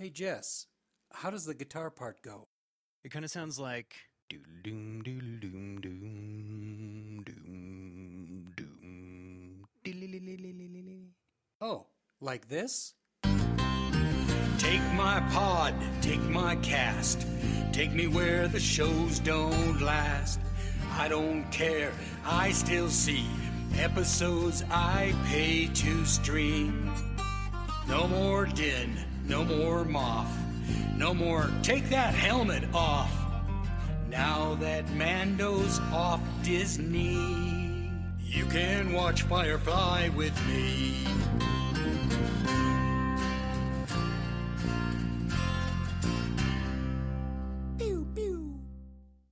Hey, Jess, how does the guitar part go? It kind of sounds like doom doom doom doom doom doom. Oh, like this? Take my pod, take my cast, take me where the shows don't last. I don't care, I still see episodes I pay to stream. No more din, no more moth, no more take that helmet off. Now that Mando's off Disney, you can watch Firefly with me.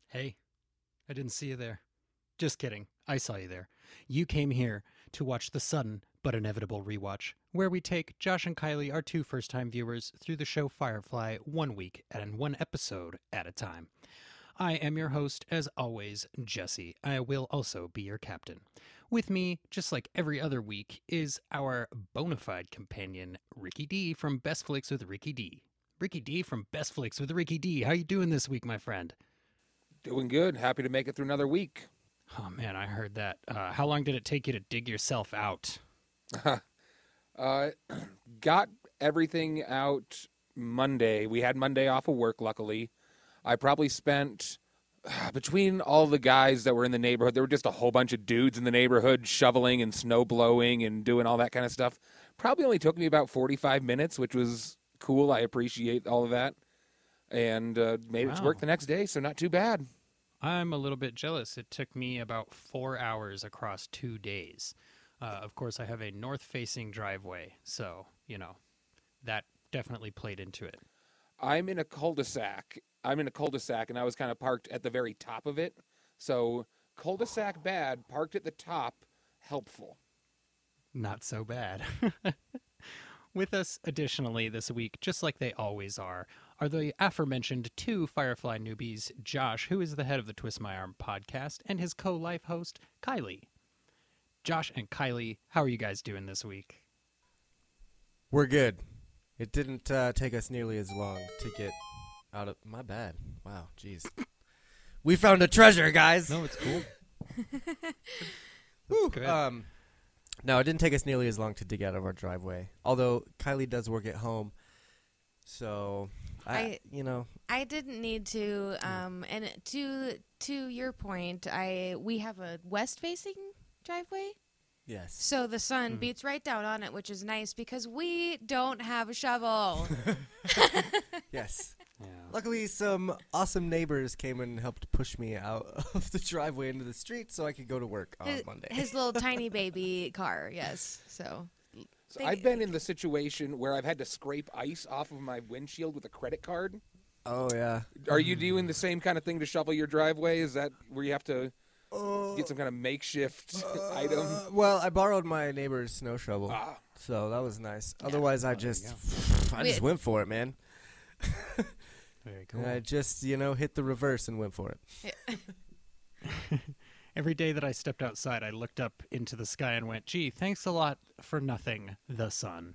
Hey, I didn't see you there. Just kidding. I saw you there. You came here to watch the sudden but inevitable rewatch, where we take Josh and Kylie, our two first time viewers, through the show Firefly one week and one episode at a time. I am your host, as always, Jesse. I will also be your captain. With me, just like every other week, is our bona fide companion, Ricky D from Best Flicks with Ricky D. Ricky D from Best Flicks with Ricky D. How you doing this week, my friend? Doing good. Happy to make it through another week. Oh man, I heard that. Uh, how long did it take you to dig yourself out? Uh, got everything out Monday. We had Monday off of work, luckily. I probably spent between all the guys that were in the neighborhood. There were just a whole bunch of dudes in the neighborhood shoveling and snow blowing and doing all that kind of stuff. Probably only took me about forty-five minutes, which was cool. I appreciate all of that, and uh, made it to work the next day. So not too bad. I'm a little bit jealous. It took me about four hours across two days. Uh, of course, I have a north facing driveway, so, you know, that definitely played into it. I'm in a cul-de-sac. I'm in a cul-de-sac, and I was kind of parked at the very top of it. So cul-de-sac bad, parked at the top, helpful. Not so bad. With us additionally this week, just like they always are, are the aforementioned two Firefly newbies, Josh, who is the head of the Twist My Arm podcast, and his co life host, Kylie. Josh and Kylie, how are you guys doing this week? We're good. It didn't uh, take us nearly as long to get out of. My bad. Wow, jeez. We found a treasure, guys. No, it's cool. Whew. good. Um, no, it didn't take us nearly as long to dig out of our driveway. Although Kylie does work at home, so I, I- you know, I didn't need to. Um, and to to your point, I we have a west facing driveway, yes. so the sun mm-hmm. beats right down on it, which is nice because we don't have a shovel. Yes. Yeah. Luckily, some awesome neighbors came and helped push me out of the driveway into the street so I could go to work on his, Monday. his little tiny baby car, yes. So So I've been in the situation where I've had to scrape ice off of my windshield with a credit card. oh yeah. Are you mm. doing the same kind of thing to shovel your driveway? Is that where you have to Oh. get some kind of makeshift item? Uh, well, I borrowed my neighbor's snow shovel, Ah, so that was nice. Otherwise, I Oh, just, I just went for it, man. Very cool. And I just, you know, hit the reverse and went for it. Every day that I stepped outside, I looked up into the sky and went, gee, thanks a lot for nothing, the sun.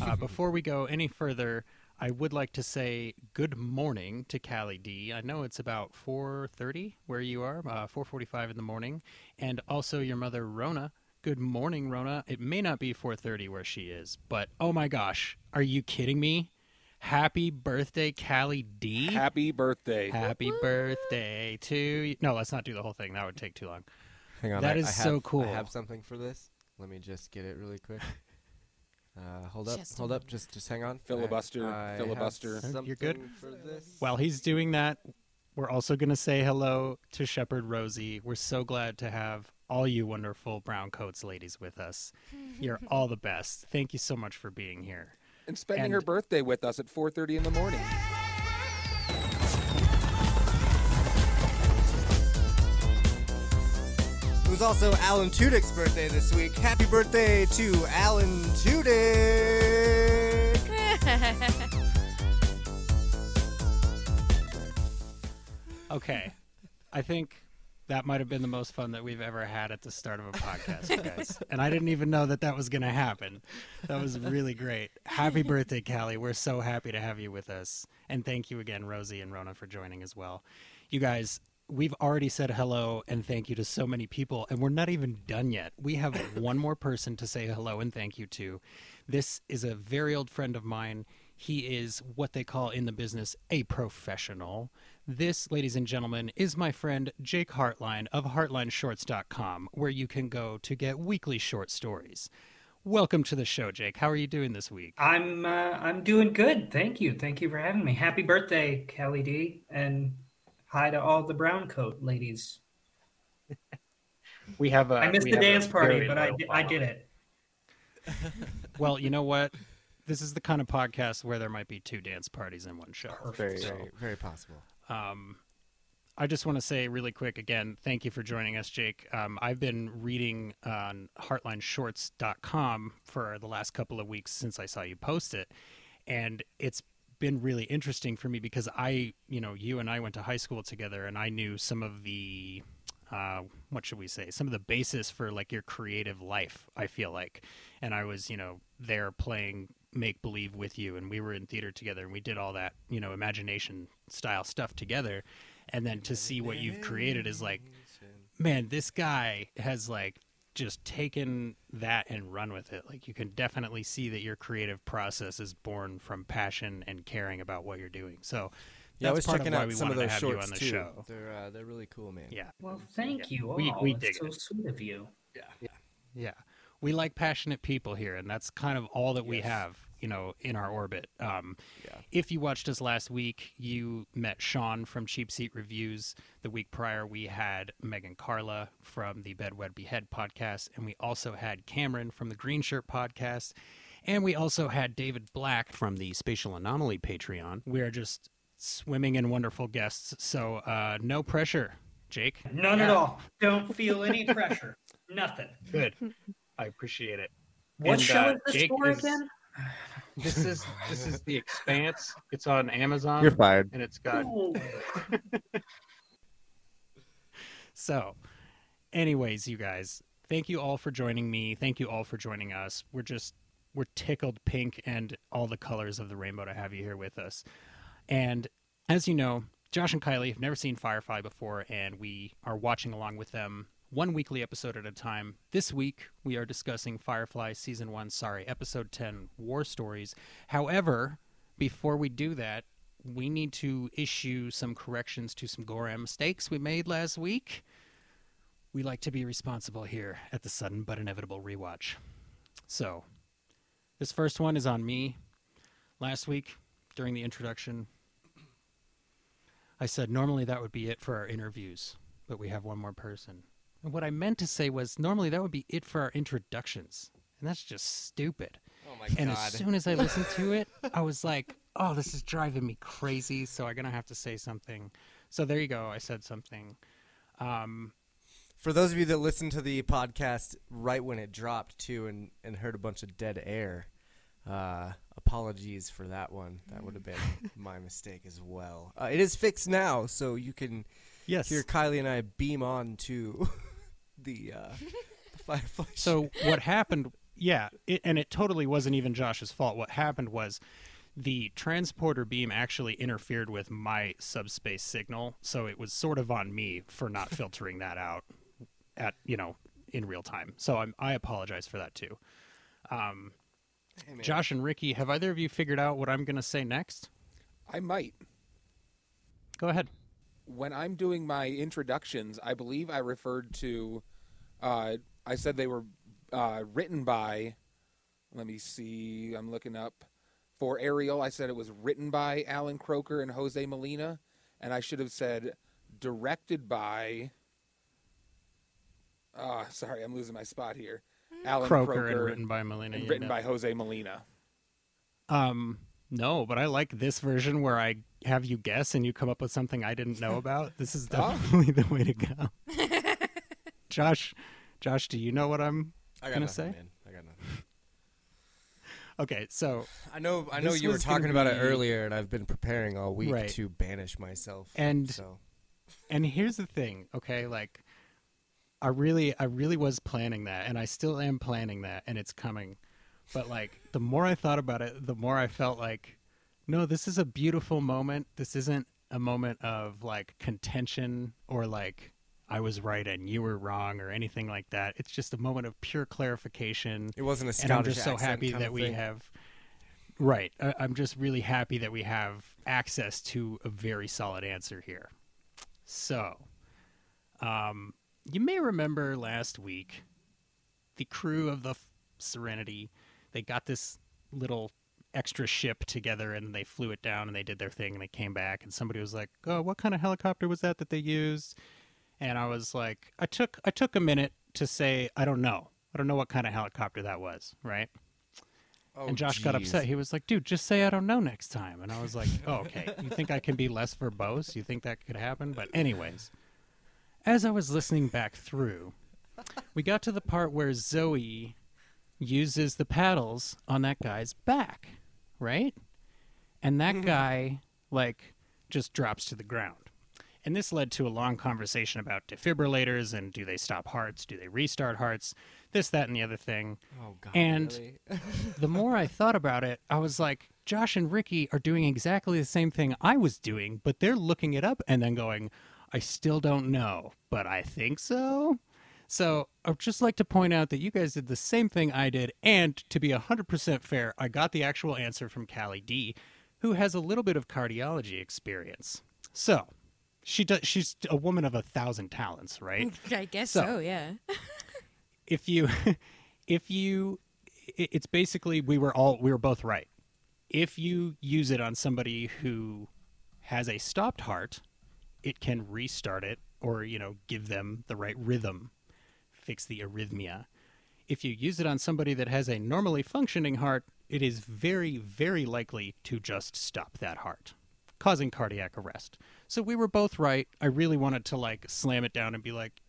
Uh, before we go any further, I would like to say good morning to Callie D. I know it's about 4.30 where you are, uh, 4.45 in the morning. And also your mother, Rona. Good morning, Rona. It may not be 4.30 where she is, but oh my gosh, are you kidding me? Happy birthday, Callie D. happy birthday! Happy birthday to you. No, let's not do the whole thing. That would take too long. Hang on, That I, is I so cool. I have something for this. Let me just get it really quick. Uh, hold up, Just hold up, just just hang on. Filibuster, I, I filibuster. You're good? For this. While he's doing that, we're also going to say hello to Shepherd Rosie. We're so glad to have all you wonderful brown coats ladies with us. You're all the best. Thank you so much for being here. And spending And- her birthday with us at 4:30 in the morning. Was also Alan Tudyk's birthday this week. Happy birthday to Alan Tudyk! Okay. I think That might have been the most fun that we've ever had at the start of a podcast, guys. and I didn't even know that that was going to happen. That was really great. Happy birthday, Callie. We're so happy to have you with us. And thank you again, Rosie and Rona, for joining as well. You guys, we've already said hello and thank you to so many people, and we're not even done yet. We have one more person to say hello and thank you to. This is a very old friend of mine. He is what they call in the business a professional. This, ladies and gentlemen, is my friend Jake Hartline of HeartlineShorts.com, where you can go to get weekly short stories. Welcome to the show, Jake. How are you doing this week? I'm uh, I'm doing good. Thank you. Thank you for having me. Happy birthday, Kelly D, and hi to all the brown coat ladies. We have a. I missed the dance party, but I loyal di- I did it. Well, you know what? This is the kind of podcast where there might be two dance parties in one show. Very, So, very, very possible. Um, I just want to say really quick again, thank you for joining us, Jake. Um, I've been reading on heartlineshorts.com for the last couple of weeks since I saw you post it. And it's been really interesting for me because I, you know, you and I went to high school together and I knew some of the, uh, what should we say, some of the basis for like your creative life, I feel like. And I was, you know, there playing make believe with you and we were in theater together and we did all that, you know, imagination style stuff together. And then to see what you've created is like, man, this guy has like just taken that and run with it. Like you can definitely see that your creative process is born from passion and caring about what you're doing. So Yeah, I was part checking of why out we some of wanted to those have you shorts on the too. show. They're uh, they're really cool, man. Yeah. Well, thank you all. We- we That's dig so it. sweet of you. Yeah. Yeah. We like passionate people here, and that's kind of all that we have, you know, in our orbit. Um, Yeah. If you watched us last week, you met Sean from Cheap Seat Reviews. The week prior, we had Megan Carla from the Bed Wed Behead podcast, and we also had Cameron from the Green Shirt podcast, and we also had David Black from the Spatial Anomaly Patreon. We are just swimming in wonderful guests, so uh, no pressure, Jake. None at all. Don't feel any pressure. Nothing. Good. I appreciate it. What And, show uh, is this Jake for is- again? This is this is the Expanse. It's on Amazon. You're fired. and it's got so. Anyways, you guys, thank you all for joining me. Thank you all for joining us. We're just we're tickled pink and all the colors of the rainbow to have you here with us. And as you know, Josh and Kylie have never seen Firefly before, and we are watching along with them one weekly episode at a time. This week, we are discussing Firefly Season 1, sorry, Episode 10, War Stories. However, before we do that, we need to issue some corrections to some Gorram mistakes we made last week. We like to be responsible here at the Sudden But Inevitable Rewatch. So, this first one is on me. Last week, during the introduction, I said normally that would be it for our interviews, but we have one more person. And what I meant to say was normally that would be it for our introductions. And that's just stupid. Oh my And god. as soon as I listened to it, I was like, oh, this is driving me crazy. So I'm going to have to say something. So there you go. I said something. Um, For those of you that listened to the podcast right when it dropped too, and and heard a bunch of dead air, uh, apologies for that one. That would have been my mistake as well. Uh, it is fixed now, so you can yes. hear Kylie and I beam on to the, uh, the Firefly. So what happened? Yeah, it, and it totally wasn't even Josh's fault. What happened was the transporter beam actually interfered with my subspace signal, so it was sort of on me for not filtering that out at you know in real time. So I'm, I apologize for that too. Um, Hey. Josh and Ricky, have either of you figured out what I'm going to say next? I might. Go ahead. When I'm doing my introductions, I believe I referred to. Uh, I said they were uh, written by. Let me see. I'm looking up. For Ariel, I said it was written by Allan Kroeker and Jose Molina, and I should have said directed by. Uh, sorry, I'm losing my spot here. Allan Kroeker, Kroeker, and written by Melina. and written know. by Jose Molina. Um, no, but I like this version where I have you guess and you come up with something I didn't know about. This is Oh. definitely the way to go. Josh, Josh, do you know what I'm I got gonna nothing, say? man. I got nothing. Okay, so I know. I know you were talking about it earlier, and I've been preparing all week Right. to banish myself. And- so and here's the thing, okay? Like, I really, I really was planning that, and I still am planning that, and it's coming. But like, the more I thought about it, the more I felt like, no, this is a beautiful moment. This isn't a moment of like contention or like I was right and you were wrong or anything like that. It's just a moment of pure clarification. It wasn't a and I'm just so happy that we thing. have right I, i'm just really happy that we have access to a very solid answer here so um you may remember last week the crew of the serenity they got this little extra ship together and they flew it down and they did their thing and they came back and somebody was like oh what kind of helicopter was that that they used and i was like i took i took a minute to say i don't know i don't know what kind of helicopter that was right Oh, and Josh got upset. He was like, "Dude, just say I don't know next time." And I was like, "Oh, okay. You think I can be less verbose? You think that could happen?" But anyways, as I was listening back through, we got to the part where Zoe uses the paddles on that guy's back, right? And that mm-hmm. guy like just drops to the ground. And this led to a long conversation about defibrillators and do they stop hearts? Do they restart hearts? This, that, and the other thing Oh god. and- really? the more I thought about it, I was like, Josh and Ricky are doing exactly the same thing I was doing, but they're looking it up and then going, I still don't know, but I think so. So I'd just like to point out that you guys did the same thing I did, and to be 100% fair, I got the actual answer from Callie D, who has a little bit of cardiology experience. So she does, she's a woman of a thousand talents, right? I guess So- so. yeah. if you if you it's basically we were all we were both right if you use it on somebody who has a stopped heart it can restart it or you know give them the right rhythm fix the arrhythmia if you use it on somebody that has a normally functioning heart it is very very likely to just stop that heart causing cardiac arrest so we were both right. I really wanted to like slam it down and be like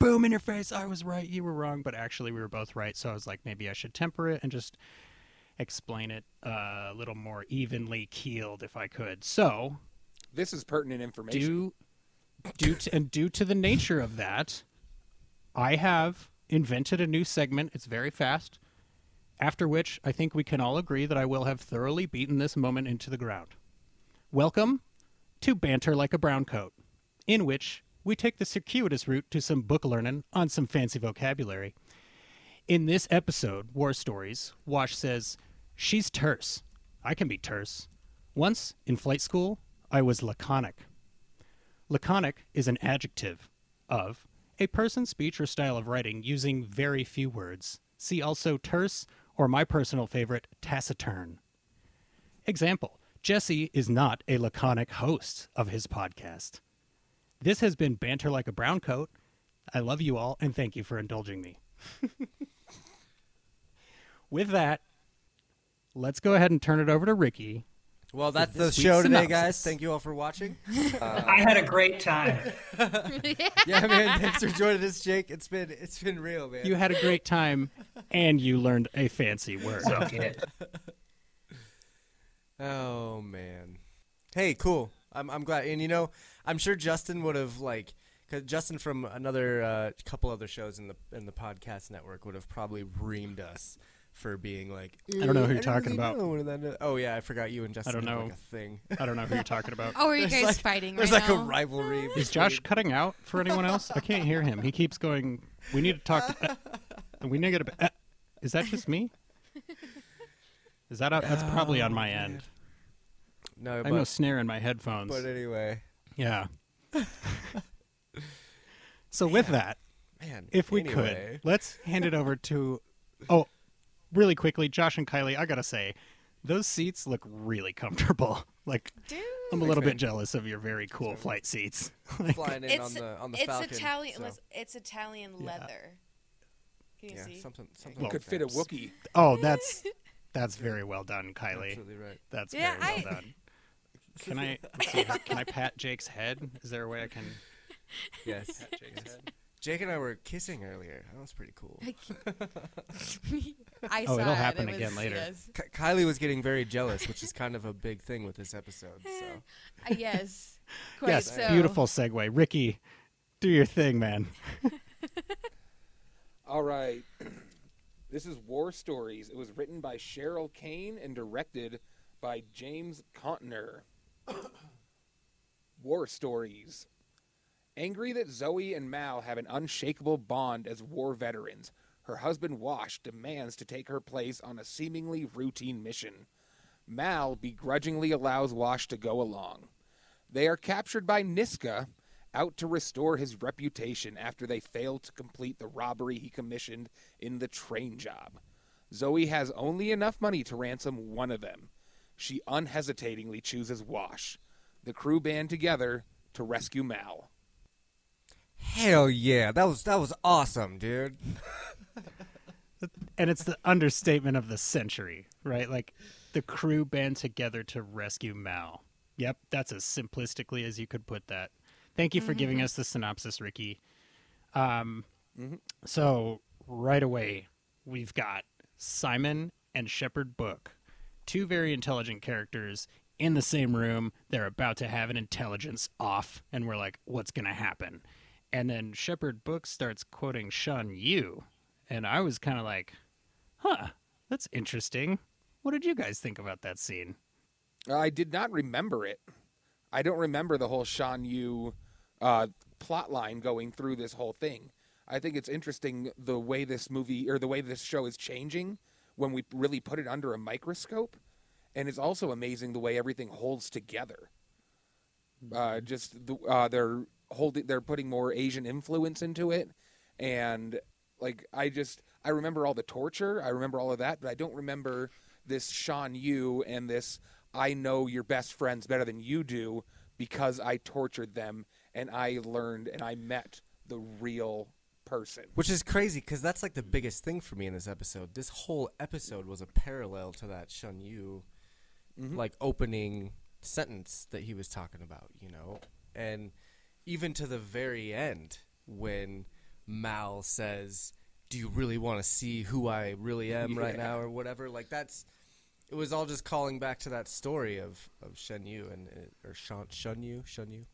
boom in your face i was right you were wrong. But actually we were both right. So i was like maybe i should temper it and just explain it uh, a little more evenly keeled if i could. So This is pertinent information. due due to, and due to the nature of that i have invented a new segment. It's very fast. After which i think we can all agree that i will have thoroughly beaten this moment into the ground. Welcome to banter like a brown coat in which we take the circuitous route to some book learning on some fancy vocabulary in this episode war stories wash says she's terse i can be terse once in flight school i was laconic Laconic is an adjective of a person's speech or style of writing using very few words. See also terse or my personal favorite, taciturn. Example Jesse is not a laconic host of his podcast. This has been Banter Like a Brown Coat. I love you all and thank you for indulging me. With that, let's go ahead and turn it over to Ricky. Well, that's the show today, synopsis. guys. Thank you all for watching. Uh, I had a great time. yeah, man. Thanks for joining us, Jake. It's been it's been real, man. You had a great time and you learned a fancy word. Suck it. Oh man. Hey, cool. I'm I'm glad. And you know, I'm sure Justin would have like cuz Justin from another uh, couple other shows in the in the podcast network would have probably reamed us for being like I don't know who "Eh, you're I talking about. know that- Oh yeah, I forgot you and Justin I don't know. like a thing. I don't know who you're talking about. Oh, are you There's guys like- fighting There's right like now? a rivalry. Is Josh cutting out for anyone else? I can't hear him. He keeps going. We need to talk. Uh, we need to get a. Uh, is that just me? Is that? That's probably on oh, my end. No, I know no snare in my headphones. but anyway, yeah. so with that, man. if we anyway. could, let's hand it over to. Oh, really quickly, Josh and Kylie. I gotta say, those seats look really comfortable. Like Dude. I'm a little man. bit jealous of your very cool flight seats. flying in It's, on the on the it's Falcon. Italian. so, It's Italian leather. Can you yeah, see? something something Well, like Could fit a that. Wookiee. oh, that's that's very well done, Kylie. Absolutely right. That's Yeah, very well I- done. Can I let's see, can I pat Jake's head? Is there a way I can Yes. pat Jake's head? Jake and I were kissing earlier. That was pretty cool. I Oh, saw it'll it. happen It again was- later. Yes. Ky- Kylie was getting very jealous, which is kind of a big thing with this episode. So Uh, yes. Quite yes, so. beautiful segue. Ricky, do your thing, man. All right. This is War Stories. It was written by Cheryl Cain and directed by James Contner. War Stories. Angry that Zoe and Mal have an unshakable bond as war veterans, her husband Wash demands to take her place on a seemingly routine mission. Mal begrudgingly allows Wash to go along. They are captured by Niska, out to restore his reputation after they failed to complete the robbery he commissioned in the train job. Zoe has only enough money to ransom one of them. She unhesitatingly chooses Wash. The crew band together to rescue Mal. hell yeah, that was that was awesome, dude. And it's the understatement of the century, right? Like the crew band together to rescue Mal. Yep, that's as simplistically as you could put that. Thank you for giving us the synopsis, Ricky. Um, So, right away, we've got Simon and Shepard Book, two very intelligent characters in the same room. They're about to have an intelligence off, and we're like, what's going to happen? And then Shepard Book starts quoting Shun Yu, and I was kind of like, huh, that's interesting. What did you guys think about that scene? I did not remember it. I don't remember the whole Shan Yu uh, plot line going through this whole thing. I think it's interesting the way this movie or the way this show is changing when we really put it under a microscope, and it's also amazing the way everything holds together. Uh, just the, uh, they're holding, they're putting more Asian influence into it, and like I just I remember all the torture, I remember all of that, but I don't remember this Sean Yu and this I know your best friends better than you do because I tortured them and I learned and I met the real person. Which is crazy because that's like the biggest thing for me in this episode. This whole episode was a parallel to that Shun Yu, mm-hmm. like opening sentence that he was talking about, you know, and even to the very end when Mal says, "Do you really want to see who I really am right now?" or whatever. Like that's. It was all just calling back to that story of of Shen Yu and or Shun Shun Yu Shun Yu.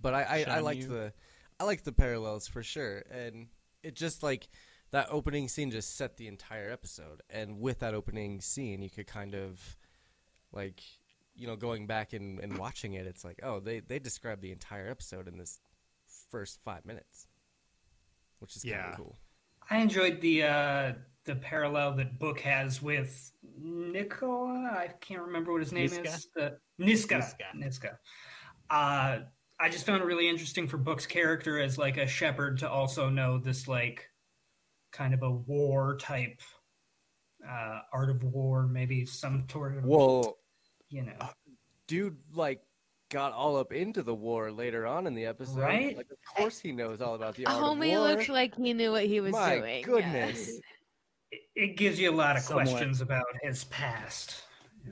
But I I, I liked Yu. the I liked the parallels for sure, and it just like that opening scene just set the entire episode. And with that opening scene, you could kind of like you know going back and, and watching it, it's like oh they they described the entire episode in this first five minutes, which is kind Yeah. of cool. I enjoyed the uh, the parallel that Book has with Nicola. I can't remember what his name Niska? is. The, Niska. Niska. Niska. Uh, I just found it really interesting for Book's character as like a shepherd to also know this like kind of a war type uh, art of war, maybe some sort of Well, you know. dude, like got all up into the war later on in the episode. Right? Like, of course he knows all about the art Homie of war. looked like he knew what he was doing. My doing. goodness. It, it gives you a lot of Somewhat. questions about his past.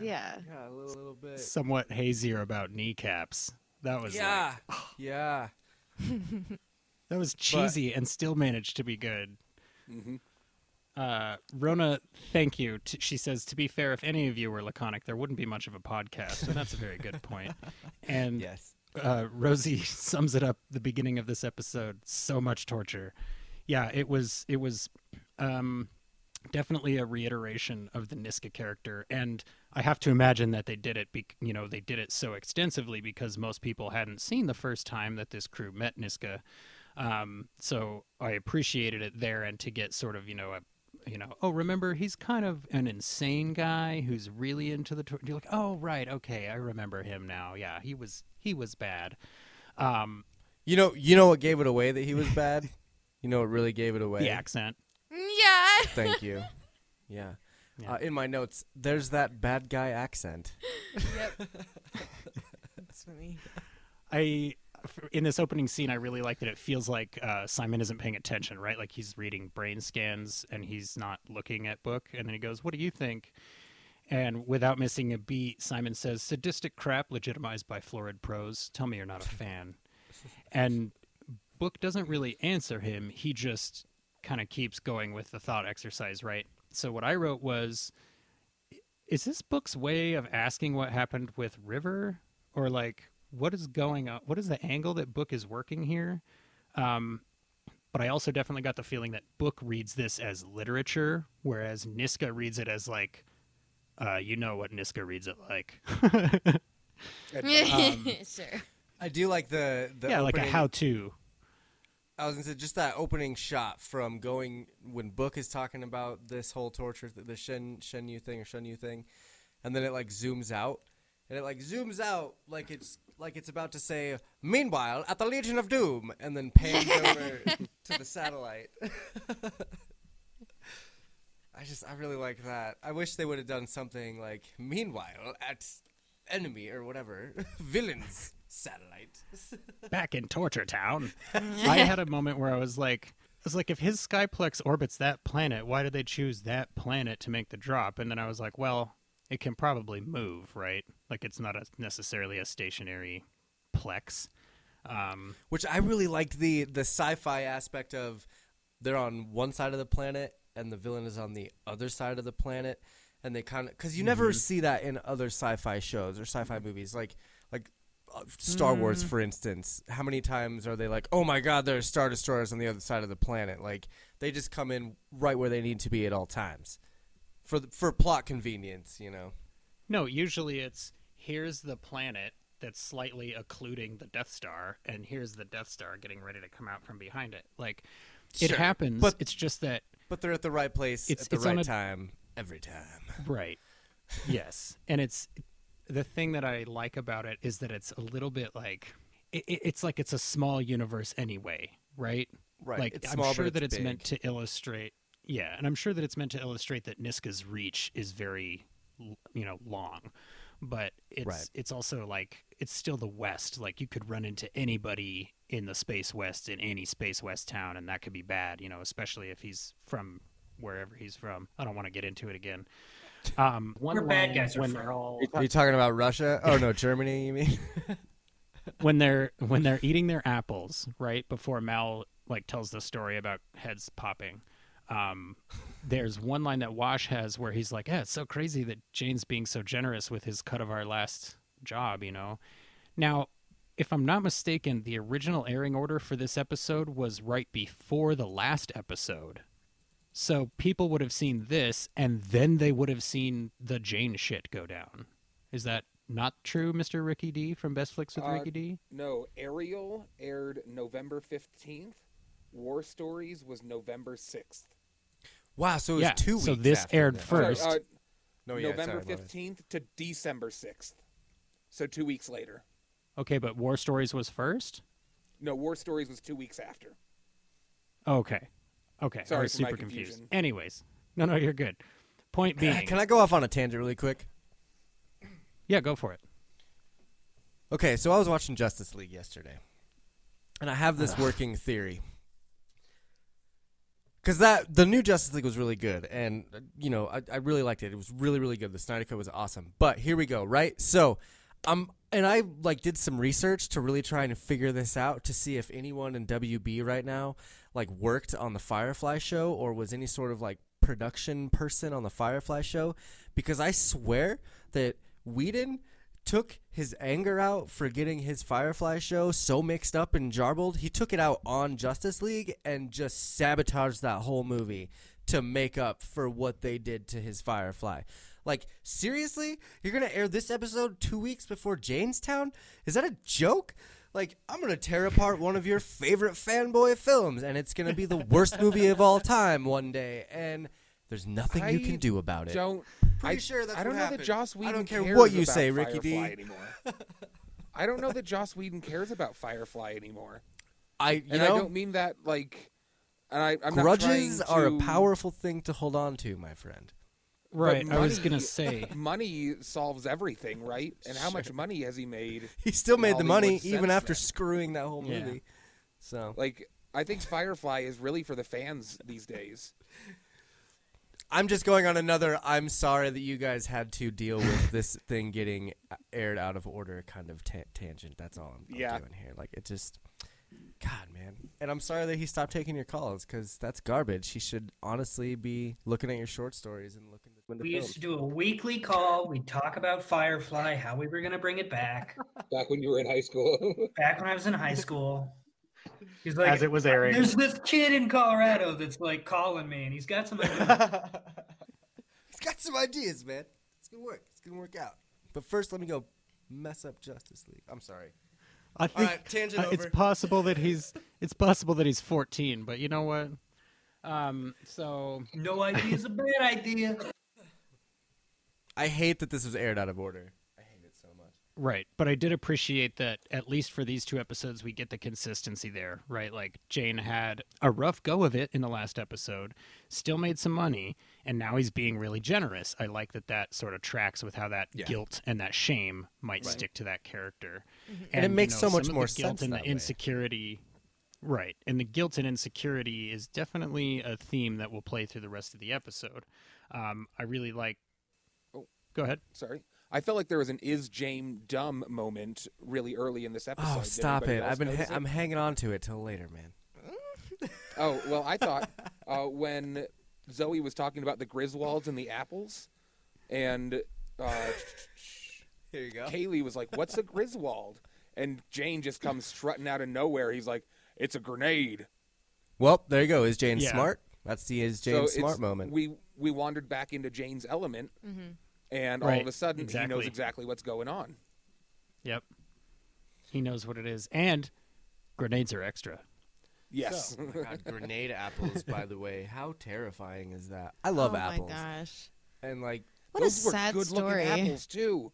Yeah. Yeah, a little, little bit. Somewhat hazier about kneecaps. That was like- Yeah, yeah. that was cheesy and still managed to be good. Mhm. Uh, Rona, thank you. T- she says, to be fair, if any of you were laconic, there wouldn't be much of a podcast, and that's a very good point. And Yes. uh, Rosie sums it up the beginning of this episode. So much torture. Yeah, it was. It was um, definitely a reiteration of the Niska character, and I have to imagine that they did it. Be- you know, they did it so extensively because most people hadn't seen the first time that this crew met Niska. Um, so I appreciated it there, and to get sort of you know a you know, oh, remember he's kind of an insane guy who's really into the. Tor- you're like, oh, right, okay, I remember him now. Yeah, he was he was bad. Um, You know, you know what gave it away that he was bad. you know what really gave it away. the accent. Yeah. Thank you. Yeah. Yeah. Uh, in my notes, there's that bad guy accent. yep. That's funny. I in this opening scene, I really like that it feels like uh, Simon isn't paying attention, right? Like he's reading brain scans and he's not looking at book, and then he goes, "What do you think?" And without missing a beat, Simon says, "Sadistic crap legitimized by florid prose. Tell me you're not a fan." and Book doesn't really answer him. He just kind of keeps going with the thought exercise, right? So what I wrote was is this book's way of asking what happened with River or like what is going on? What is the angle that Book is working here? Um, but I also definitely got the feeling that Book reads this as literature, whereas Niska reads it as like, uh, you know what Niska reads it like. sure. I do like the, the yeah, like a how-to. I was gonna say just that opening shot from going when Book is talking about this whole torture, th- the Shen Shen Yu thing or Shen Yu thing, and then it like zooms out, and it like zooms out like it's like it's about to say, "Meanwhile, at the Legion of Doom," and then pans over to the satellite. I just I really like that. I wish they would have done something like, "Meanwhile, at enemy or whatever villains satellite." back in Torture Town. I had a moment where I was like, I was like, if his skyplex orbits that planet, why did they choose that planet to make the drop? And then I was like, well, it can probably move, right? Like it's not a, necessarily a stationary plex. Um, which I really liked the the sci-fi aspect of they're on one side of the planet and the villain is on the other side of the planet and they kind of because you never see that in other sci-fi shows or sci-fi movies like like Star Wars mm. for instance how many times are they like oh my god there's star destroyers on the other side of the planet. Like they just come in right where they need to be at all times. For the, for plot convenience you know? No, usually it's here's the planet that's slightly occluding the Death Star, and here's the Death Star getting ready to come out from behind it. Like it Sure, happens, but- it's just that but they're at the right place It's- at the it's right a- time every time. Right. yes. And it's the thing that I like about it is that it's a little bit like it, it- it's like it's a small universe anyway, right? Right. Like It's I'm small, sure it's that it's meant to illustrate. Yeah, and I'm sure that it's meant to illustrate that Niska's reach is very, you know, long. But it's Right. it's also like it's still the West. Like you could run into anybody in the Space West in any Space West town, and that could be bad. You know, especially if he's from wherever he's from. I don't want to get into it again. Um, one Where bad guys when from. they're all are you talking about Russia oh no Germany you mean when they're when they're eating their apples right before Mal like tells the story about heads popping. Um, there's one line that Wash has where he's like, "Yeah, it's so crazy that Jayne's being so generous with his cut of our last job." You know, now. If I'm not mistaken, the original airing order for this episode was right before the last episode. So people would have seen this and then they would have seen the Jane shit go down. Is that not true, Mr. Ricky D from Best Flicks with Uh, Ricky D? No, Ariel aired November 15th. War Stories was November 6th. wow so it was Yeah, two weeks so this after aired that. first. Sorry, uh, No, yeah, November sorry, 15th to December 6th. So two weeks later. Okay, but War Stories was first? No, War Stories was two weeks after. Okay. Okay. I Sorry was for my super confused. confusion. Anyways. No, no, you're good. Point being. Can I go off on a tangent really quick? Yeah, go for it. Okay, so I was watching Justice League yesterday, and I have this working theory. Because that the new Justice League was really good, and uh, you know I, I really liked it. It was really really good. The Snyder Cut was awesome. But here we go, right? So, um, and I like did some research to really try and figure this out to see if anyone in WB right now like worked on the Firefly show or was any sort of like production person on the Firefly show, because I swear that Whedon took his anger out for getting his Firefly show so mixed up and jarbled. He took it out on Justice League and just sabotaged that whole movie to make up for what they did to his Firefly. Like, seriously? You're going to air this episode two weeks before Jaynestown? Is that a joke? Like, I'm going to tear apart one of your favorite fanboy films, and it's going to be the worst movie of all time one day. And there's nothing you can do about it. Don't. Pretty I, sure that's I don't know happened. that Joss I Whedon don't care cares what you about say, Ricky D. Firefly Anymore. I don't know that Joss Whedon cares about Firefly anymore, I, you and know, I don't mean that like. And I, I'm grudges are trying a powerful thing to hold on to, my friend. But Right. I was going to say. money solves everything, right? And how much money has he made? He still made the money even after then? screwing that whole Yeah. movie. So Like, I think Firefly is really for the fans these days. I'm just going on another. I'm sorry that you guys had to deal with this thing getting aired out of order kind of ta- tangent. That's all I'm, I'm Yeah. doing here. Like it just, God, man. And I'm sorry that he stopped taking your calls because that's garbage. He should honestly be looking at your short stories and looking into We films. used to do a weekly call. We'd talk about Firefly, how we were going to bring it back. Back when you were in high school. Back when I was in high school. He's like, As it was airing. there's this kid in Colorado that's like calling me, and he's got some. ideas." He's got some ideas, man. It's gonna work. It's gonna work out. But first, let me go mess up Justice League. I'm sorry. I think right, tangent uh, it's possible that he's it's possible that he's 14, but you know what? Um, so no idea is a bad idea. I hate that this was aired out of order. I hate it so much. Right, but I did appreciate that at least for these two episodes we get the consistency there, right? Like Jayne had a rough go of it in the last episode, still made some money, and now he's being really generous. I like that that sort of tracks with how that Yeah. guilt and that shame might stick to that character. And it you makes know, so much some of more the guilt sense and the way. insecurity. Right, and the guilt and insecurity is definitely a theme that will play through the rest of the episode. Um, I really like. Oh. Go ahead. Sorry. I felt like there was an "is Jayne dumb" moment really early in this episode. Oh, Did stop it! else I've been ha- notice it? I'm hanging on to it till later, man. Oh well, I thought uh, when Zoe was talking about the Griswolds and the apples, and uh, Here you go. Kaylee was like, "What's a Griswold?" And Jayne just comes strutting out of nowhere. He's like, "It's a grenade." Well, there you go. Is Jayne Yeah. smart? That's the is Jayne it's- smart moment. We we wandered back into Jayne's element, and all of a sudden he knows exactly what's going on. Yep. He knows what it is. And grenades are extra. Yes. Oh my god, grenade apples, by the way. How terrifying is that? I love oh apples. oh apples. my gosh. And like What Those a were sad good story. looking apples too.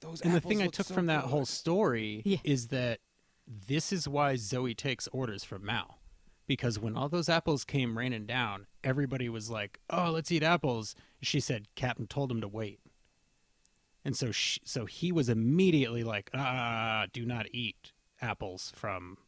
Those And the thing I took so from that whole story Yeah. is that this is why Zoe takes orders from Mal. Because when all those apples came raining down, everybody was like, "Oh, let's eat apples." She said, "Captain told him to wait," and so she, so he was immediately like, "Ah, do not eat apples from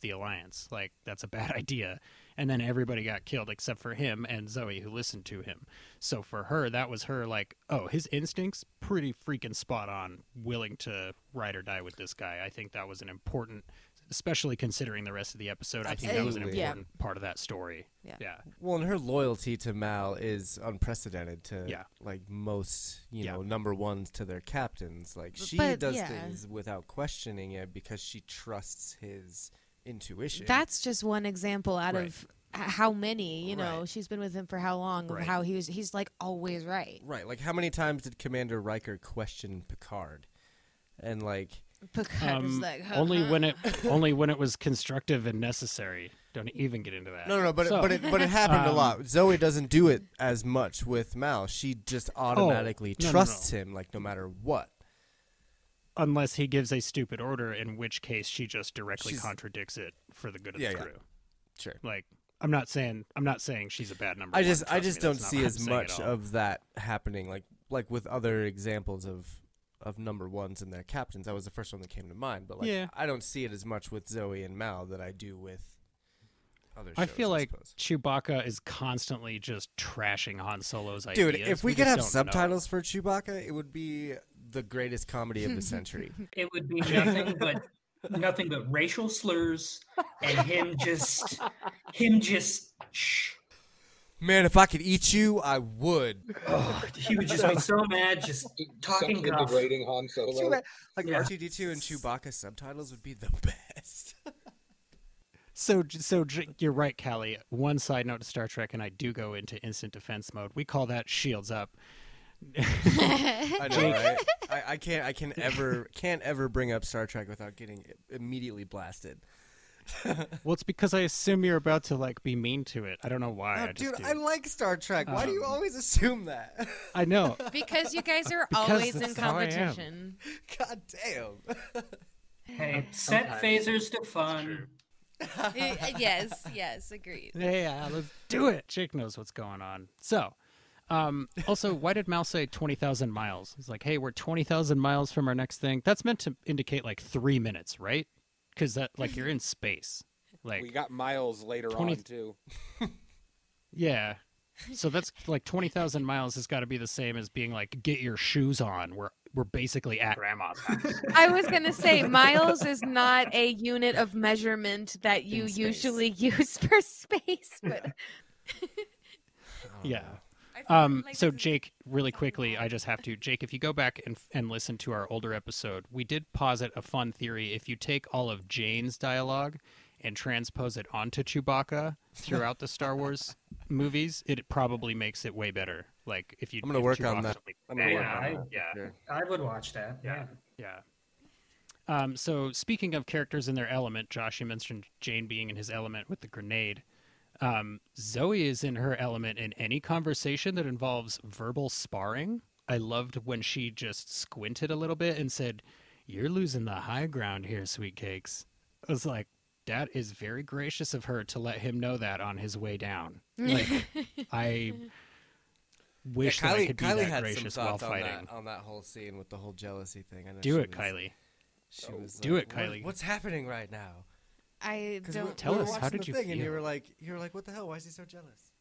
the Alliance. Like that's a bad idea." And then everybody got killed except for him and Zoe, who listened to him. So for her, that was her like, "Oh, his instincts pretty freaking spot on, willing to ride or die with this guy." I think that was an important, especially considering the rest of the episode. I think that was an Absolutely. Yeah. important part of that story. Yeah. yeah. well, and her loyalty to Mal is unprecedented to Yeah. like most, you Yeah. know, number ones to their captains. Like she But, does yeah. things without questioning it because she trusts his intuition. That's just one example out Right. of how many, you know, Right. she's been with him for how long, of Right. how he was, he's like always right. right. Like how many times did Commander Riker question Picard? And like Picard was Um, like, only when it only when it was constructive and necessary. Don't even get into that. No, no, no, but So- it, but it but it happened a um, lot. Zoe doesn't do it as much with Mal. She just automatically no, no, trusts no. him, like no matter what. unless he gives a stupid order, in which case she just directly She's- contradicts it for the good of Yeah, the yeah. crew. Sure. Like I'm not saying I'm not saying she's a bad number. I one, just I just me, don't see as much of that happening like like with other examples of of number ones and their captains. That was the first one that came to mind, but like Yeah. I don't see it as much with Zoe and Mal that I do with other I shows, feel like suppose. Chewbacca is constantly just trashing Han Solo's Dude, ideas. Dude, if we, could have don't know. subtitles for Chewbacca, it would be the greatest comedy of the century. It would be nothing but nothing but racial slurs and him just him just shh. Man, if I could eat you, I would. Oh, he would just be so mad, just talking Something guff. degrading Han Solo. Like Yeah. R2D2 and Chewbacca subtitles would be the best. So, so you're right, Callie. One side note to Star Trek, and I do go into instant defense mode. We call that shields up. I know, right? I, I can't. I can ever can't ever bring up Star Trek without getting immediately blasted. Well, it's because I assume you're about to like be mean to it. I don't know why. Oh, I just dude, do. I like Star Trek. Why do you Um, always assume that? I know. because you guys are Because always in that's how I am. competition. God damn. Hey, set phasers to fun. Eh, yes, yes, agreed. yeah, let's do it. Chick knows what's going on. So, um, also, why did Mal say 20,000 miles? It's like, hey, we're 20,000 miles from our next thing. That's meant to indicate like three minutes, right? Because that, like, you're in space. Like, We got miles later 20 on too. yeah. So that's like 20,000 miles has got to be the same as being like, get your shoes on. We're we're basically at Grandma's house. I was gonna say miles is not a unit of measurement that you usually use for space, but yeah. I feel Um, so Jake, really quickly, I just have to Jake, if you go back and and listen to our older episode, we did posit a fun theory. If you take all of Jayne's dialogue and transpose it onto Chewbacca throughout the Star Wars movies, it probably makes it way better. Like if you, I'm gonna if work on Chewbacca- that. I'm gonna work Yeah, on I- that. yeah. Sure. I would watch that. Yeah. Yeah. Um, so speaking of characters in their element, Josh, you mentioned Jayne being in his element with the grenade. Um, Zoe is in her element in any conversation that involves verbal sparring. I loved when she just squinted a little bit and said, "You're losing the high ground here, sweet cakes." I was like, that is very gracious of her to let him know that on his way down. Like, I wish yeah, that I could be Kylie that gracious while thoughts on fighting. that, on that whole scene with the whole jealousy thing. I know Do it, was- Kylie. She was Do like, it, "What- Kylie." What's happening right now? I don't. Tell we were us, how watching did the you thing, And you feel? were like, you were like, what the hell? Why is he so jealous?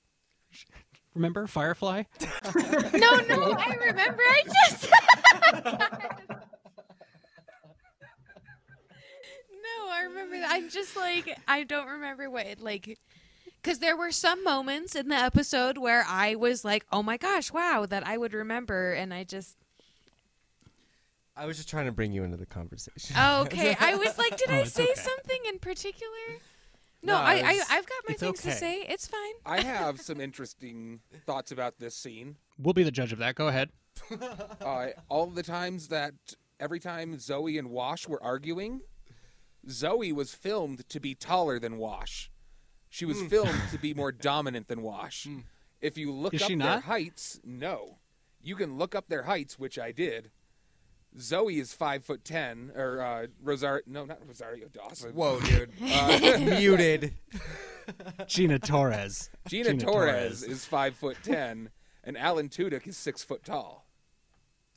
Remember Firefly? no, no, I remember. I just. no, I remember that. I'm just like I don't remember what it like. Because there were some moments in the episode where I was like, "Oh my gosh, wow!" that I would remember, and I just. I was just trying to bring you into the conversation. Oh, okay, I was like, "Did Oh, I say okay. something in particular?" No, No, I, I, I've got my it's things to say. It's fine. I have some interesting thoughts about this scene. We'll be the judge of that. Go ahead. Uh, all the times that every time Zoe and Wash were arguing, Zoe was filmed to be taller than Wash. She was filmed to be more dominant than Wash. If you look Is up she their heights, no. You can look up their heights, which I did. Zoe is five foot ten, or uh, Rosario. No, not Rosario Dawson. Whoa, dude. Uh, Muted. Gina Torres. Gina, Gina Torres, Torres. is five foot ten, and Alan Tudyk is six foot tall.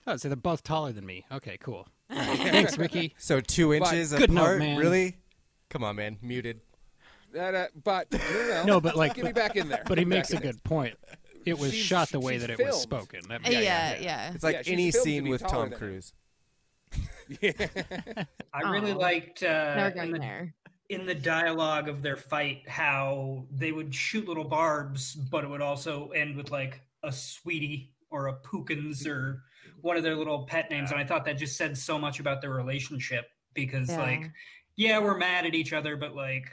Oh, so they're both taller than me. Okay, cool. Thanks, Ricky. So two inches Good note, apart? man. Really? Come on, man. Muted. That, uh, but you know, No, but like, get me back in there. but he makes a back in good point. It was She's- shot the way that it was spoken. That, Yeah, yeah, yeah. It's like Yeah, any scene with taller Tom than him. Cruise. I really Aw. liked uh, in, the, there. in the dialogue of their fight how they would shoot little barbs, but it would also end with like a sweetie or a Pookins or one of their little pet names. And I thought that just said so much about their relationship because, Yeah. like, yeah, we're mad at each other, but like,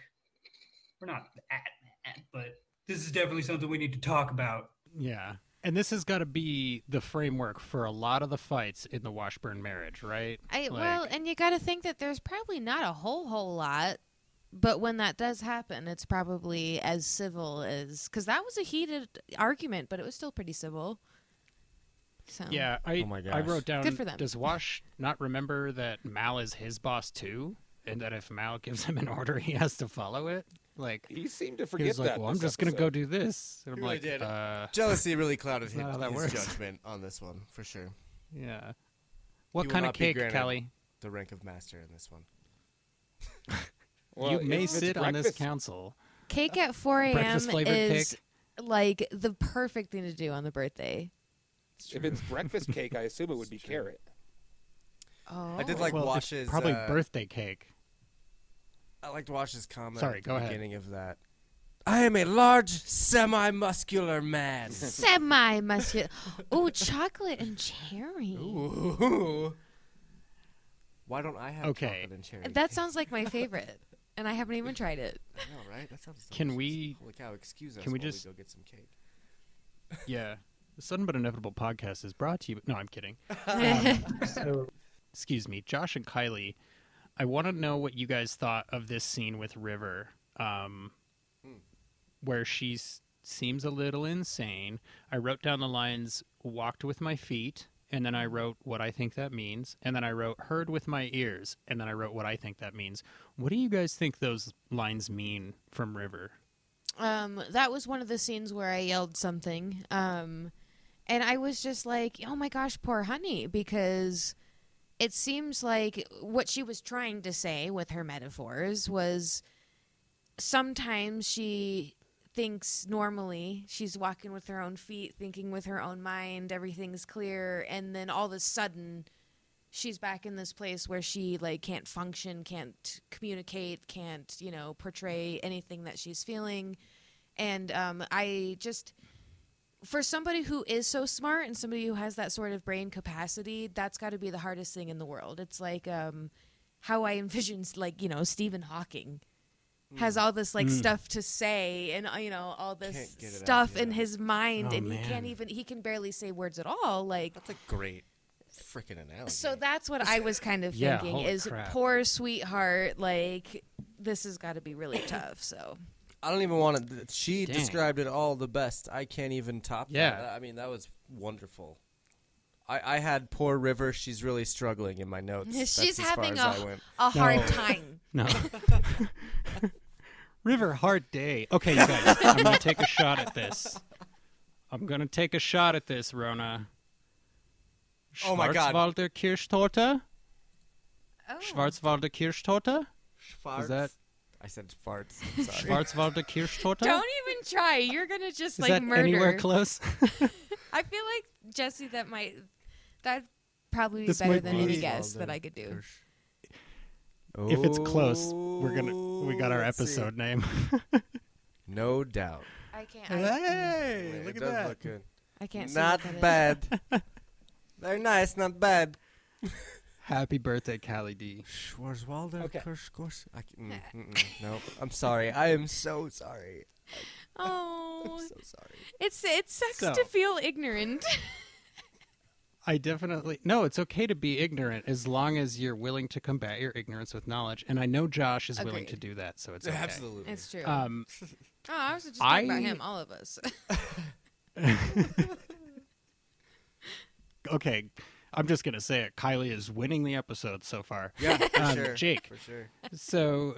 we're not that mad. But this is definitely something we need to talk about. yeah. And this has got to be the framework for a lot of the fights in the Washburne marriage, right? I Like- well, and you got to think that there's probably not a whole whole lot, but when that does happen, it's probably as civil as because that was a heated argument, but it was still pretty civil. So Yeah, I Oh my I wrote down. Good for them. Does Wash not remember that Mal is his boss too, and that if Mal gives him an order, he has to follow it? Like He seemed to forget he forget was like, that. "Well, I'm this just gonna go do this." And I'm He really like, did. uh, Jealousy really clouded his, not that his judgment on this one, for sure. yeah. What will kind of cake, Kelly? The rank of master in this one. Well, you may if it's sit on this council. cake at 4 a.m. Is cake? like the perfect thing to do on the birthday. If it's breakfast cake, I assume it would be carrot. Oh, I did like well, it's Wash's probably uh, birthday cake. I liked Wash's comment Sorry, at the go ahead. beginning of that. I am a large, semi-muscular man. semi muscular. oh, chocolate and cherry. Ooh. Why don't I have Okay. chocolate and cherry? That sounds like my favorite, and I haven't even tried it. I know, right? That sounds. Can delicious. we- Holy cow! Excuse us. can we while just- go get some cake? Yeah. The Sudden But Inevitable podcast is brought to you. No, I'm kidding. So um, excuse me, Josh and Kylie, I want to know what you guys thought of this scene with River, um, where she seems a little insane. I wrote down the lines "walked with my feet," and then I wrote what I think that means, and then I wrote "heard with my ears," and then I wrote what I think that means. What do you guys think those lines mean from River? Um, that was one of the scenes where I yelled something. Um, and I was just like, oh my gosh, poor honey, because it seems like what she was trying to say with her metaphors was sometimes she thinks normally she's walking with her own feet thinking with her own mind everything's clear and then all of a sudden she's back in this place where she like can't function, can't communicate, can't you know portray anything that she's feeling, and um, I just for somebody who is so smart and somebody who has that sort of brain capacity, that's got to be the hardest thing in the world. It's like um, how I envision like you know Stephen Hawking has all this like stuff to say and uh, you know all this Can't get it out, stuff in yeah. his mind Oh, and he can't even he can barely say words at all like That's a great freaking analogy. so that's what I was kind of Yeah, thinking holy is crap. poor sweetheart like this has got to be really tough so I don't even want to. She Dang. described it all the best. I can't even top Yeah. that. I mean, that was wonderful. I, I had poor River. She's really struggling in my notes. she's That's having far as a, I went. a hard No. time No. River hard day. Okay, you guys, I'm gonna take a shot at this. I'm gonna take a shot at this, Rona. Oh my God. Schwarzwalder Kirschtorte? oh. Schwarzwalder Kirschtorte? Farts. Is that I said farts. I'm sorry. Schwarzwalder Kirschtorte? don't even try you're gonna just Is like that murder anywhere close? I feel like Jesse that might that probably be This better might than be- any guess that I could do if it's close, we're gonna we got our Oh, let's see. episode name. No doubt. I can't I, hey, it look at does that. look good. I can't see Not what that is. bad. Very nice. Not bad. Happy birthday, Callie D. Schwarzwalder. Okay. Kirsch, Kirsch. I can, mm, mm, mm, no, I'm sorry. I am so sorry. Oh, I'm so sorry. it's it sucks So- to feel ignorant. I definitely no. It's okay to be ignorant as long as you're willing to combat your ignorance with knowledge. And I know Josh is willing to do that, so it's okay. Absolutely. it's true. Um, oh, I was just talking about I- him. All of us. okay, I'm just gonna say it. Kylie is winning the episode so far. Yeah, for Um, sure. Jake. For sure. So,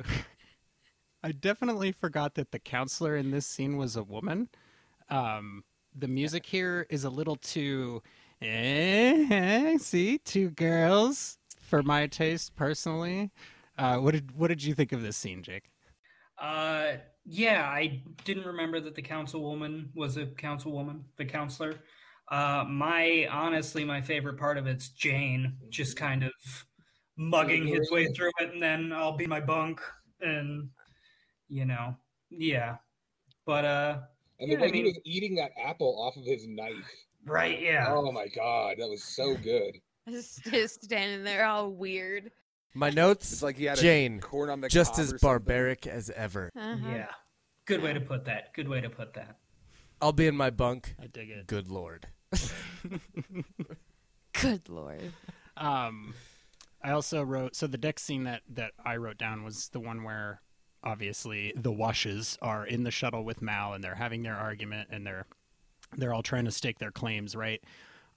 I definitely forgot that the counselor in this scene was a woman. Um, the music here is a little too, eh, see, two girls for my taste personally. Uh, what did what did you think of this scene, Jake? Uh, yeah, I didn't remember that the councilwoman was a councilwoman, the counselor. Uh, my honestly, my favorite part of it's Jayne just kind of mugging his way through it, and then I'll be my bunk, and you know, yeah. But uh, And Yeah, the I way he was eating that apple off of his knife. right, yeah. Oh my god, that was so good. just, just standing there, all weird. My notes. It's like he had a Jayne, corn on the just as barbaric as ever. Uh-huh. Yeah. Good way to put that. Good way to put that. I'll be in my bunk. I dig it. Good lord. Good lord. Um, I also wrote so the next scene that that I wrote down was the one where obviously the washes are in the shuttle with Mal and they're having their argument and they're they're all trying to stake their claims, right?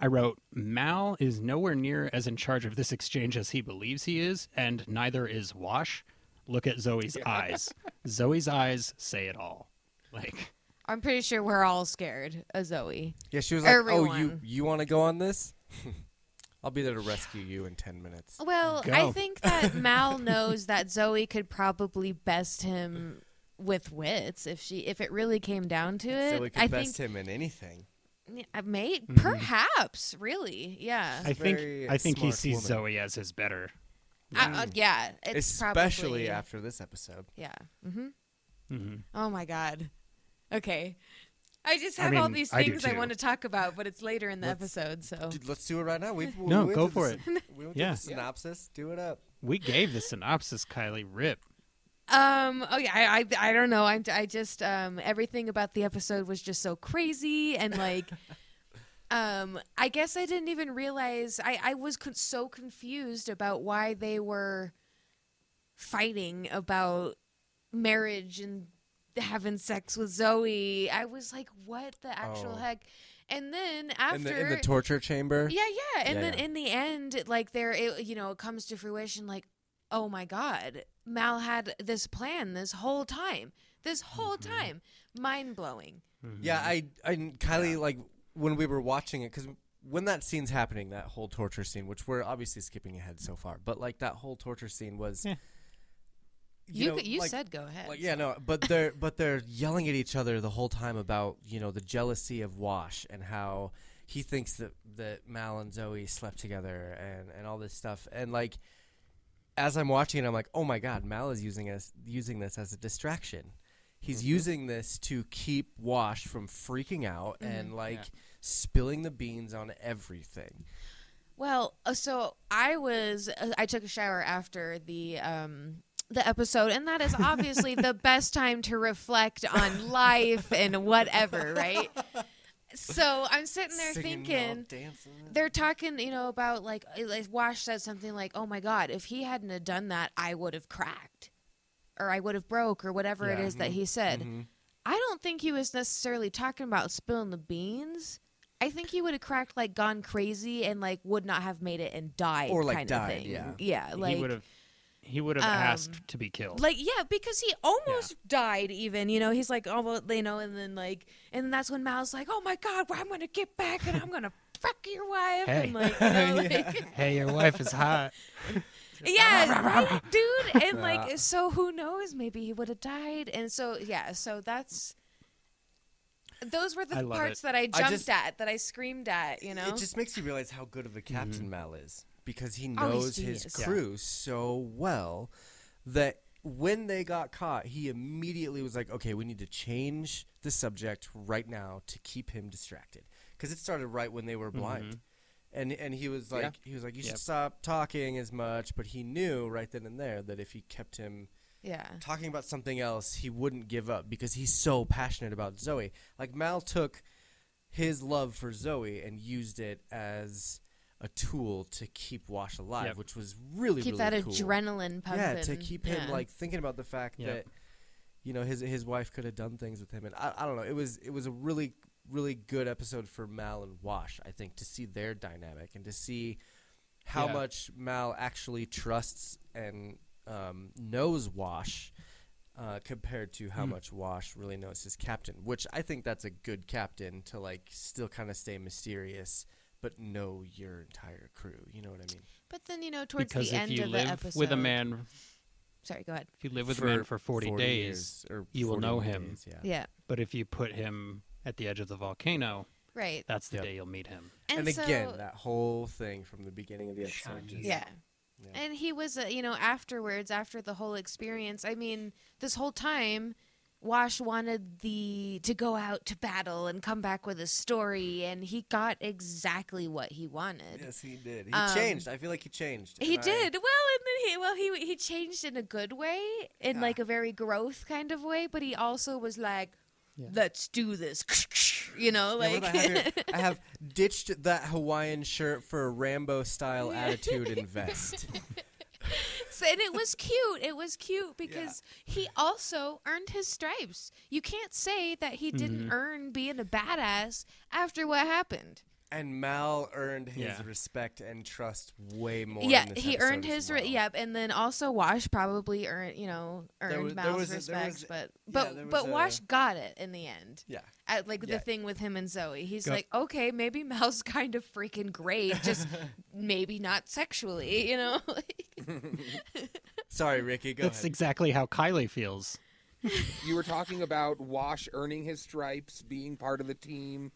I wrote Mal is nowhere near as in charge of this exchange as he believes he is, and neither is Wash. Look at Zoe's eyes. Zoe's eyes say it all. Like I'm pretty sure we're all scared of Zoe. Yeah, she was like, "Oh, you you want to go on this? I'll be there to rescue you in ten minutes." Well, I think that Mal knows that Zoe could probably best him with wits if she if it really came down to it. So we could I best think him in anything. uh, mate, Mhm. perhaps, really, yeah. I think I think he sees woman. Zoe as his better. Uh, uh, yeah, it's Especially probably, after this episode. Yeah. hmm hmm Oh my god. Okay. I just I have all these I do things I, too. want to talk about, but it's later in the Let's- episode, so. Dude, let's do it right now. We've, we No, went go through for the it. s- We went Yeah. the synopsis. Do it up. We gave the synopsis, Kylie. Rip. Um. Oh yeah. I, I. I don't know. I'm. I just. Um. Everything about the episode was just so crazy and like. um. I guess I didn't even realize. I. I was con- so confused about why they were fighting about marriage and having sex with Zoe. I was like, what the actual Oh. heck? And then after In the, in the torture chamber. Yeah, yeah. And Yeah, then yeah. in the end, like there, it, you know, it comes to fruition. Like, oh my God, Mal had this plan this whole time. This whole Mm-hmm. time, mind blowing. Yeah, I, I, Kylie, like when we were watching it, because when that scene's happening, that whole torture scene, which we're obviously skipping ahead so far, but like that whole torture scene was, Yeah. You know, you, you like- said go ahead. Like, yeah, no, but they're but they're yelling at each other the whole time about you know the jealousy of Wash and how he thinks that that Mal and Zoe slept together and and all this stuff. And like as I'm watching it, I'm like, oh my god, Mal is using us using this as a distraction. He's Mm-hmm. using this to keep Wash from freaking out Mm-hmm. and like spilling the beans on everything. Well, uh, so I was uh, I took a shower after the um the episode and that is obviously the best time to reflect on life and whatever, right? So I'm sitting there Singing thinking they're talking, you know, about like like Wash said something like, "Oh my god, if he hadn't have done that, I would have cracked." Or I would have broke or whatever it is Yeah. is that he said. Mhm. I don't think he was necessarily talking about spilling the beans. I think he would have cracked like gone crazy and like would not have made it and died Or, like, kind died, of thing. yeah. Yeah, like he would have he would have um, asked to be killed. like yeah, because he almost died even, you know, he's like almost you know, and then like and then that's when Mal's like, Oh my god, well, I'm gonna get back and I'm gonna fuck your wife Hey. and like, you know, like hey, your wife is hot. yeah, right, dude. And like, so who knows? Maybe he would have died. And so, yeah, so that's. Those were the parts it. that I jumped just- at, that I screamed at, you know? It just makes you realize how good of a captain Mal is because he Oh, knows his genius. Yeah. crew so well that when they got caught, he immediately was like, "Okay, we need to change the subject right now to keep him distracted." Because it started right when they were mm-hmm. blind, and and he was like, Yeah. he was like, "You Yep. should stop talking as much," but he knew right then and there that if he kept him yeah. talking about something else, he wouldn't give up because he's so passionate about Zoe. Like Mal took his love for Zoe and used it as a tool to keep Wash alive, Yep. which was really Keep really that cool. adrenaline pumping. Yeah, to keep him Yeah. like thinking about the fact Yep. that you know his his wife could have done things with him, and I, I don't know. It was it was a really really good episode for Mal and Wash. I think to see their dynamic and to see how Yeah. much Mal actually trusts and um, knows Wash. Uh, compared to how Mm. much Wash really knows his captain, which I think that's a good captain to like still kind of stay mysterious, but know your entire crew. You know what I mean? But then, you know, towards because the end of the live episode. with a man, Sorry, go ahead. if you live with a man for 40, days, years, or you will 40 know days, him. yeah. Yeah. but if you put him at the edge of the volcano, Right. that's the Yep. day you'll meet him. And, so, again, that whole thing from the beginning of the episode. Just, Yeah. Yeah. And he was, uh, you know, afterwards, after the whole experience, I mean, this whole time, Wash wanted the to go out to battle and come back with a story, and he got exactly what he wanted. Yes, he did. He Um, changed. I feel like he changed. He and I- did well, and then he well he he changed in a good way, in Yeah. like a very growth kind of way. But he also was like, Yeah. "Let's do this," you know, like what do I, have here? I have ditched that Hawaiian shirt for a Rambo style attitude and vest. So- and it was cute. It was cute because he also earned his stripes. You can't say that he didn't mm-hmm. earn being a badass after what happened. And Mal earned his Yeah. respect and trust way more. yeah, in this he earned as his re- yep, and then also Wash probably earned you know earned was- there Mal's was a- there respect, was- but but there but was Wash got it in the end. Yeah. At, like Yeah. the thing with him and Zoe, he's Go- like, okay, maybe Mal's kind of freaking great, just maybe not sexually, you know. Sorry, Ricky. Go That's ahead. exactly how Kylie feels. You were talking about Wash earning his stripes, being part of the team,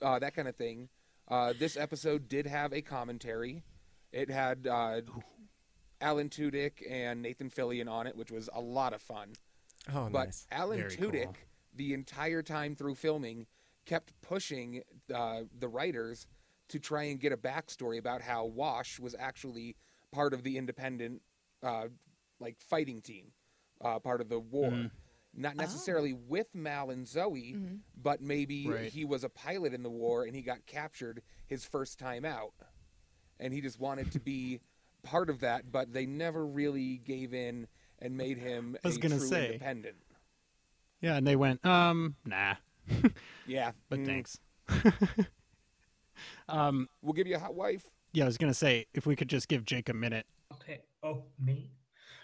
uh, that kind of thing. Uh, this episode did have a commentary. It had uh, Alan Tudyk and Nathan Fillion on it, which was a lot of fun. oh, but nice. Alan Very Tudyk, cool. The entire time through filming, kept pushing uh, the writers to try and get a backstory about how Wash was actually part of the independent, uh, like fighting team, uh, part of the war. Mhm. Not necessarily with Mal and Zoe, Mhm. but maybe Right. he was a pilot in the war and he got captured his first time out, and he just wanted to be part of that. But they never really gave in and made him I was a gonna true say. independent. Yeah, and they went, um, nah, Yeah, but mm, thanks. um, We'll give you a hot wife. yeah, I was gonna say if we could just give Jake a minute. Okay. Oh, me?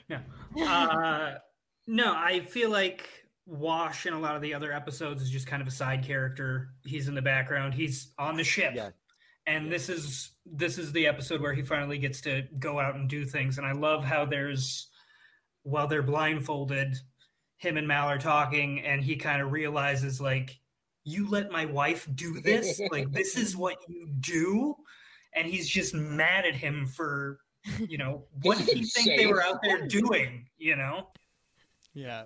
No. Uh, no, I feel like Wash in a lot of the other episodes is just kind of a side character. He's in the background. He's on the ship. Yeah. And this is this is the episode where he finally gets to go out and do things. And I love how there's while they're blindfolded, him and Mal are talking, and he kind of realizes like you let my wife do this? like, this is what you do? And he's just mad at him for, you know, what did he is think they were out there doing, you know? Yeah.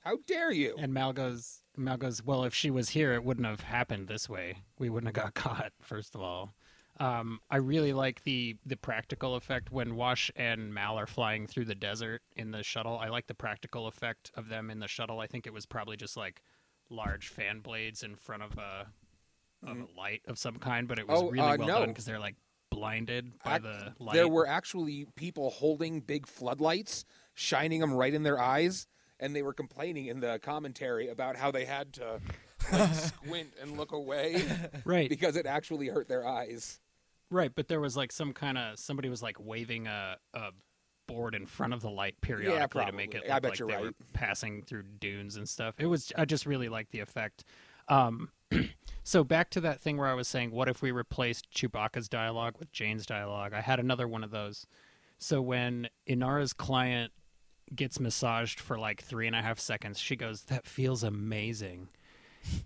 How dare you? And Mal goes, Mal goes, well, if she was here, it wouldn't have happened this way. We wouldn't have got caught, first of all. Um, I really like the the practical effect when Wash and Mal are flying through the desert in the shuttle. I like the practical effect of them in the shuttle. I think it was probably just like large fan blades in front of a of a light of some kind, but it was Oh, really uh, well no. done because they're like blinded by the light. There were actually people holding big floodlights, shining them right in their eyes, and they were complaining in the commentary about how they had to like, squint and look away right. because it actually hurt their eyes. Right, but there was like some kind of somebody was like waving a, a board in front of the light periodically to make it look I bet like you're they were right. passing through dunes and stuff. It was I just really liked the effect. Um, so back to that thing where I was saying, what if we replaced Chewbacca's dialogue with Jayne's dialogue? I had another one of those. So when Inara's client gets massaged for like three and a half seconds, she goes, "That feels amazing,"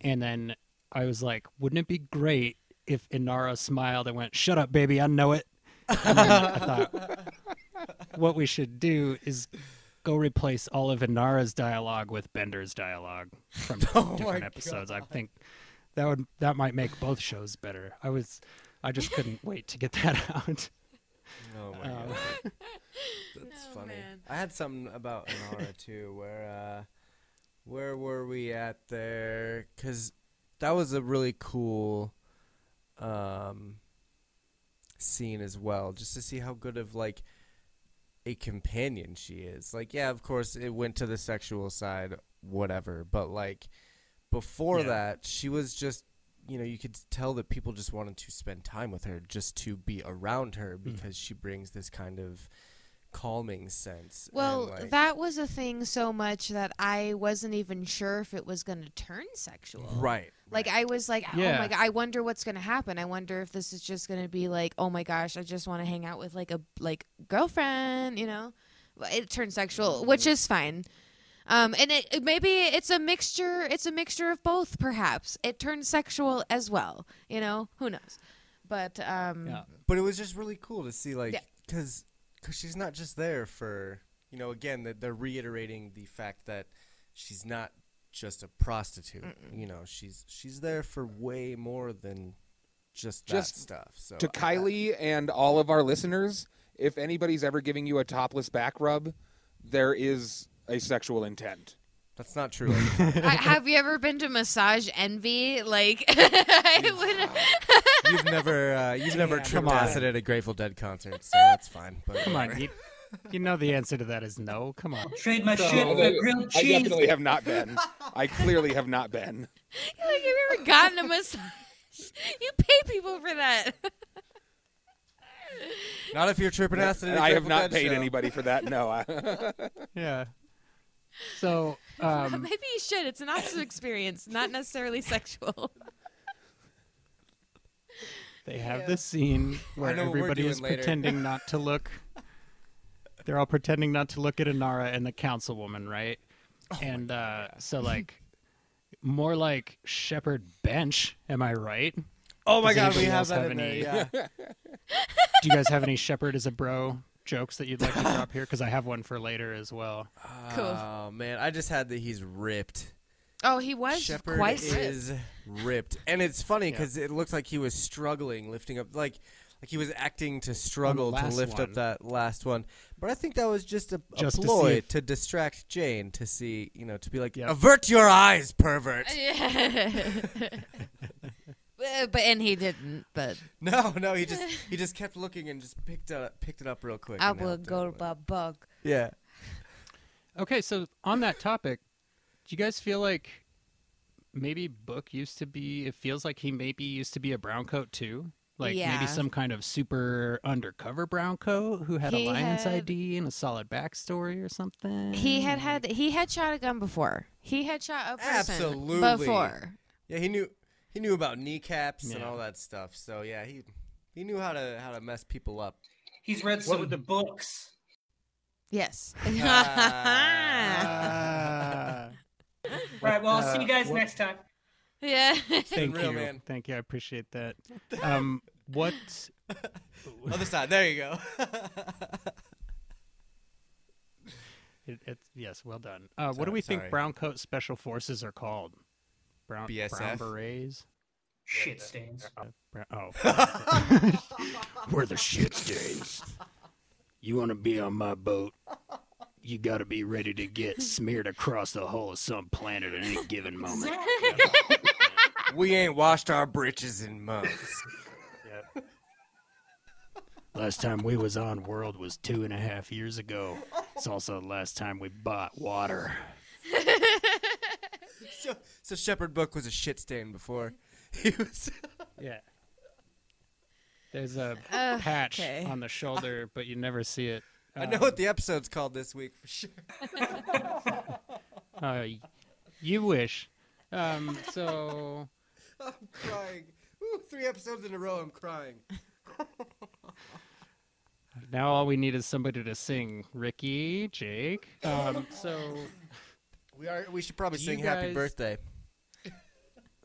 and then I was like, "Wouldn't it be great if Inara smiled and went, "Shut up, baby, I know it." And I thought, what we should do is go replace all of Inara's dialogue with Bender's dialogue from Oh different my episodes. I think that would that might make both shows better. I was I just couldn't wait to get that out. Oh my Um, god, that's Oh, funny. man. I had something about Inara too, where uh, where were we at there? Because that was a really cool um, scene as well, just to see how good of like a companion she is. Like, yeah, of course, it went to the sexual side, whatever, but like before Yeah. that, she was just. You know, you could tell that people just wanted to spend time with her, just to be around her, because she brings this kind of calming sense. Well, like- that was a thing so much that I wasn't even sure if it was going to turn sexual. right. Like I was like, oh my god, I wonder what's gonna happen. I wonder if this is just gonna be like, oh my gosh, I just want to hang out with like a like girlfriend, you know? It turned sexual, which is fine. Um, and it, it- maybe it's a mixture. It's a mixture of both. Perhaps it turned sexual as well. You know, who knows? But um, Yeah. but it was just really cool to see, like, Yeah. Because she's not just there for, you know, again, that they're reiterating the fact that she's not just a prostitute. You know, she's she's there for way more than just that Just stuff. So to I- Kylie and all of our listeners, if anybody's ever giving you a topless back rub, there is a sexual intent. that's not true. I, have you ever been to Massage Envy? Like, I would. You've never uh, you've never Yeah, tripped come acid at a Grateful Dead concert, so that's fine. But Come on, you, you know the answer to that is no. Come on. Trade my No, shit for I- grilled cheese. I definitely have not been. I clearly have not been. like, have you ever gotten a massage? You pay people for that. not if you're tripping acid. At a I have not paid show. anybody for that. No. Yeah. So um, Maybe you should. It's an awesome experience, not necessarily sexual. They have this scene where know what we're everybody is later. pretending not to look. They're all pretending not to look at Inara and the councilwoman, right? Oh and uh, so, like, more like Shepherd Bench. Am I right? Oh my Does god, we have else that have in there. Yeah. Do you guys have any Shepherd as a bro jokes that you'd like to drop here? Because I have one for later as well. Cool. Oh man, I just had that he's ripped. Oh, he was Shepherd quite ripped. is ripped, and it's funny because it looks like he was struggling lifting up, like like he was acting to struggle to last lift up that last one. But I think that was just a, a Just to see ploy if- to, distract Jayne to see, you know, to be like, Yep. avert your eyes, pervert. Uh, but and he didn't. But No, no, he just he just kept looking and just picked up picked it up real quick. I and will helped go her, to bug. Yeah. Okay, so on that topic, do you guys feel like maybe Book used to be? It feels like he maybe used to be a brown coat too. Like Yeah. maybe some kind of super undercover brown coat who had He a lion's had- ID and a solid backstory or something. He had had he had shot a gun before. He had shot a person Absolutely. before. Yeah, he knew he knew about kneecaps and all that stuff. So yeah, he he knew how to how to mess people up. He's read What some would the- books. Yes. Ah. Ah. Right. Well, I'll see Uh, you guys what- next time. Yeah. Thank real, you. man. Thank you. I appreciate that. Um, what? Other side. There you go. It, it's yes, well done. Uh, what do Sorry- we think sorry. brown coat special forces are called? Brown brown BSF? berets. Shit stains. Brown, oh, We're the shit stains. You want to be on my boat? You got to be ready to get smeared across the hull of some planet at any given moment. we ain't washed our britches in months. Yep. Last time we was on world was two and a half years ago. It's also the last time we bought water. So, so Shepherd Book was a shit stain before. He was. yeah. There's a Ugh, patch okay. on the shoulder, but you never see it. I know what the episode's called this week for sure. Uh, you wish. Um, so I'm crying. Ooh, three episodes in a row. I'm crying. now all we need is somebody to sing. Ricky, Jake. Um, so We are. We should probably sing you "Happy Birthday."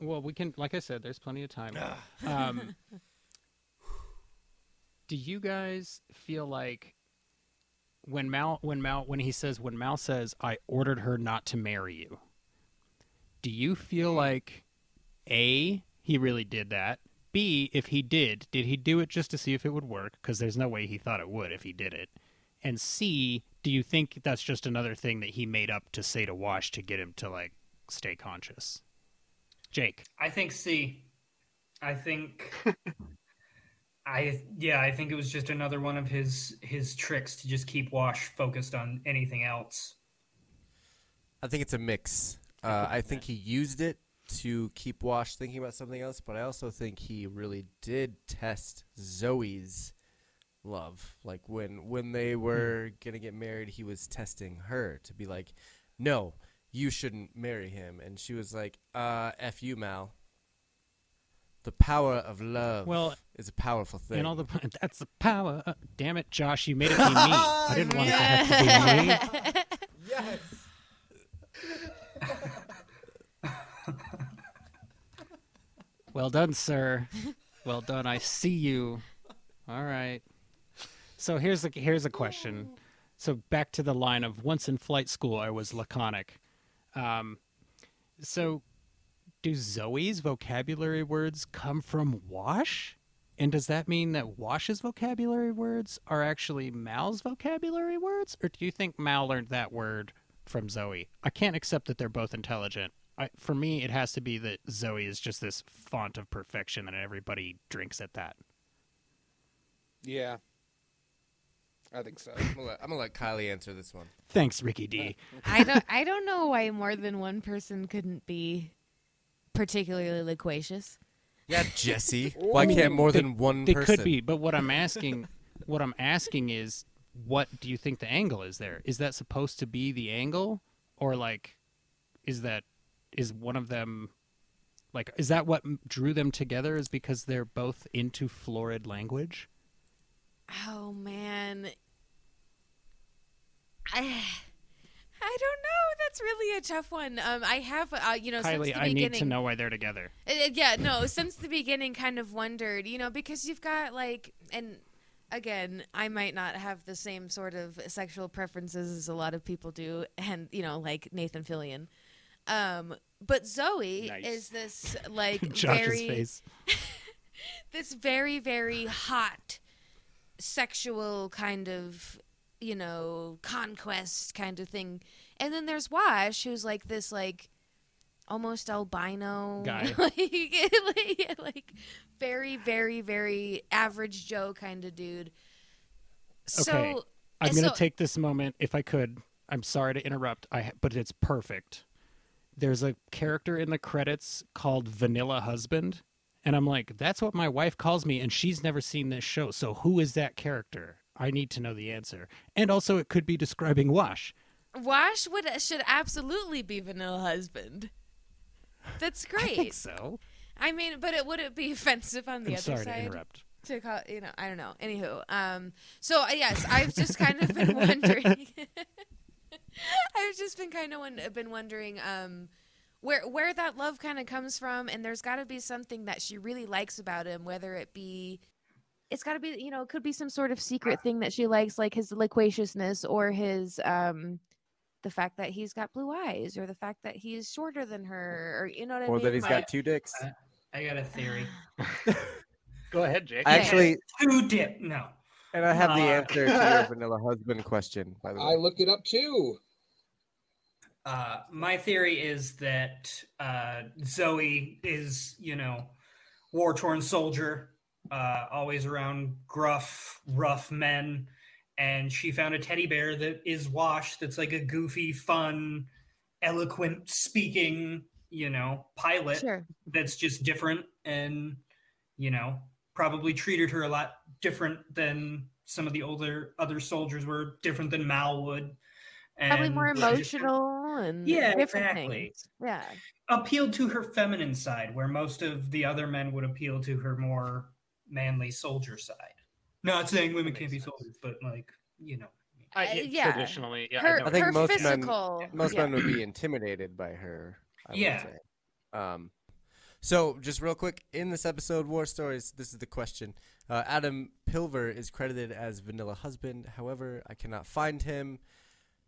Well, we can, like I said, there's plenty of time. um, do you guys feel like when Mal, when Mal, when he says, when Mal says, "I ordered her not to marry you," do you feel mm. like a he really did that? B, if he did, did he do it just to see if it would work? Because there's no way he thought it would if he did it. And C, do you think that's just another thing that he made up to say to Wash to get him to like stay conscious? Jake. I think C. I think. I yeah, I think it was just another one of his his tricks to just keep Wash focused on anything else. I think it's a mix. Uh, I think he used it to keep Wash thinking about something else, but I also think he really did test Zoe's love. Like when when they were gonna get married, he was testing her to be like, "No, you shouldn't marry him," and she was like, "Uh, f you, Mal." The power of love Well, is a powerful thing. And all the that's the power. Uh, damn it, Josh, you made it be me. I didn't want it to have to be me. yes. Well done, sir. Well done. I see you. All right. So here's a here's a question. So back to the line of once in flight school, I was laconic. Um, so do Zoe's vocabulary words come from Wash? And does that mean that Wash's vocabulary words are actually Mal's vocabulary words? Or do you think Mal learned that word from Zoe? I can't accept that they're both intelligent. I, for me, it has to be that Zoe is just this font of perfection and everybody drinks at that. Yeah. I think so. I'm gonna, let, I'm gonna let Kylie answer this one. Thanks, Ricky D. I don't I don't know why more than one person couldn't be particularly loquacious. Yeah, Jesse. Why mean, can't more they- than one They person? could be, but what I'm asking, what I'm asking is, what do you think the angle is there? Is that supposed to be the angle, or like, is that is one of them, like, is that what drew them together? Is because they're both into florid language? Oh man. I I don't know. That's really a tough one. Um, I have, uh, you know, since Kylie, the I beginning. need to know why they're together. Uh, yeah, no, since the beginning, kind of wondered, you know, because you've got like, and again, I might not have the same sort of sexual preferences as a lot of people do, and you know, like Nathan Fillion. Um, but Zoe Nice. is this like very this very very hot sexual kind of you know conquest kind of thing and then there's wash who's like this like almost albino Guy. like, like, very very very average joe kind of dude so Okay. I'm going to take this moment, if I could. I'm sorry to interrupt, I but it's perfect. There's a character in the credits called Vanilla Husband, and I'm like, that's what my wife calls me, and she's never seen this show. So who is that character? I need to know the answer. And also, it could be describing Wash. wash would should absolutely be vanilla husband that's great. I so. I mean, but it would it be offensive on the I'm other sorry side? Sorry to interrupt. to call you know i don't know anywho um so uh, yes i've just kind of been wondering i've just been kind of won- been wondering um where where that love kind of comes from and there's got to be something that she really likes about him whether it be it's got to be you know it could be some sort of secret thing that she likes like his loquaciousness or his um the fact that he's got blue eyes or the fact that he's shorter than her or you know what i Or mean that he's got two dicks. I got a theory. Go ahead, Jake. I actually, Two dip. No. and I have the Uh, answer to your vanilla husband question. By the way I way, looked it up too. Uh, my theory is that uh, Zoe is, you know, war torn soldier, uh, always around gruff, rough men. And she found a teddy bear that is Wash, that's like a goofy, fun, eloquent speaking, you know, pilot sure that's just different and, you know, probably treated her a lot different than some of the older other soldiers were, different than Mal would. probably and more just emotional and Yeah, different exactly. things yeah appealed to her feminine side, where most of the other men would appeal to her more manly soldier side. Not saying women can't be soldiers, but like you know. Uh, yeah. Traditionally, yeah. her, I know. I think her most men- physical most yeah. men would be intimidated by her. I would Yeah. say. Um, so just real quick, in this episode, War Stories, this is the question. Uh, Adam Pilver is credited as Vanilla Husband. However, I cannot find him.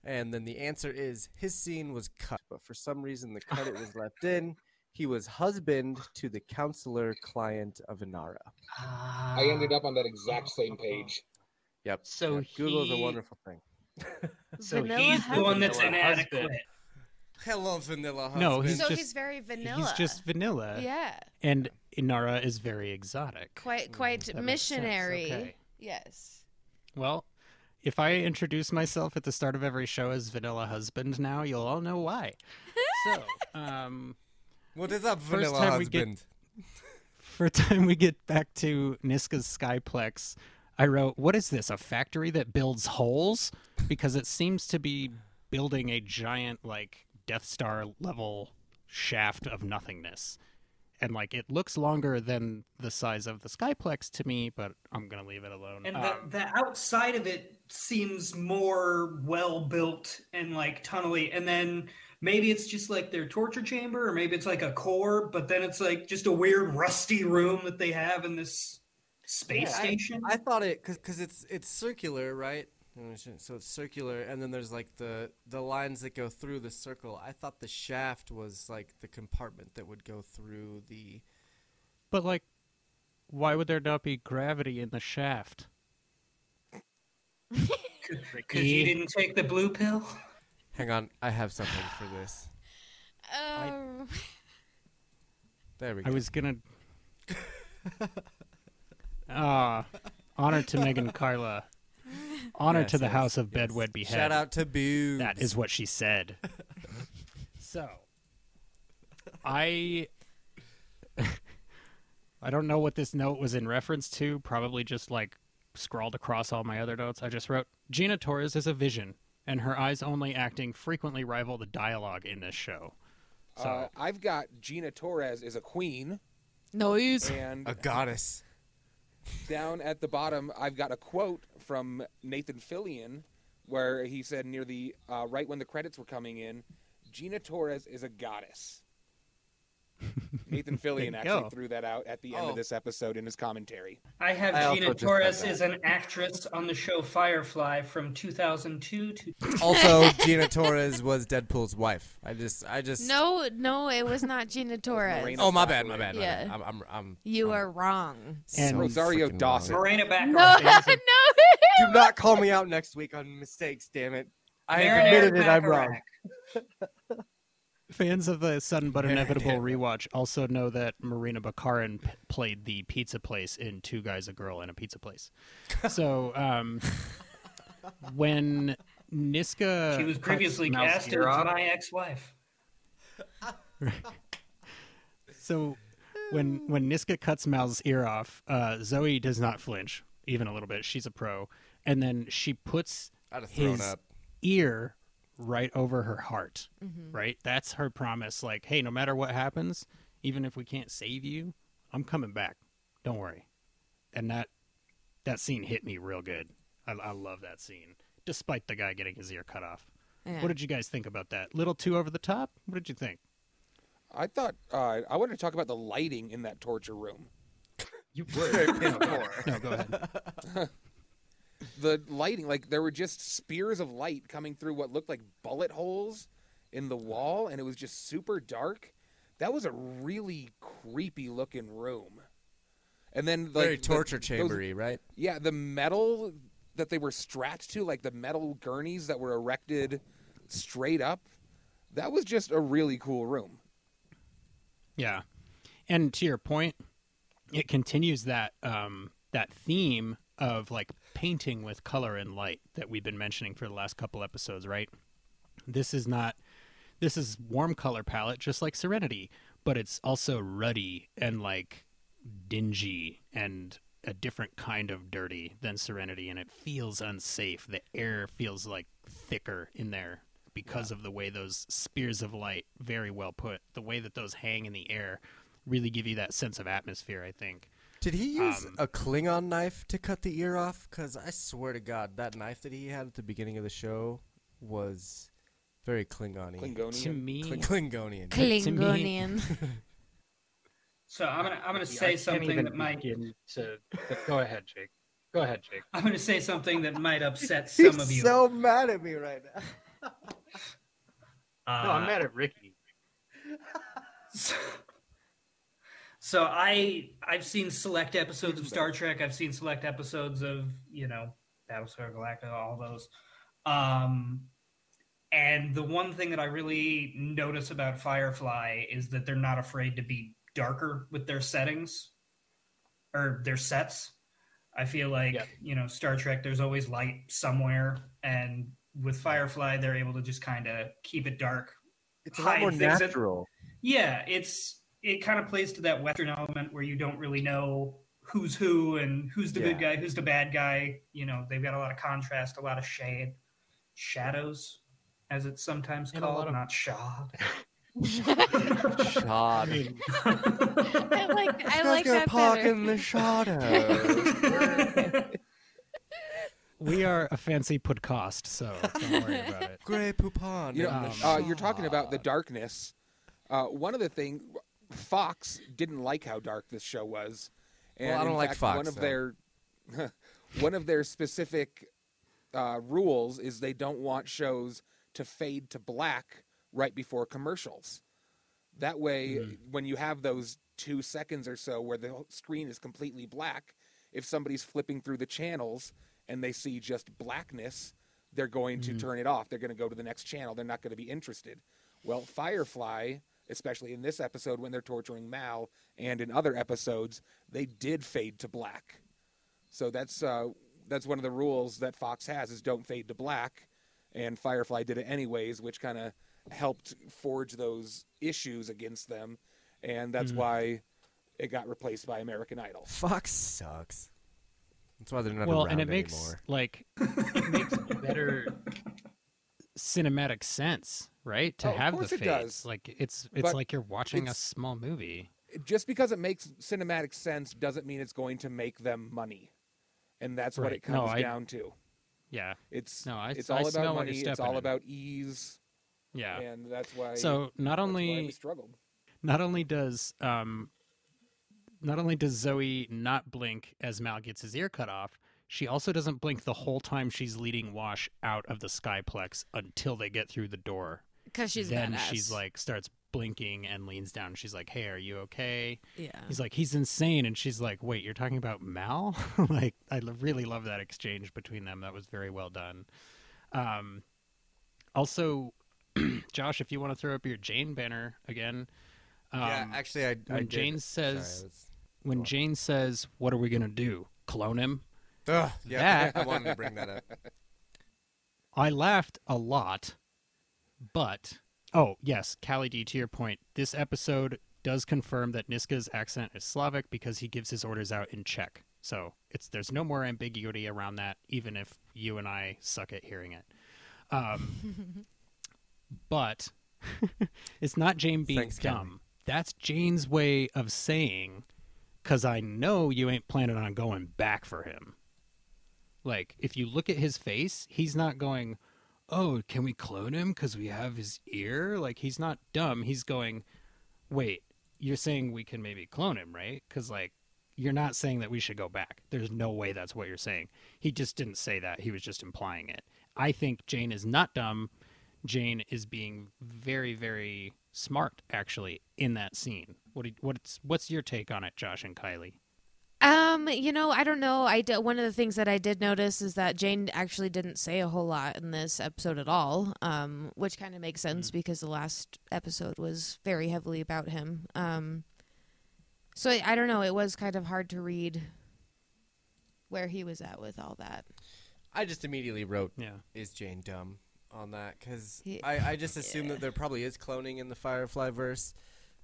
And then the answer is his scene was cut, but for some reason the credit was left in. He was husband to the counselor client of Inara. I ended up on that exact same page. Yep. So yep. Google's a wonderful thing. So Vanilla he's the one that's vanilla inadequate. husband. Hello, Vanilla Husband. No, he's so just- he's very vanilla He's just vanilla. yeah And Inara is very exotic. quite quite That makes sense, missionary okay. yes Well, if I introduce myself at the start of every show as Vanilla Husband now, you'll all know why. so, um, What is up, First Vanilla time we get- Husband? for time we get back to Niska's Skyplex, I wrote, What is this? A factory that builds holes? Because it seems to be building a giant, like, Death Star level shaft of nothingness. And, like, it looks longer than the size of the Skyplex to me, but I'm going to leave it alone. And Um, the, the outside of it seems more well built and like tunnely. And then maybe it's just like their torture chamber, or maybe it's like a core, but then it's like just a weird rusty room that they have in this space Yeah, I- station. I thought it because it's it's circular, right? So it's circular, and then there's like the the lines that go through the circle. I thought the shaft was like the compartment that would go through the. But, like, why would there not be gravity in the shaft? Because you didn't take the blue pill. Hang on, I have something for this. um, There we go. I was gonna. Ah, honor to Megan Carla. Honor Yes, to the yes, House of yes. Bedwed Behead. Shout out to Boo. That is what she said. so, I. I don't know what this note was in reference to. Probably just like scrawled across all my other notes. I just wrote Gina Torres is a vision, and her eyes only acting frequently rival the dialogue in this show. So, Uh, I've got Gina Torres is a queen, noise and a goddess. down at the bottom, I've got a quote from Nathan Fillion, where he said near the uh, right when the credits were coming in, Gina Torres is a goddess. Nathan Fillion actually go. threw that out at the end Oh. of this episode in his commentary. I have I Gina Torres had that. as an actress on the show Firefly from 2002 to Also, Gina Torres was Deadpool's wife. I just, I just. no no it was not gina torres Oh my bad, my bad. My Yeah. bad. I'm, I'm, I'm. you I'm are wrong And- so Rosario Dawson. wrong. Morena no Baccarin. no Do not call me out next week on mistakes. Damn it! I have admitted it. I'm wrong. Baccarin. Fans of the Sudden But Inevitable rewatch also know that Morena Baccarin p- played the pizza place in Two Guys, a Girl, and a Pizza Place. So, um, when Niska. She was previously cast as off- my ex-wife. So, when when Niska cuts Mal's ear off, uh, Zoe does not flinch even a little bit. She's a pro, and then she puts I'd have thrown his up. ear right over her heart. Mm-hmm. Right, that's her promise. Like, hey, no matter what happens, even if we can't save you, I'm coming back. Don't worry. And that that scene hit me real good. I, I love that scene, despite the guy getting his ear cut off. Yeah. What did you guys think about that? Little too over the top. What did you think? I thought uh, I wanted to talk about the lighting in that torture room. You would. no, go on. No, go ahead. The lighting, like there were just spears of light coming through what looked like bullet holes in the wall, and it was just super dark. That was a really creepy looking room. And then like Very the- torture those- chambery, right? Yeah, the metal that they were strapped to, like the metal gurneys that were erected straight up, that was just a really cool room. Yeah, and to your point, it continues that um, that theme of like painting with color and light that we've been mentioning for the last couple episodes, right? This is not this is warm color palette just like Serenity, but it's also ruddy and like dingy and a different kind of dirty than Serenity and it feels unsafe. The air feels like thicker in there because of the way those spears of light, very well put, the way that those hang in the air really give you that sense of atmosphere, I think. Did he use Um, a Klingon knife to cut the ear off? Because I swear to God, that knife that he had at the beginning of the show was very Klingon-y. Klingonian. To me, Kling- Klingonian. Klingonian. So I'm gonna I'm gonna I say can't something that might to. Go ahead, Jake. Go ahead, Jake. I'm gonna say something that might upset some of you. so mad at me right now. Uh, No, I'm mad at Ricky. So, so I I've seen select episodes of Star Trek. I've seen select episodes of you know Battlestar Galactica, all those. Um, and the one thing that I really notice about Firefly is that they're not afraid to be darker with their settings or their sets. I feel like Yeah. you know Star Trek. There's always light somewhere, and with Firefly, they're able to just kind of keep it dark. It's a lot more hide things that- natural. yeah, it's it kind of plays to that Western element where you don't really know who's who and who's the good guy, who's the bad guy. You know, they've got a lot of contrast, a lot of shade, shadows, as it's sometimes And a called, lot of- not shade. Shot. I like I like that park better. in the shadow. we are a fancy podcast, so don't worry about it. Grey Poupon. You know, um, uh, you're talking about the darkness. Uh, one of the things Fox didn't like how dark this show was, and Well, I don't in like fact, Fox, One of so. their one of their specific uh, rules is they don't want shows to fade to black right before commercials. That way, when you have those two seconds or so where the screen is completely black, if somebody's flipping through the channels and they see just blackness, they're going to turn it off. They're going to go to the next channel. They're not going to be interested. Well, Firefly, especially in this episode when they're torturing Mal, and in other episodes, they did fade to black. So that's uh, that's one of the rules that Fox has is don't fade to black, and Firefly did it anyways, which kind of helped forge those issues against them, and that's why it got replaced by American Idol. Fox sucks. That's why they're not well, around and it makes anymore. like it makes better cinematic sense, right? To Oh, have the it fades. does. Like it's it's But like you're watching a small movie. Just because it makes cinematic sense doesn't mean it's going to make them money, and that's what it comes No, I- down to. Yeah, It's No, I- it's I all smell about money. It's all in. about ease, yeah. and that's why. So not only struggled. not only does um not only does Zoe not blink as Mal gets his ear cut off, she also doesn't blink the whole time she's leading Wash out of the skyplex until they get through the door. Because she's then badass. she's like starts blinking and leans down. She's like, "Hey, are you okay?" yeah. He's like, "He's insane," and she's like, "Wait, you're talking about Mal?" like, I lo- really love that exchange between them. That was very well done. Um, also, Josh, if you want to throw up your Jayne banner again, um, yeah, actually, I, I when did- Jayne sorry, says- I was- when Go on. Jayne says, "What are we gonna do? Clone him?" Ugh, yeah, That- I wanted to bring that up. I laughed a lot, but oh yes, Callie D. To your point, this episode does confirm that Niska's accent is Slavic because he gives his orders out in Czech. So it's there's no more ambiguity around that, even if you and I suck at hearing it. Um, but it's not Jayne being Thanks, dumb. That's Jayne's way of saying, "Cause I know you ain't planning on going back for him." Like, if you look at his face, he's not going, Oh, can we clone him because we have his ear? Like, he's not dumb. He's going, wait, you're saying we can maybe clone him, right? Because like you're not saying that we should go back. There's no way that's what you're saying. He just didn't say that. He was just implying it. I think Jayne is not dumb. Jayne is being very, very smart, actually, in that scene. What do you- what's what's your take on it, Josh and Kylie? Um, you know, I don't know. I d- one of the things that I did notice is that Jayne actually didn't say a whole lot in this episode at all. Um, which kind of makes sense because the last episode was very heavily about him. Um, so I, I don't know. It was kind of hard to read where he was at with all that. I just immediately wrote, Yeah. "Is Jayne dumb?" on that because I, I just assume that there probably is cloning in the Firefly verse,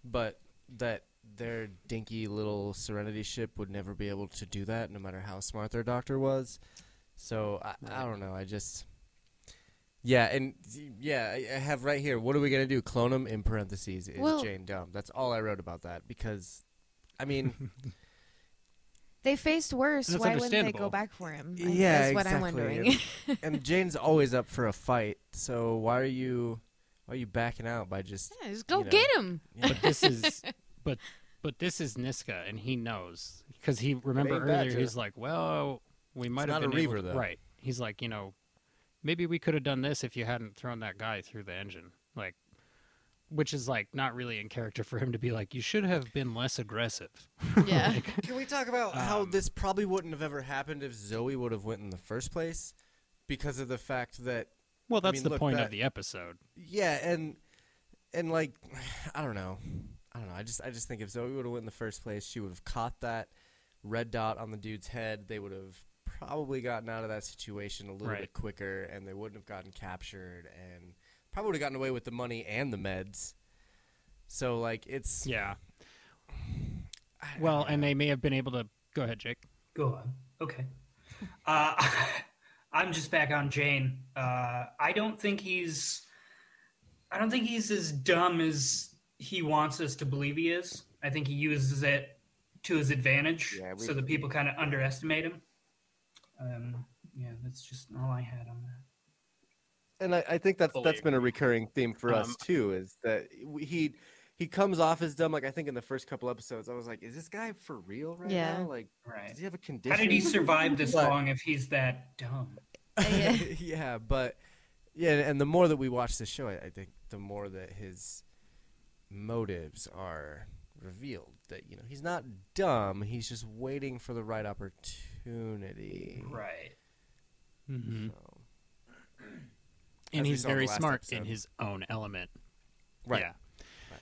but that their dinky little Serenity ship would never be able to do that, no matter how smart their doctor was. So I, I don't know. I just yeah, and yeah, I I have right here. What are we gonna do? Clone him in parentheses. Is Well- Jayne dumb? That's all I wrote about that because, I mean. They faced worse. That's Why wouldn't they go back for him? I- Yeah, is what I'm exactly. wondering. and Jayne's always up for a fight. So why are you why are you backing out by just Yeah, just go you know. get him. But this is but but this is Niska and he knows because he remember earlier Badger. he's like, well, we might have not a been able Reaver, to-" though. right. He's like, you know, maybe we could have done this if you hadn't thrown that guy through the engine, like, which is like not really in character for him to be like, you should have been less aggressive. Yeah. Like, Can we talk about how Um, this probably wouldn't have ever happened if Zoe would have went in the first place? Because of the fact that well, I that's mean, the look, point that- of the episode. yeah, and and like I don't know. I don't know. I just I just think if Zoe would have went in the first place, she would have caught that red dot on the dude's head. They would have probably gotten out of that situation a little Right. bit quicker and they wouldn't have gotten captured and probably would have gotten away with the money and the meds. So like it's Yeah. Well, know. and they may have been able to go ahead, Jake. Go on. Okay. Uh, I'm just back on Jayne. Uh, I don't think he's. I don't think he's as dumb as he wants us to believe he is. I think he uses it to his advantage, Yeah, we- so that people kind of underestimate him. Um, yeah, that's just all I had on that. and I, I think that's Fully that's been a recurring theme for us Um, too. Is that he he comes off as dumb. Like I think in the first couple episodes, I was like, "Is this guy for real right Yeah. now? Like, Right. does he have a condition? How did he survive this But- long if he's that dumb? Yeah. yeah, but yeah, and the more that we watch the show, I, I think the more that his motives are revealed. That you know he's not dumb. He's just waiting for the right opportunity. Right. Mm-hmm. So, And he's saw in the very last smart in his own element. right. Yeah.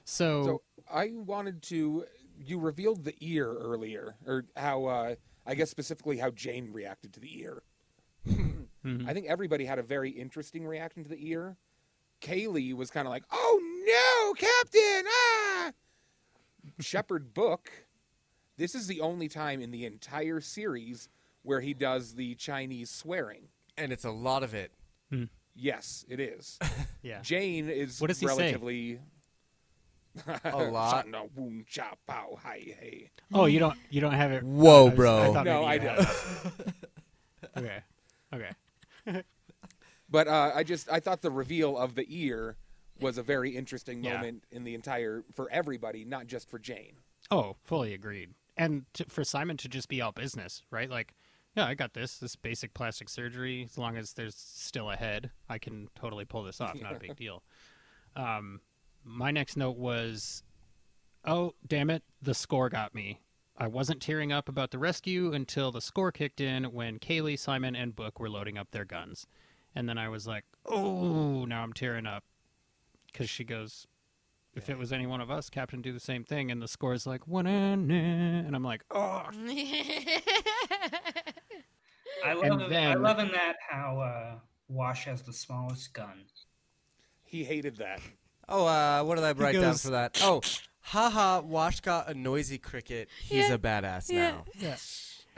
So, So I wanted to. You revealed the ear earlier, or how uh, I guess specifically how Jayne reacted to the ear. mhm. I think everybody had a very interesting reaction to the ear. Kaylee was kind of like, "Oh no, Captain!" Ah. Shepherd Book. This is the only time in the entire series where he does the Chinese swearing. And it's a lot of it. Yes, it is. yeah. Jayne is What does he say? relatively A lot. Shan na woon cha pao hai hey. Oh, you don't you don't have it. Whoa, I was- bro. I No, I do. had it. okay. Okay. But uh, I just I thought the reveal of the ear was a very interesting Yeah. moment in the entire for everybody, not just for Jayne. Oh, fully agreed. And to, for Simon to just be all business, right? Like, yeah, I got this. This basic plastic surgery. As long as there's still a head, I can totally pull this off. Not a big deal. Um, my next note was, oh damn it, the score got me. I wasn't tearing up about the rescue until the score kicked in when Kaylee, Simon, and Book were loading up their guns, and then I was like, oh, now I'm tearing up because she goes, if it was any one of us, Captain do the same thing, and the score is like one and I'm like, oh, I love. And I love in that how uh, Wash has the smallest gun. He hated that. Oh, uh, what did I write down for that? Oh, haha, Wash got a noisy cricket. He's Yeah. a badass Yeah. now.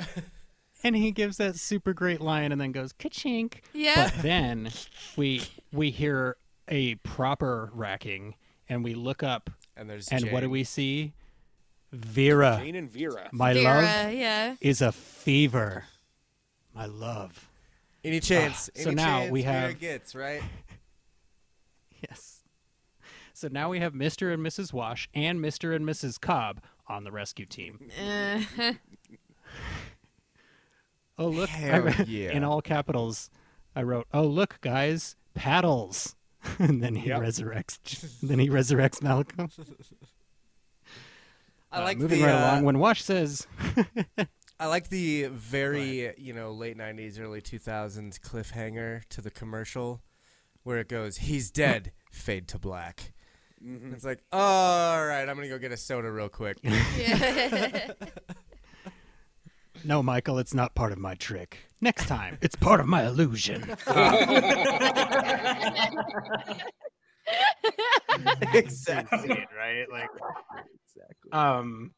and he gives that super great line and then goes ka-chink. Yeah. But then we we hear a proper racking and we look up And there's and what do we see? Vera, Jayne and Vera. my Vera, love yeah. is a fever. My love. Any chance? Ah, so any now chance we Vera have- gets right. Yes. So now we have Mr. and Mrs. Wash and Mr. and Mrs. Cobb on the rescue team. Uh, Oh look! Hell I- yeah. In all capitals, I wrote, "Oh look, guys, paddles," and then he Yep. resurrects. then he resurrects Malcolm. I Uh, like moving the right uh, along when Wash says, I like the very you know late '90s, early 2000s cliffhanger to the commercial, where it goes, "He's dead." Fade to black. It's like, all right, I'm gonna go get a soda real quick. Yeah. "No, Michael, it's not part of my trick. Next time, it's part of my illusion." exactly. Right? Like, exactly. um,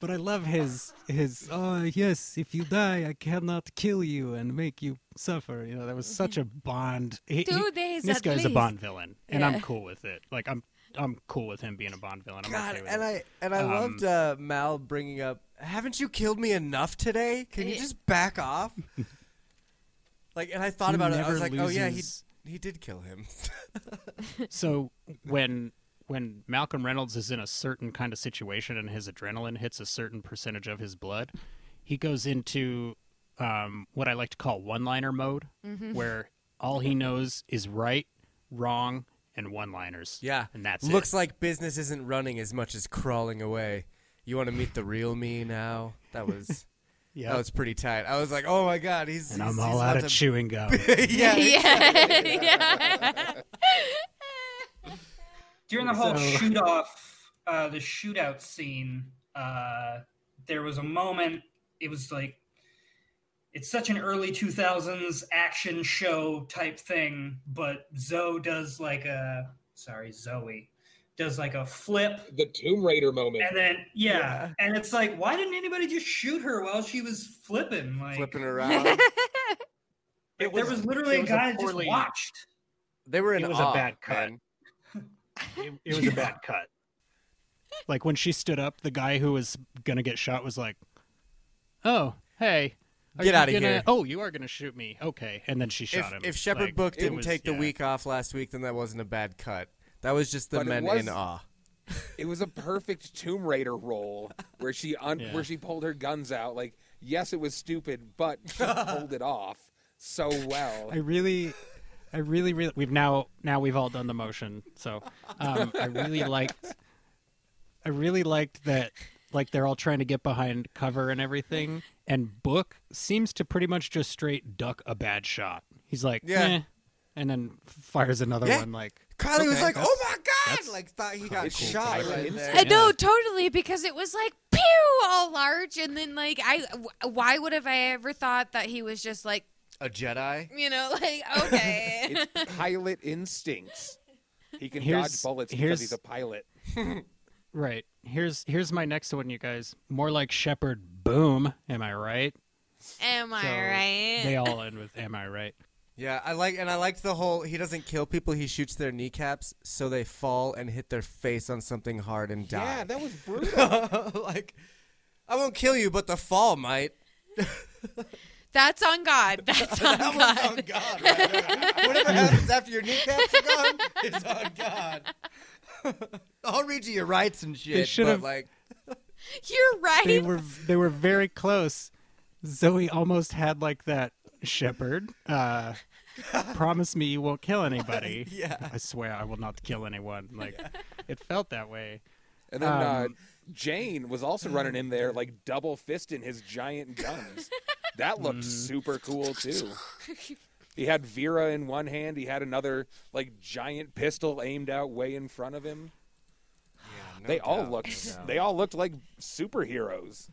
But I love his his. Oh yes, if you die, I cannot kill you and make you suffer. You know, that was such a Bond. he- Two he- days This at guy's a. Bond villain, and Yeah. I'm cool with it. Like I'm I'm cool with him being a Bond villain. I'm God, okay with and it. I and I Um, loved uh, Mal bringing up, "Haven't you killed me enough today? Can you just back off?" like, and I thought He about it. I never was like, "Oh yeah, he loses- he did kill him." So when when Malcolm Reynolds is in a certain kind of situation and his adrenaline hits a certain percentage of his blood, he goes into um, what I like to call one-liner mode, Mm-hmm. where all he knows is right, wrong, and one-liners. yeah, and that's looks it. like business isn't running as much as crawling away. You want to meet the real me now? That was Yeah, that was pretty tight. I was like, "Oh my god, he's and he's, I'm all he's out of to- chewing gum. yeah, yeah. yeah. During the whole So- shoot off, uh, the shootout scene, uh, there was a moment. It was like it's such an early 2000s action show type thing, but Zoe does like a sorry, Zoe does like a flip The Tomb Raider moment. and then yeah, Yeah. and it's like why didn't anybody just shoot her while she was flipping like flipping around. like, there was literally it a guy that poorly- just watched They were in It was a bad cut. It, it was a bad cut. Like when she stood up, the guy who was gonna get shot was like, "Oh, hey." are Get out of gonna- here." Oh, you are gonna shoot me. Okay, and then she If shot him. if Shepherd Like, Book didn't was- take the yeah. week off last week, then that wasn't a bad cut. That was just the But men was- in awe. It was a perfect Tomb Raider role where she un- Yeah. where she pulled her guns out. Like, yes, it was stupid, but she pulled it off so well. I really, I really, really. We've now now we've all done the motion, so um, I really liked. I really liked that. Like they're all trying to get behind cover and everything, and Book seems to pretty much just straight duck a bad shot. He's like, Yeah. "Eh," and then fires another Yeah. one. Like Kylie was like, "Oh my god!" that's- Like thought he got cool. shot Pilot right there. Uh, I know totally because it was like pew all large, and then like I, why would have I ever thought that he was just like A Jedi. you know like okay. it's pilot instincts. He can Here's- dodge bullets here's- because he's a pilot. right here's here's my next one, you guys. More like Shepherd Boom. Am I right? Am I So right? They all end with "Am I right?" Yeah, I like and I liked the whole. He doesn't kill people; he shoots their kneecaps so they fall and hit their face on something hard and die. Yeah, that was brutal. like, I won't kill you, but the fall might. That's on God. That's on That God. one's on God. Right. Whatever happens after your kneecaps are gone it's on God. I'll read you your rights and shit, but should've- like, You're right. they were they were very close. Zoe almost had like that shepherd. Uh, promise me you won't kill anybody. Yeah. I swear I will not kill anyone. Like it felt that way. And then uh, Um, Jayne was also running in there like double fisting his giant guns. that looked Mm. super cool too. He had Vera in one hand. He had another like giant pistol aimed out way in front of him. no they all doubt, looked. no doubt. They all looked like superheroes.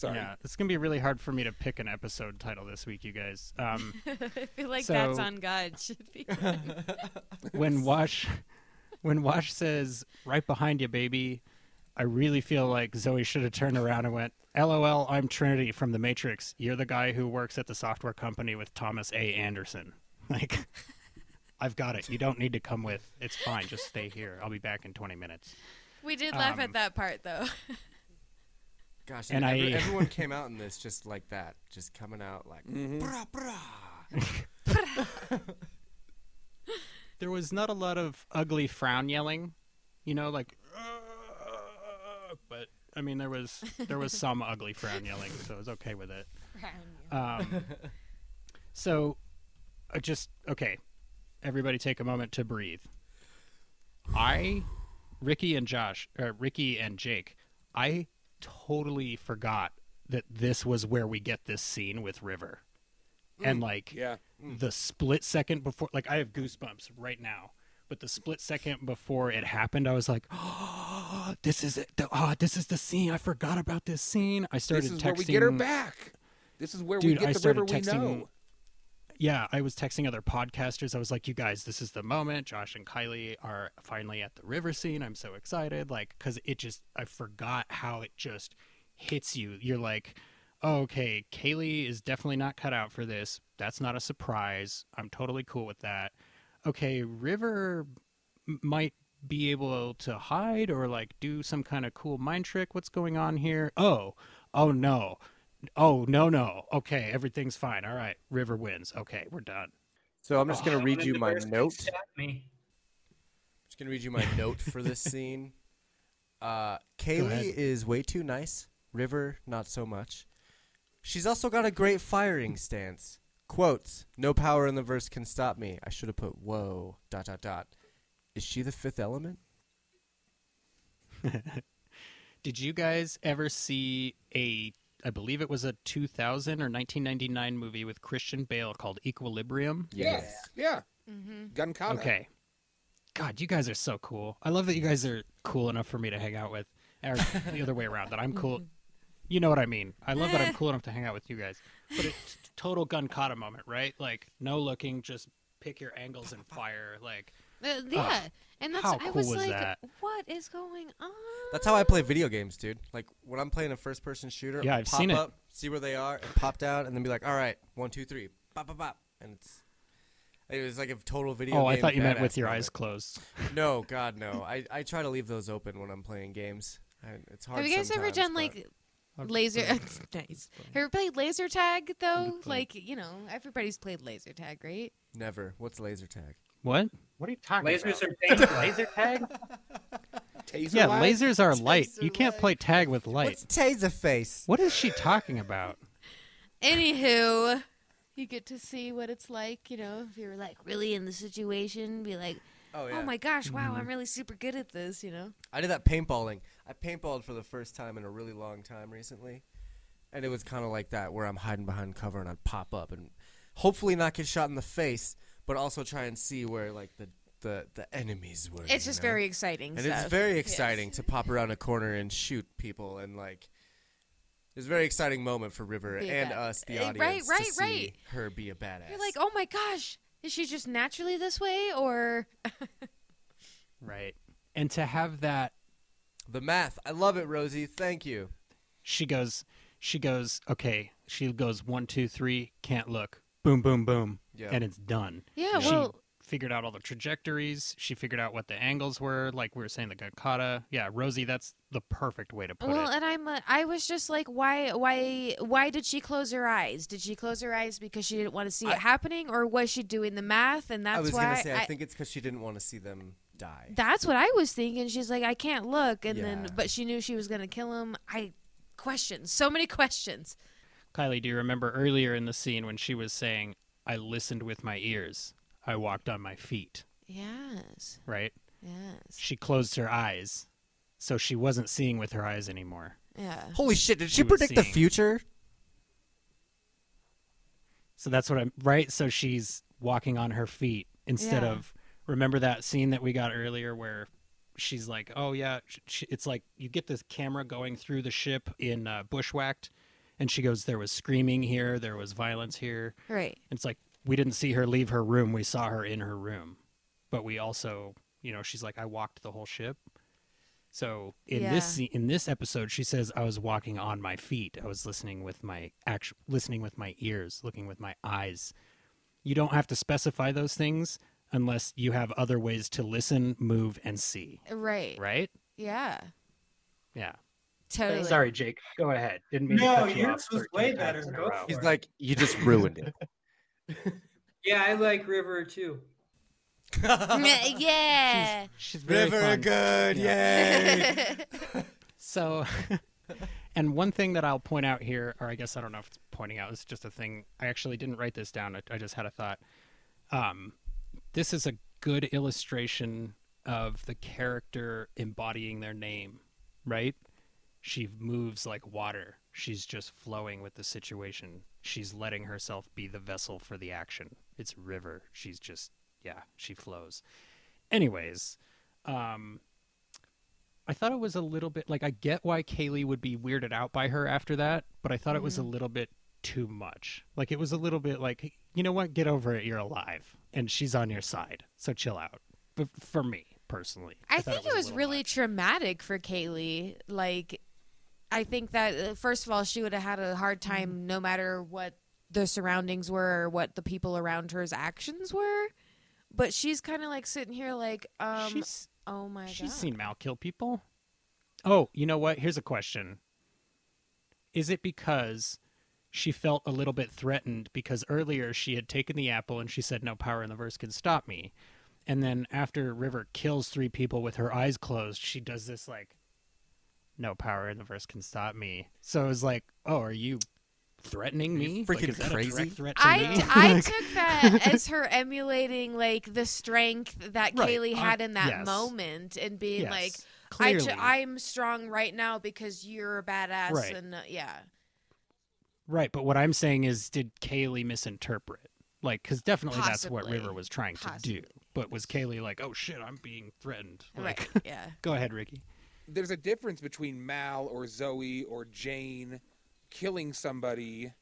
Sorry. Yeah, it's gonna be really hard for me to pick an episode title this week, you guys. Um, I feel like that's on God. Should be. when Wash when Wash says right behind you, baby, I really feel like Zoe should have turned around and went, "LOL, I'm Trinity from the Matrix. You're the guy who works at the software company with Thomas A. Anderson." Like, I've got it. You don't need to come with. It's fine. Just stay here. I'll be back in 20 minutes. We did laugh Um, at that part though. Gosh, And and I- everyone came out in this just like that, just coming out like, Mhm. brah, brah. there was not a lot of ugly frown yelling, you know, like. "Uh," But I mean, there was there was some ugly frown yelling, so I was okay with it. Um, so, I just okay. Everybody, take a moment to breathe. I, Ricky and Josh, or Ricky and Jake, I totally forgot that this was where we get this scene with River, and mm, like Yeah. Mm. the split second before, like I have goosebumps right now. But the split second before it happened, I was like, "Oh, this is it! Oh, this is the scene! I forgot about this scene." I started This is texting. where we get her back. This is where we get I the river we know. Yeah, I was texting other podcasters. I was like, "You guys, this is the moment. Josh and Kylie are finally at the river scene. I'm so excited!" Like, because it just, I forgot how it just hits you. You're like, oh, "Okay, Kaylee is definitely not cut out for this. That's not a surprise. I'm totally cool with that." Okay, River might be able to hide or like do some kind of cool mind trick. What's going on here? Oh, oh no. Oh no no. Okay, everything's fine. All right, River wins. Okay, we're done. So I'm just Oh, gonna one read you my bears can note. stab Me. Just gonna read you my note for this scene. Uh. Kaylee is way too nice. River, not so much. She's also got a great firing stance. Quotes: "No power in the verse can stop me." I should have put "Whoa." Dot dot dot. Is she the fifth element? Did you guys ever see a I believe it was a 2000 or 1999 movie with Christian Bale called Equilibrium? Yes. Yeah. Mm-hmm. Gun kata. Okay. God, you guys are so cool. I love that you guys are cool enough for me to hang out with. Or the other way around, that I'm cool. You know what I mean. I love that I'm cool enough to hang out with you guys. But it's total gun kata moment, right? Like no looking, just pick your angles and fire. Like Uh, yeah, and that's how I cool was was like, that? what is going on? That's how I play video games, dude. Like when I'm playing a first-person shooter, Yeah, I'll I've pop seen it. up, see where they are, and pop down, and then be like, "All right, one, two, three, pop, pop, pop," and it's. It was like a total video. oh, I thought you meant with your eyes closed. No, God, no. I, I try to leave those open when I'm playing games. I, it's hard. Have you guys ever done like laser? nice. Have you ever played laser tag though? Like you know, everybody's played laser tag, right? Never. What's laser tag? What? What are you talking Lasers about? Lasers are painful. laser tag? Taser Yeah, light? lasers are light. You can't light. play tag with light. What's taser face? What is she talking about? Anywho, you get to see what it's like. You know, if you're like really in the situation, be like, Oh yeah. oh my gosh, wow, Mm-hmm. I'm really super good at this. You know. I did that paintballing. I paintballed for the first time in a really long time recently, and it was kind of like that, where I'm hiding behind cover and I'd pop up and hopefully not get shot in the face, but also try and see where like the the, the enemies were. It's just know? very exciting. and stuff. it's very Yes. exciting to pop around a corner and shoot people and like. It's a very exciting moment for River Be and us, the audience, right, right, to see right. her be a badass. You're like, oh my gosh, is she just naturally this way, or Right. And to have that the math. I love it, Rosie. Thank you. she goes she goes, okay, she goes one, two, three, can't look. Boom, boom, boom. Yeah. And it's done. yeah, She well, figured out all the trajectories. She figured out what the angles were, like we were saying the gun kata. Yeah, Rosie, that's the perfect way to put well, it. Well, and I'm, uh, I was just like, why, why, why did she close her eyes? Did she close her eyes because she didn't want to see I- it happening, or was she doing the math? And that's I was why gonna say, I, I- think it's because she didn't want to see them die. that's what I was thinking. She's like, I can't look, and Yeah. then, but she knew she was gonna kill him. I questions, so many questions. Kylie, do you remember earlier in the scene when she was saying, I listened with my ears, I walked on my feet, Yes, right? yes, She closed her eyes, so she wasn't seeing with her eyes anymore. yeah. Holy shit! Did she, She predict the future? So that's what I'm right. So she's walking on her feet instead Yeah. of remember that scene that we got earlier where she's like, "Oh yeah," sh sh it's like you get this camera going through the ship in uh, Bushwhacked, and she goes, "There was screaming here, there was violence here." Right. And it's like we didn't see her leave her room; we saw her in her room, but we also, you know, she's like, "I walked the whole ship." So in this Yeah. scene, in this episode, she says, "I was walking on my feet. I was listening with my actual, listening with my ears, looking with my eyes." You don't have to specify those things unless you have other ways to listen, move, and see. Right. Right? Yeah. Yeah. Totally. Sorry, Jake. Go ahead. Didn't mean No, to cut you yours was way better. Go row. for He's it. like, you just ruined it. Yeah, I like River too. yeah. She's very River fun. good, yay! So, and one thing that I'll point out here, or I guess I don't know if it's pointing out, it's just a thing. I actually didn't write this down. I, I just had a thought. Um, this is a good illustration of the character embodying their name, right? She moves like water. She's just flowing with the situation. She's letting herself be the vessel for the action. It's river. She's just, yeah, she flows. Anyways, um, I thought it was a little bit like I get why Kaylee would be weirded out by her after that, but I thought it was a little bit too much. Like it was a little bit like, you know what, get over it, you're alive, and she's on your side, so chill out. But for me personally, I, thought think it a was really much. traumatic for Kaylee. Like, I think that uh, first of all, she would have had a hard Mm-hmm. time no matter what the surroundings were or what the people around her's actions were. But she's kind of like sitting here, like, um, she's oh my she's god, she's seen Mal kill people. Oh, you know what? Here's a question: Is it because she felt a little bit threatened because earlier she had taken the apple and she said, "No power in the verse can stop me," and then after River kills three people with her eyes closed, she does this like, "No power in the verse can stop me." So it was like, "Oh, are you threatening Are you me? freaking like, is that crazy?" A threat to I, me? I Like- took that as her emulating like the strength that Right, Kaylee uh, had in that yes. moment and being Yes, like, I clearly. t- I'm strong right now because you're a badass Right. and uh, yeah. Right, but what I'm saying is, did Kaylee misinterpret? Like, because definitely that's what River was trying to do. But was Kaylee like, "Oh shit, I'm being threatened"? Like, Right. Yeah. go ahead, Ricky. There's a difference between Mal or Zoe or Jayne killing somebody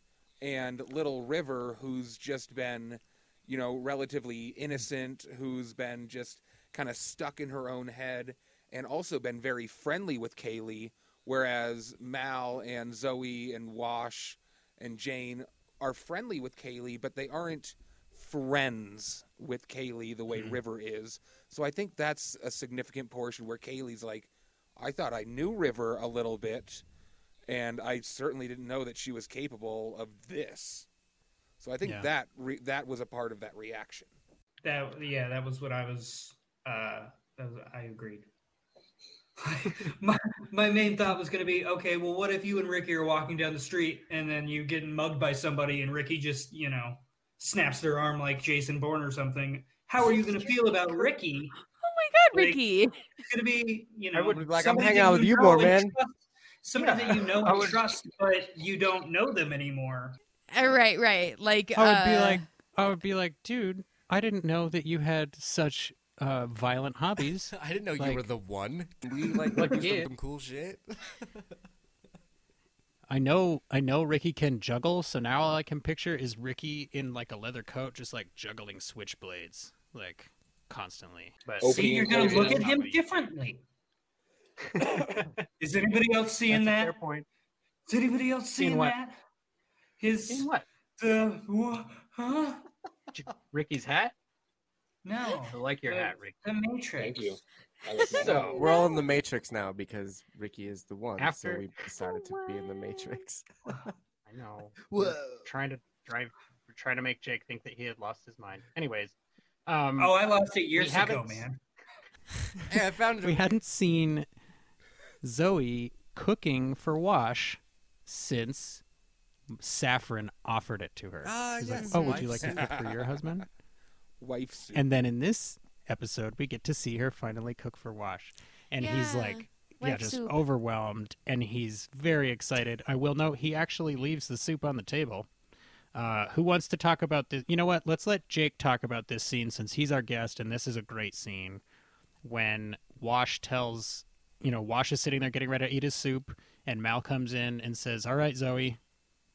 and little River who's just been, you know, relatively innocent, who's been just kind of stuck in her own head and also been very friendly with Kaylee, whereas Mal and Zoe and Wash and Jayne are friendly with Kaylee, but they aren't friends with Kaylee the way hmm. River is. So I think that's a significant portion where Kaylee's like, I thought I knew River a little bit, and I certainly didn't know that she was capable of this. So I think Yeah. that re- that was a part of that reaction. That yeah, that was what I was. Uh, that was, I agreed. my my main thought was going to be okay. Well, what if you and Ricky are walking down the street and then you get mugged by somebody and Ricky just you know snaps their arm like Jason Bourne or something? How are you going to feel about Ricky? My God, Like- Ricky! It's going to be you know would be like, I'm somebody hanging that out with you know more, man. trust- Somebody that you know I and would- trust, but you don't know them anymore. Uh, right, right. Like I would be uh, like, I would be like, dude, I didn't know that you had such uh, violent hobbies. I didn't know you were the one. We like Like, do yeah. some cool shit. I know, I know Ricky can juggle, so now all I can picture is Ricky in like a leather coat, just like juggling switchblades, like constantly. But Opening See, you're going to look at him differently. Is anybody else seeing That's a that? fair point. Is anybody else seeing what? that? His In what? the wha- huh? Ricky's hat? No, I like your the- hat, Ricky. The Matrix. Thank you. Like. So- We're all in the Matrix now because Ricky is the one. After- so we decided to be in the Matrix. I know. Whoa. We're Trying to drive, we're trying to make Jake think that he had lost his mind. Anyways, um, Oh, I lost it years ago, haven't- man. Hey, I found it. we hadn't seen Zoe cooking for Wash since Saffron offered it to her. He's yes, like, "Oh, would you like to cook for your husband?" Wife soup. And then in this episode, we get to see her finally cook for Wash, and he's Yeah, like, yeah, wife just soup. overwhelmed, and he's very excited. I will note he actually leaves the soup on the table. Uh, who wants to talk about this? You know what? Let's let Jake talk about this scene since he's our guest, and this is a great scene when Wash tells, you know, Wash is sitting there getting ready to eat his soup, and Mal comes in and says, "All right, Zoe,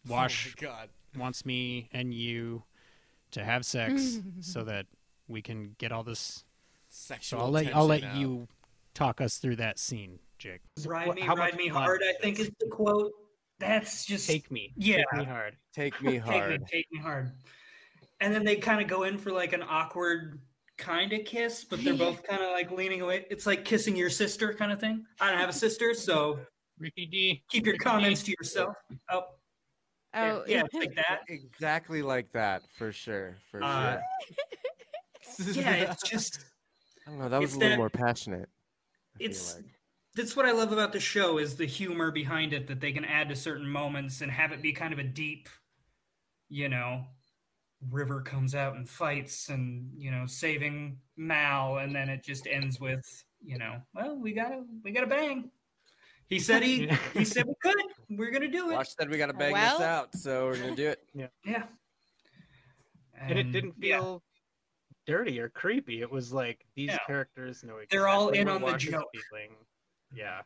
Wash Oh God. wants me and you to have sex so that we can get all this." So Sexual I'll let I'll let tension now. you talk us through that scene, Jake. Ride me, how ride much me hard. I think this? is the quote. That's just take me. Yeah. Take me hard. take me hard. take hard. me, take me hard. And then they kind of go in for like an awkward kind of kiss, but they're both kind of like leaning away. It's like kissing your sister kind of thing. I don't have a sister, so Ricky D. keep your Ricky comments D. to yourself. Oh, Oh, yeah, it's like that. Exactly like that, for sure. For Uh, sure. yeah, it's just I don't know. That was a little that- more passionate. I feel it's like. That's what I love about the show is the humor behind it that they can add to certain moments and have it be kind of a deep, you know, River comes out and fights and you know saving Mal and then it just ends with you know well we gotta we gotta bang. He said he he said we could we're gonna do it. Wash said we gotta bang Well- this out, so we're gonna do it. Yeah. Yeah. and it didn't yeah. feel dirty or creepy. It was like these No. characters know exactly They're all in on the joke. feeling. Yeah,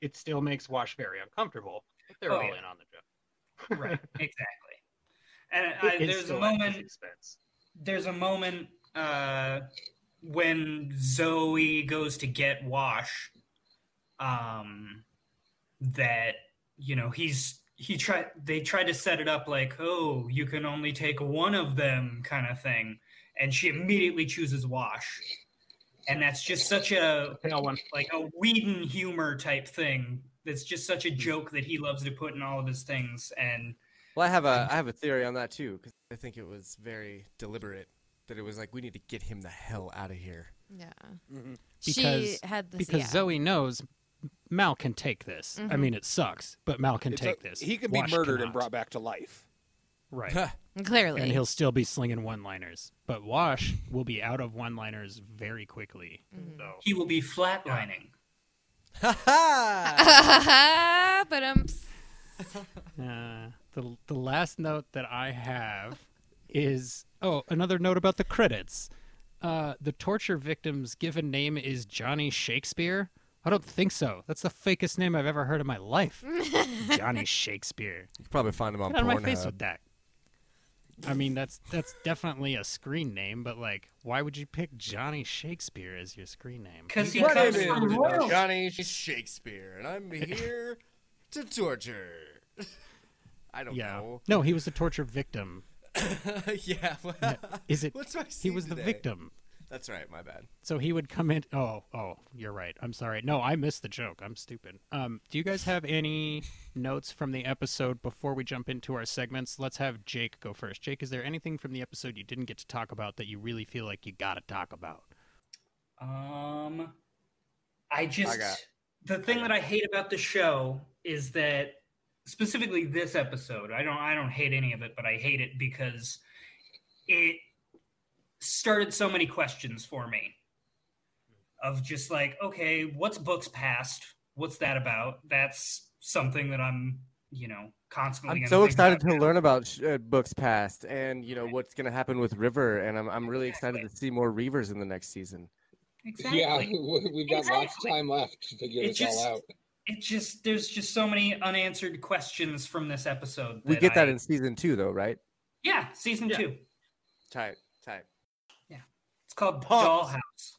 it still makes Wash very uncomfortable. They're Oh, all yeah. in on the joke. right exactly. And I, there's a still at his moment there's a moment uh, when Zoe goes to get Wash, um, that you know he's he tried they tried to set it up like oh you can only take one of them kind of thing, and she immediately chooses Wash, and that's just such a Pale one. like a Whedon humor type thing. That's just such a joke that he loves to put in all of his things, and Well, I have a I have a theory on that too because I think it was very deliberate. That it was like we need to get him the hell out of here. Yeah. Because- she had this. because yeah. Zoe knows Mal can take this. I Mhm. mean, it sucks, but Mal can It's a- take this. He can be Wash murdered and brought back to life. Right. Clearly. and he'll still be slinging one-liners. But Wash will be out of one-liners very quickly. Mm-hmm. So he will be flatlining. Ha ha! Ha ha but um. Uh, the the last note that I have is oh another note about the credits. Uh, the torture victim's given name is Johnny Shakespeare. I don't think so. That's the fakest name I've ever heard in my life. Johnny Shakespeare. You can probably find him on Get out of my face with that. I mean, that's that's definitely a screen name, but like, why would you pick Johnny Shakespeare as your screen name? Because he My name comes from is. Johnny Shakespeare, and I'm here to torture. I don't Yeah. know. No, he was the torture victim. yeah. well, Is it? What's my He scene was the victim. That's right. My bad. So he would come in. Oh, oh, you're right. I'm sorry. No, I missed the joke. I'm stupid. Um, do you guys have any notes from the episode before we jump into our segments? Let's have Jake go first. Jake, is there anything from the episode you didn't get to talk about that you really feel like you got to talk about? Um, I just got- the thing that I hate about the show is that specifically this episode. I don't I don't hate any of it, but I hate it because it started so many questions for me of just like, okay, what's books past? What's that about? That's something that I'm, you know, constantly. I'm so excited to now. learn about sh- uh, books past and you know what's gonna happen with River, and I'm I'm really excited to see more Reavers in the next season. Exactly. Yeah, we've got lots of time left to figure It this just- all out. It just there's just so many unanswered questions from this episode. We get that I- in season two, though, right? yeah, season Yeah. two. Tight, tight, It's called Pumped. Dollhouse.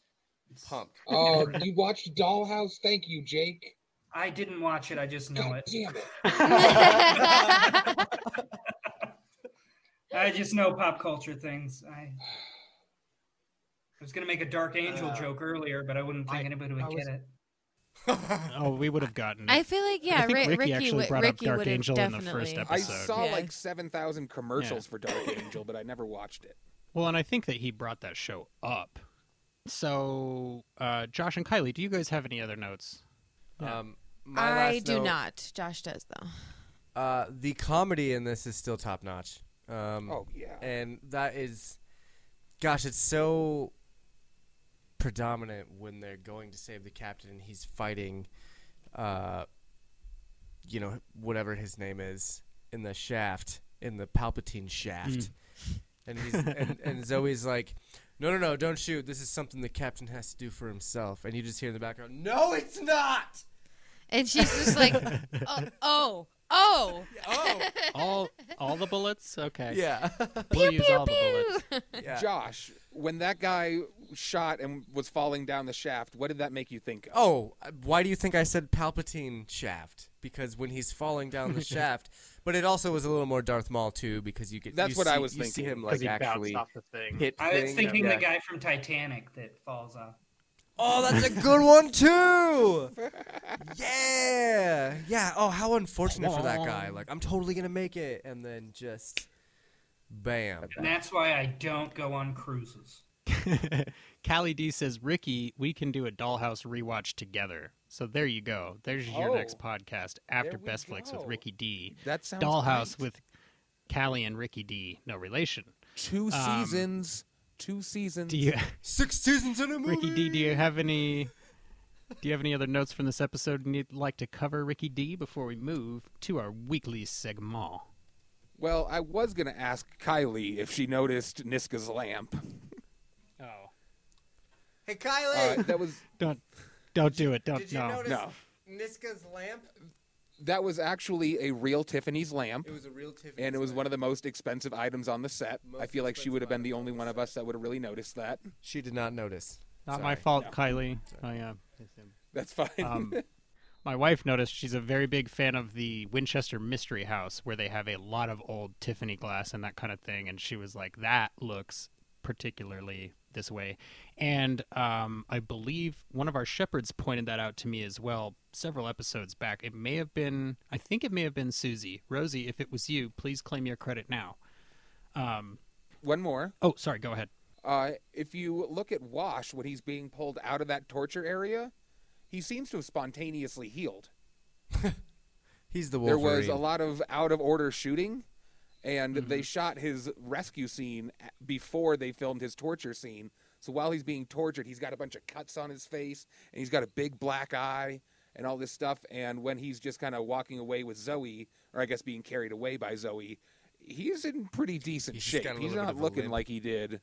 pumped. Oh, you watched Dollhouse? Thank you, Jake. I didn't watch it. I just know God it. damn it. I just know pop culture things. I, I was gonna make a Dark Angel Uh, joke earlier, but I wouldn't think I- anybody would I was- get it. Oh, we would have gotten. I feel like yeah, I think Ri- Ricky Ricky, actually would- brought up Dark would have Angel in the first episode. I saw Yeah. like 7,000 commercials for Dark Angel, but I never watched it. Well, and I think that he brought that show up. So, uh, Josh and Kylie, do you guys have any other notes? Yeah. Um, my I last do note, not. Josh does though. Uh, the comedy in this is still top notch. Um, Oh, yeah. and that is, gosh, it's so predominant when they're going to save the captain and he's fighting, uh, you know, whatever his name is in the shaft, in the Palpatine shaft, and he's and, and Zoe's like, no, no, no, don't shoot. This is something the captain has to do for himself. And you just hear in the background, no, it's not. And she's just like, uh, oh, oh, oh. Oh, all all the bullets? Okay. yeah, We'll Pew, use pew, all the bullets. yeah. Josh, when that guy shot and was falling down the shaft, what did that make you think of? Oh, uh, why do you think I said Palpatine shaft? Because when he's falling down the shaft, but it also was a little more Darth Maul too, because you get That's you what I see- was you see thinking. him 'Cause like he actually off the thing. hit. I was things. thinking Yeah. the guy from Titanic that falls off. Oh, that's a good one too. Yeah, yeah. Oh, how unfortunate for that guy. Like, I'm totally gonna make it, and then just, bam. And that's why I don't go on cruises. Callie D says, Ricky, we can do a Dollhouse rewatch together. So there you go. There's your Oh, next podcast after there we Best Flicks with. Ricky D. That sounds Dollhouse great. with Callie and Ricky D. No relation. two um, seasons. Two seasons. Do you, Six seasons in a movie. Ricky D? Do you have any? Do you have any other notes from this episode you'd like to cover, Ricky D, before we move to our weekly segment? Well, I was going to ask Kylie if she noticed Niska's lamp. Oh, Hey, Kylie. Uh, that was don't, don't do it. Don't Did you no. notice no. Niska's lamp? That was actually a real Tiffany's lamp. It was a real Tiffany. and it was one of the most expensive items on the set. I feel like she would have been the only item one on of us that would have really noticed that. She did not notice. Not my fault, No. Kylie. Oh yeah. That's fine. Um, my wife noticed she's a very big fan of the Winchester Mystery House, where they have a lot of old Tiffany glass and that kind of thing. And she was like, "That looks particularly this way." And um, I believe one of our shepherds pointed that out to me as well several episodes back. It may have been, I think it may have been Susie. Rosie, if it was you, please claim your credit now. Um, one more. oh, sorry. Go ahead. Uh, if you look at Wash when he's being pulled out of that torture area, he seems to have spontaneously healed. He's the wolf There was a lot of out of order shooting, and Mm-hmm. they shot his rescue scene before they filmed his torture scene. So while he's being tortured, he's got a bunch of cuts on his face, and he's got a big black eye, and all this stuff. And when he's just kind of walking away with Zoe, or I guess being carried away by Zoe, he's in pretty decent He's shape. He's not looking like he did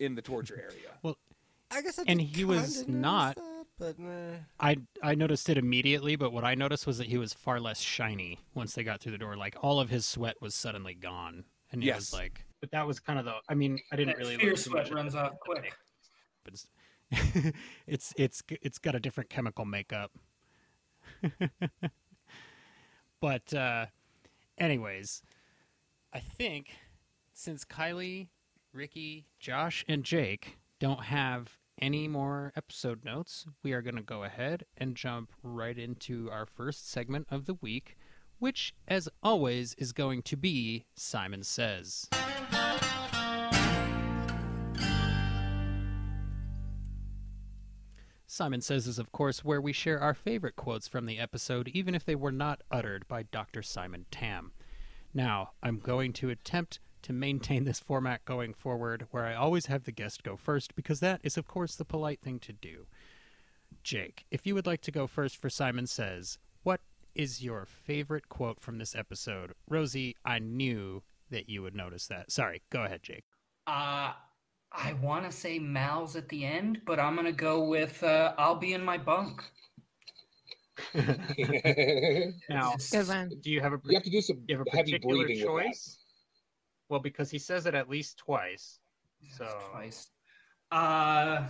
in the torture area. Well, I guess I and he was not- that, but nah. I I noticed it immediately, but what I noticed was that he was far less shiny once they got through the door. Like all of his sweat was suddenly gone, and he was Yes. like, But that was kind of the. I mean, I didn't That really. fear sweat much runs off quick. but it's it's it's it's got a different chemical makeup. but uh, anyways, I think since Kylie, Ricky, Josh, and Jake don't have any more episode notes, we are going to go ahead and jump right into our first segment of the week, which, as always, is going to be Simon Says. Simon Says is, of course, where we share our favorite quotes from the episode, even if they were not uttered by Dr. Simon Tam. Now, I'm going to attempt to maintain this format going forward, where I always have the guest go first, because that is, of course, the polite thing to do. Jake, if you would like to go first for Simon Says, what is your favorite quote from this episode? Rosie, I knew that you would notice that. Sorry, go ahead, Jake. Uh, I want to say Mal's at the end, but I'm gonna go with uh, "I'll be in my bunk." Now, It's Good just- one. do you have a you have to do some you have a heavy particular breathing with that. choice? Well, because he says it at least twice. So twice. Uh,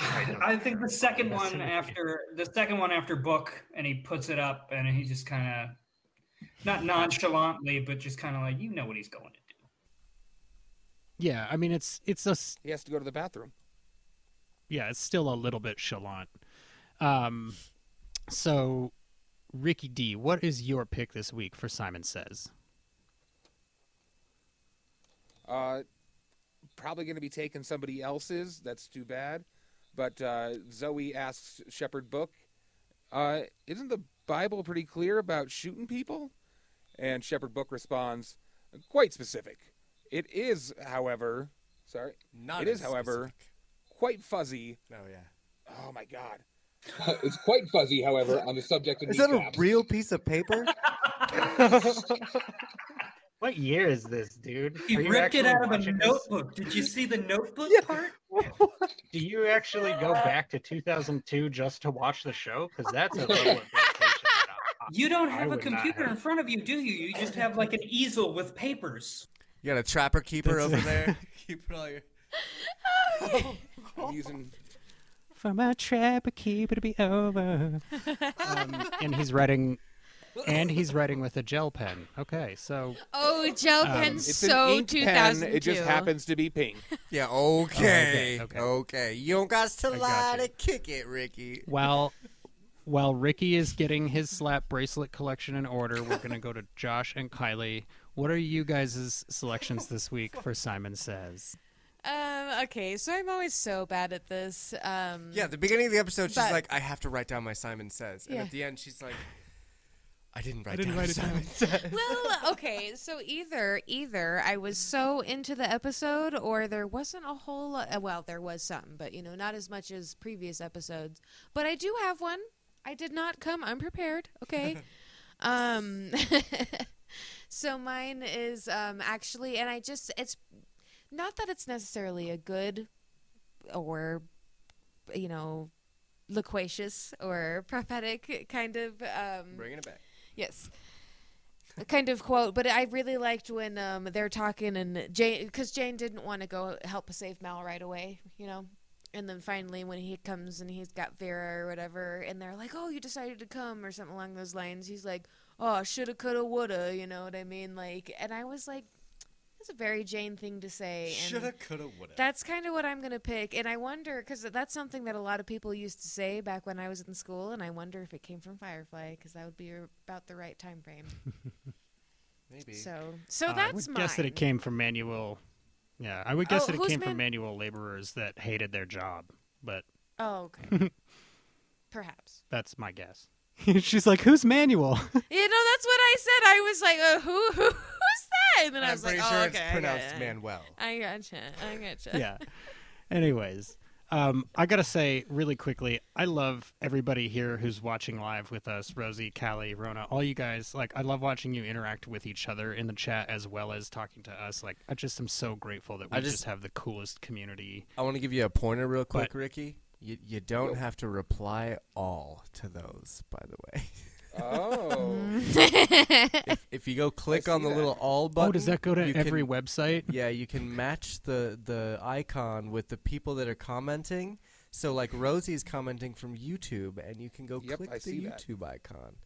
I think the second one after the second one after book, and he puts it up, and he just kind of not nonchalantly, but just kind of like you know what he's going to do. Yeah, I mean it's it's a s- He has to go to the bathroom. yeah, it's still a little bit chalant. Um, so Ricky D, what is your pick this week for Simon Says? Uh, probably going to be taking somebody else's. That's too bad. But uh, Zoe asks Shepherd Book, uh, "Isn't the Bible pretty clear about shooting people?" And Shepherd Book responds, "Quite specific. It is, however, sorry, Not It is, however- specific. quite fuzzy. Oh yeah. Oh my God! it's quite fuzzy, however, on the subject of Is that a real piece of paper? what year is this, dude? He Are you ripped it out of a watching this? notebook. Did you see the notebook part? Do you actually go back to 2002 just to watch the show? Because that's a level of dedication. that I- You don't have a would not computer in front of you, do you? You just have like an easel with papers. You got a trapper keeper That's- over there. Keeping all your. I'm using From a trap, keep it be over. um, and he's writing, and he's writing with a gel pen. Okay, so Oh, gel Um, pen's it's so an ink pen. 2002. It just happens to be pink. Yeah. Okay. Oh, okay, okay. You don't got to I lie gotcha. to kick it, Ricky. while while Ricky is getting his slap bracelet collection in order, we're gonna go to Josh and Kylie What are you guys' selections this week for Simon Says? Um, okay, so I'm always so bad at this. Um, Yeah, at the beginning of the episode, she's But- like, "I have to write down my Simon Says," and Yeah. at the end, she's like, "I didn't write didn't down write it Simon down." Says." well, okay, so either either I was so into the episode, or there wasn't a whole lot. uh, Well, there was some, but you know, not as much as previous episodes. But I do have one. I did not come unprepared. Okay. um. so mine is um actually, and I just it's not that it's necessarily a good or you know loquacious or prophetic kind of um Bringing it back. Yes. A kind of quote, but I really liked when um, they're talking and Jayne, because Jayne didn't want to go help save Mal right away, you know. And then finally, when he comes and he's got Vera or whatever, and they're like, "Oh, you decided to come" or something along those lines, he's like, "Oh, shoulda, coulda, woulda," you know what I mean? Like, and I was like, "That's a very Jayne thing to say." And Shoulda, coulda, woulda. that's kind of what I'm going to pick. And I wonder, because that's something that a lot of people used to say back when I was in school, and I wonder if it came from Firefly, because that would be about the right time frame. Maybe. So, so Uh, that's I would mine. guess that it came from manual. Yeah, I would guess Oh, that it came man- from manual laborers that hated their job, but Oh, okay. Perhaps. that's my guess. She's like, "Who's manual?" You know, that's what I said. I was like, uh, who, who, who's that? And then I I'm was like, pretty oh, sure okay, it's pronounced I got it. Manuel. I gotcha. I gotcha. yeah. Anyways, um, I gotta say really quickly, I love everybody here who's watching live with us. Rosie, Callie, Rona, all you guys. Like, I love watching you interact with each other in the chat as well as talking to us. Like, I just am so grateful that we I just, just- have the coolest community. I want to give you a pointer real quick, But- Ricky. You you don't have to reply all to those, by the way. Oh. if, if you go click on the that. little all button, oh, does that go to every can- website? Yeah, you can match the the icon with the people that are commenting. So like Rosie's commenting from YouTube, and you can go Yep, click I the see that. YouTube icon.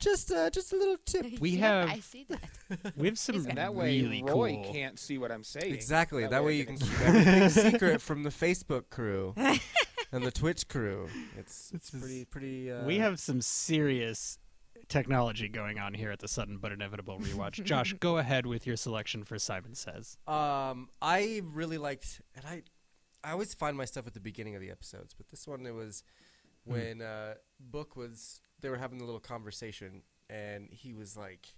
Just uh, just a little tip. We Yeah, have- I see that. We have some And that way, really Roy cool. can't see what I'm saying. Exactly. That, way I you can can keep everything secret from the Facebook crew and the Twitch crew. It's it's pretty pretty. Uh, We have some serious technology going on here at the Sudden but Inevitable rewatch. Josh, go ahead with your selection for Simon Says. Um, I really liked, and I, I always find my stuff at the beginning of the episodes, but this one it was when uh, Book was they were having a little conversation, and he was like,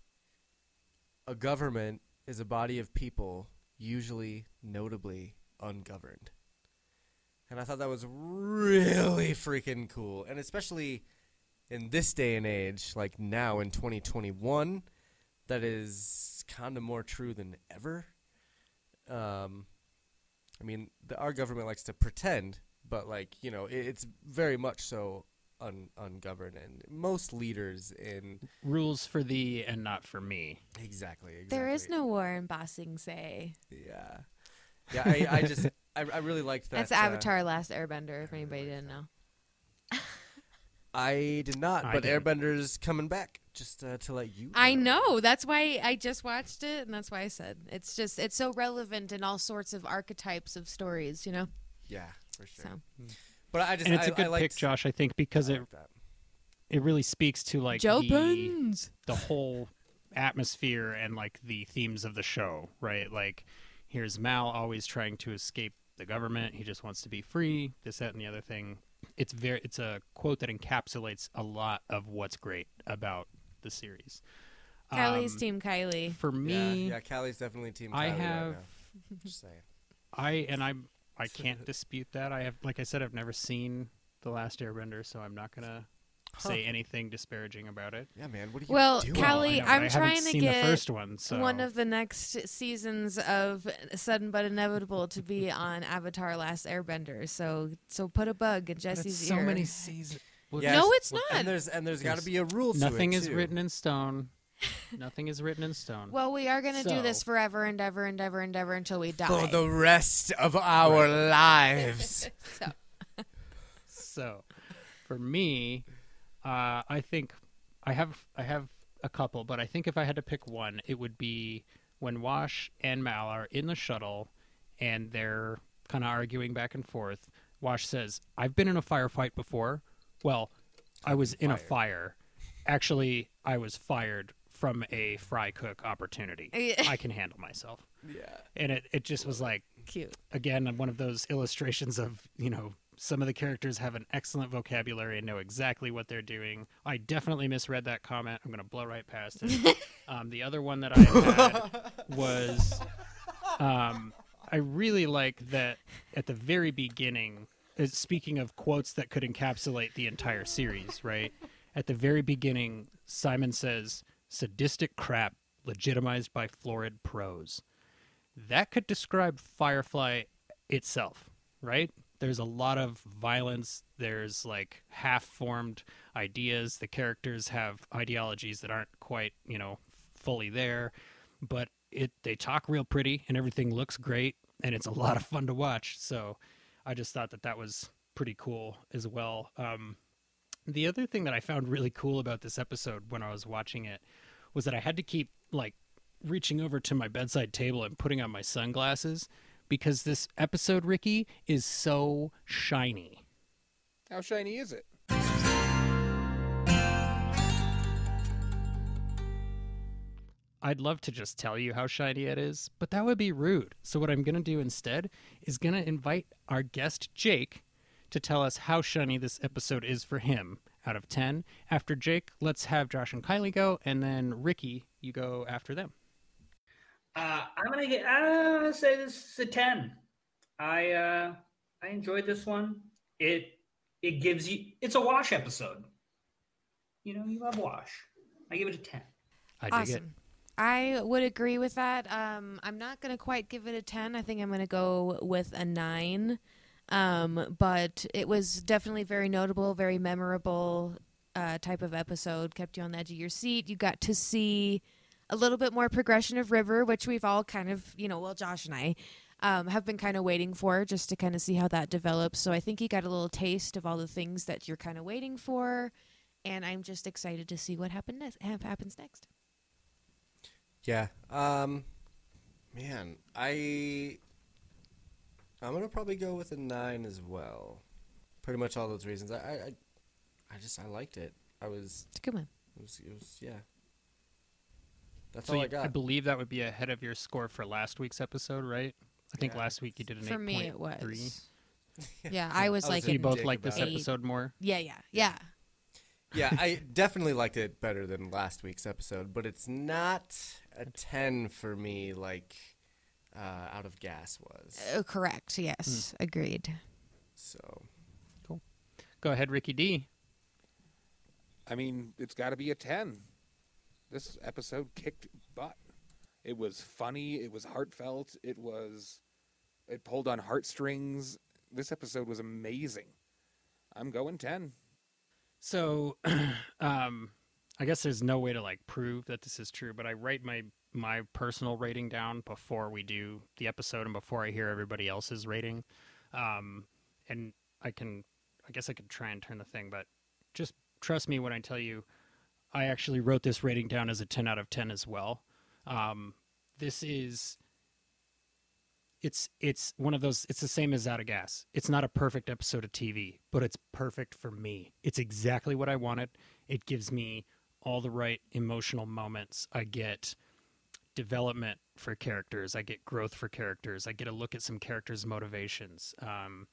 "A government is a body of people, usually, notably ungoverned," and I thought that was really freaking cool, and especially in this day and age, like now in 2021, that is kind of more true than ever. Um, I mean, the, our government likes to pretend, but like you know, it, it's very much so un, ungoverned, and most leaders in Rules for thee and not for me. exactly, exactly. There is no war in Ba Sing Se. yeah, yeah. I, I just I, I really liked that. That's uh, Avatar: Last Airbender. If anybody didn't know. I did not, I but didn't. Airbenders coming back. Just uh, to let you. I know. That's why I just watched it, and that's why I said it's just it's so relevant in all sorts of archetypes of stories. You know. Yeah, for sure. So But I just And it's a a good pick, Josh, I think, because it that. it really speaks to like Joe the, Pens. the whole atmosphere and like the themes of the show, right? Like here's Mal always trying to escape the government. He just wants to be free, this, that, and the other thing. It's very it's a quote that encapsulates a lot of what's great about the series. Kylie's Um, team Kylie. For me, yeah, Callie's definitely team. I Kylie right have now. Just saying. I and I'm I can't dispute that. I have like I said I've never seen The Last Airbender, so I'm not gonna say anything disparaging about it. Yeah, man. What are you Well, doing? Callie, I know, but I'm I trying to get the first one, so one of the next seasons of Sudden but Inevitable to be on Avatar: Last Airbender. So, so put a bug in But it's Jesse's so ear. many seasons. Yes, No, it's well, not. And there's and there's got to be a rule. to Nothing it, is too. written in stone. Nothing is written in stone. Well, we are going to do this forever and ever and ever and ever until we die. for the rest of our lives. so, So, for me, uh, I think I have I have a couple, but I think if I had to pick one, it would be when Wash and Mal are in the shuttle and they're kind of arguing back and forth. Wash says, "I've been in a firefight before. Well, I was in a fire. Actually, I was fired from a fry cook opportunity. I can handle myself. Yeah. And it, it just was like, Cute. again, one of those illustrations of, you know, some of the characters have an excellent vocabulary and know exactly what they're doing. I definitely misread that comment. I'm going to blow right past it. um, the other one that I had was um, I really like that at the very beginning, uh, speaking of quotes that could encapsulate the entire series, right? At the very beginning, Simon says, sadistic crap legitimized by florid prose. That could describe Firefly itself, right? There's a lot of violence. There's like half formed ideas. The characters have ideologies that aren't quite, you know, fully there, but it they talk real pretty and everything looks great and it's a lot of fun to watch. So I just thought that that was pretty cool as well. Um, the other thing that I found really cool about this episode when I was watching it was that I had to keep like reaching over to my bedside table and putting on my sunglasses because this episode, Ricky, is so shiny. How shiny is it? I'd love to just tell you how shiny it is, but that would be rude. So what I'm going to do instead is going to invite our guest Jake to tell us how shiny this episode is for him out of 10. After Jake, let's have Josh and Kylie go and then Ricky, you go after them. Uh, I'm gonna get. I'm gonna say this is a ten. I uh, I enjoyed this one. It it gives you. It's a wash episode. You know, you love wash. I give it a ten. I dig it. Awesome. I would agree with that. Um, I'm not going to quite give it a 10. I think I'm going to go with a 9. Um, but it was definitely very notable, very memorable uh, type of episode. Kept you on the edge of your seat. You got to see a little bit more progression of River, which we've all kind of, you know, well, Josh and I um, have been kind of waiting for just to kind of see how that develops. So I think you got a little taste of all the things that you're kind of waiting for. And I'm just excited to see what happen next, happens next. Yeah. Um man, I I'm gonna probably go with a nine as well. Pretty much all those reasons. I I I, I just I liked it. I was It's a good one. it was it was yeah. That's So all you- I got. I believe that would be ahead of your score for last week's episode, right? I think Yeah, last week you did an For me, it 8.3. was. Yeah, I was I like, So you both like this episode more? yeah, yeah, yeah. yeah, I definitely liked it better than last week's episode, but it's not a ten for me like uh, out of gas was. Uh, correct. Yes, agreed. So cool. Go ahead, Ricky D. I mean, it's got to be a 10. This episode kicked butt. It was funny, it was heartfelt, it was it pulled on heartstrings. This episode was amazing. I'm going 10. So, um, I guess there's no way to like prove that this is true, but I write my my personal rating down before we do the episode and before I hear everybody else's rating. Um, and I can, I guess I could try and turn the thing, but just trust me when I tell you, I actually wrote this rating down as a 10 out of 10 as well. Um, this is it's it's one of those it's the same as out of gas. It's not a perfect episode of tv but it's perfect for me. It's exactly what i wanted. It gives me all the right emotional moments. I get development for characters. I get growth for characters. I get a look at some characters motivations. Um,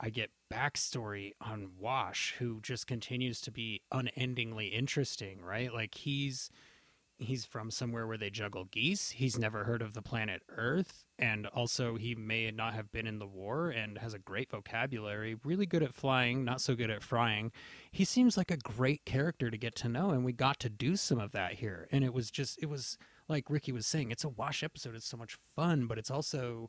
i get backstory on wash who just continues to be unendingly interesting right like he's he's from somewhere where they juggle geese. He's never heard of the planet Earth. And also, he may not have been in the war and has a great vocabulary, really good at flying, not so good at frying. He seems like a great character to get to know. And we got to do some of that here. And it was just, it was like Ricky was saying, it's a wash episode. It's so much fun, but it's also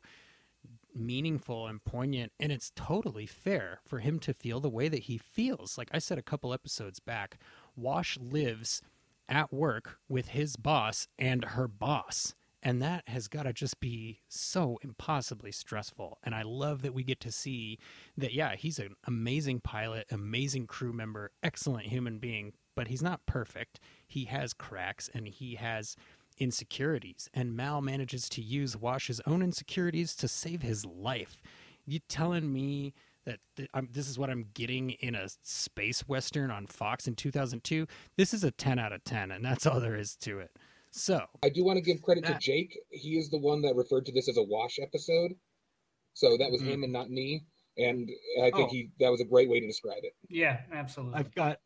meaningful and poignant. And it's totally fair for him to feel the way that he feels. Like I said a couple episodes back, Wash lives at work with his boss and her boss. And that has got to just be so impossibly stressful. And I love that we get to see that, yeah, he's an amazing pilot, amazing crew member, excellent human being, but he's not perfect. He has cracks and he has insecurities. And Mal manages to use Wash's own insecurities to save his life. You telling me that th- I'm, this is what I'm getting in a space western on Fox in 2002. This is a 10 out of 10, and that's all there is to it. So I do want to give credit to Jake. He is the one that referred to this as a wash episode. So that was Mhm. him and not me. And I think Oh. he that was a great way to describe it. Yeah, absolutely. I've got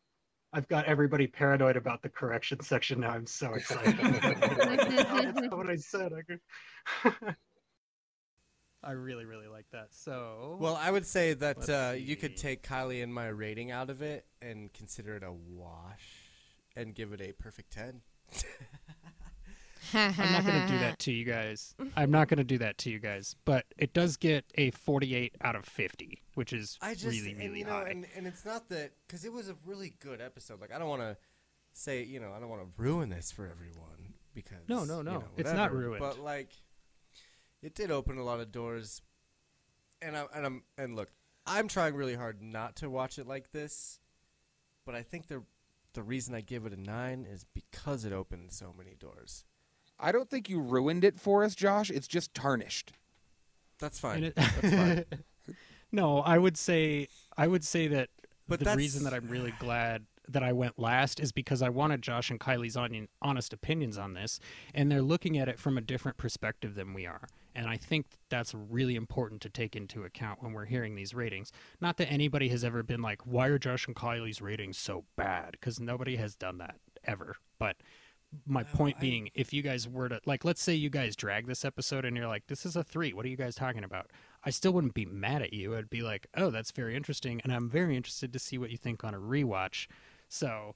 I've got everybody paranoid about the correction section now. I'm so excited. that's not what I said. I could... I really, really like that. So Well, I would say that uh, you could take Kylie and my rating out of it and consider it a wash and give it a perfect 10. I'm not going to do that to you guys. I'm not going to do that to you guys. But it does get a 48 out of 50, which is I just, really, and, you know, high. and, and it's not that, because it was a really good episode. Like, I don't want to say, you know, I don't want to ruin this for everyone because. No, no, you no. know, It's not whatever. ruined. But, like, it did open a lot of doors. And, I'm and, I'm, and look, I'm trying really hard not to watch it like this. But I think the, the reason I give it a 9 is because it opened so many doors. I don't think you ruined it for us, Josh. It's just tarnished. That's fine. It- That's fine. no, I would say I would say that But the that's- reason that I'm really glad that I went last is because I wanted Josh and Kylie's on, honest opinions on this, and they're looking at it from a different perspective than we are. And I think that's really important to take into account when we're hearing these ratings. Not that anybody has ever been like, "Why are Josh and Kylie's ratings so bad?" Because nobody has done that ever. But my point I- being, if you guys were to like, let's say you guys drag this episode and you're like, "This is a three. What are you guys talking about?" I still wouldn't be mad at you. I'd be like, "Oh, that's very interesting," and I'm very interested to see what you think on a rewatch. So,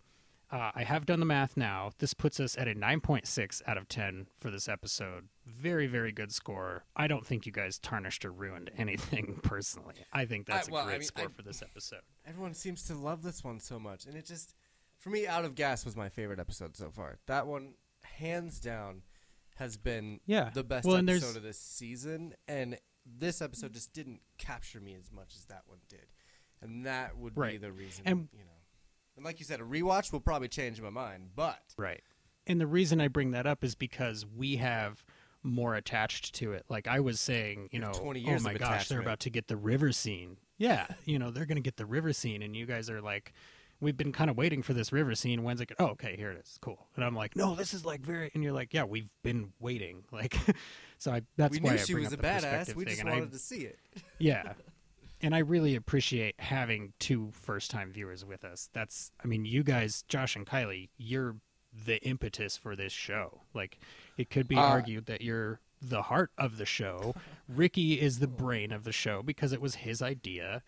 uh, I have done the math now. This puts us at a 9.6 out of 10 for this episode. Very, very good score. I don't think you guys tarnished or ruined anything personally. I think that's I- well, a I great mean, score I- for this episode. Everyone seems to love this one so much, and it just, for me, Out of Gas was my favorite episode so far. That one, hands down, has been Yeah. the best Well, episode of this season, and this episode just didn't capture me as much as that one did, and that would be the reason. And- you know, and like you said, a rewatch will probably change my mind, but Right. And the reason I bring that up is because we have more attached to it. Like I was saying, you You know, 20 years oh my of gosh, they're about to get the river scene. Yeah, you know, they're going to get the river scene and you guys are like we've been kind of waiting for this river scene. When's it? Oh, okay, here it is. Cool. And I'm like, "No, this is like very and you're like, "Yeah, we've been waiting." Like so I that's we why knew I she was a badass. We thing, just and I- wanted to see it. yeah. And I really appreciate having two first time viewers with us. That's, I mean, you guys, Josh and Kylie, you're the impetus for this show. Like, it could be Uh, argued that you're the heart of the show. Ricky is the brain of the show because it was his idea.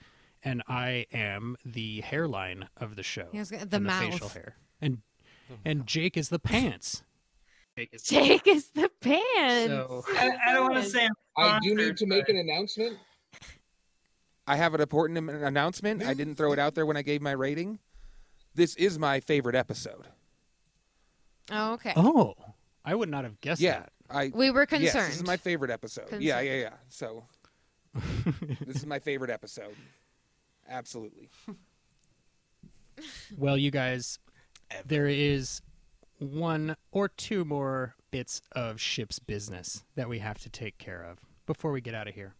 And I am the hairline of the show. He has the and the mouth. facial hair. And, and Jake is the pants. Jake is- Jake is the pants. So- I, I don't want to say I'm I do need sponsored, to make an announcement. I have an important announcement. I didn't throw it out there when I gave my rating. This is my favorite episode. oh, okay. Oh, I would not have guessed yeah, that. I. We were Yes, concerned. this is my favorite episode. Yeah, yeah, yeah. So this is my favorite episode. Absolutely. Well, you guys, there is one or two more bits of ship's business that we have to take care of before we get out of here.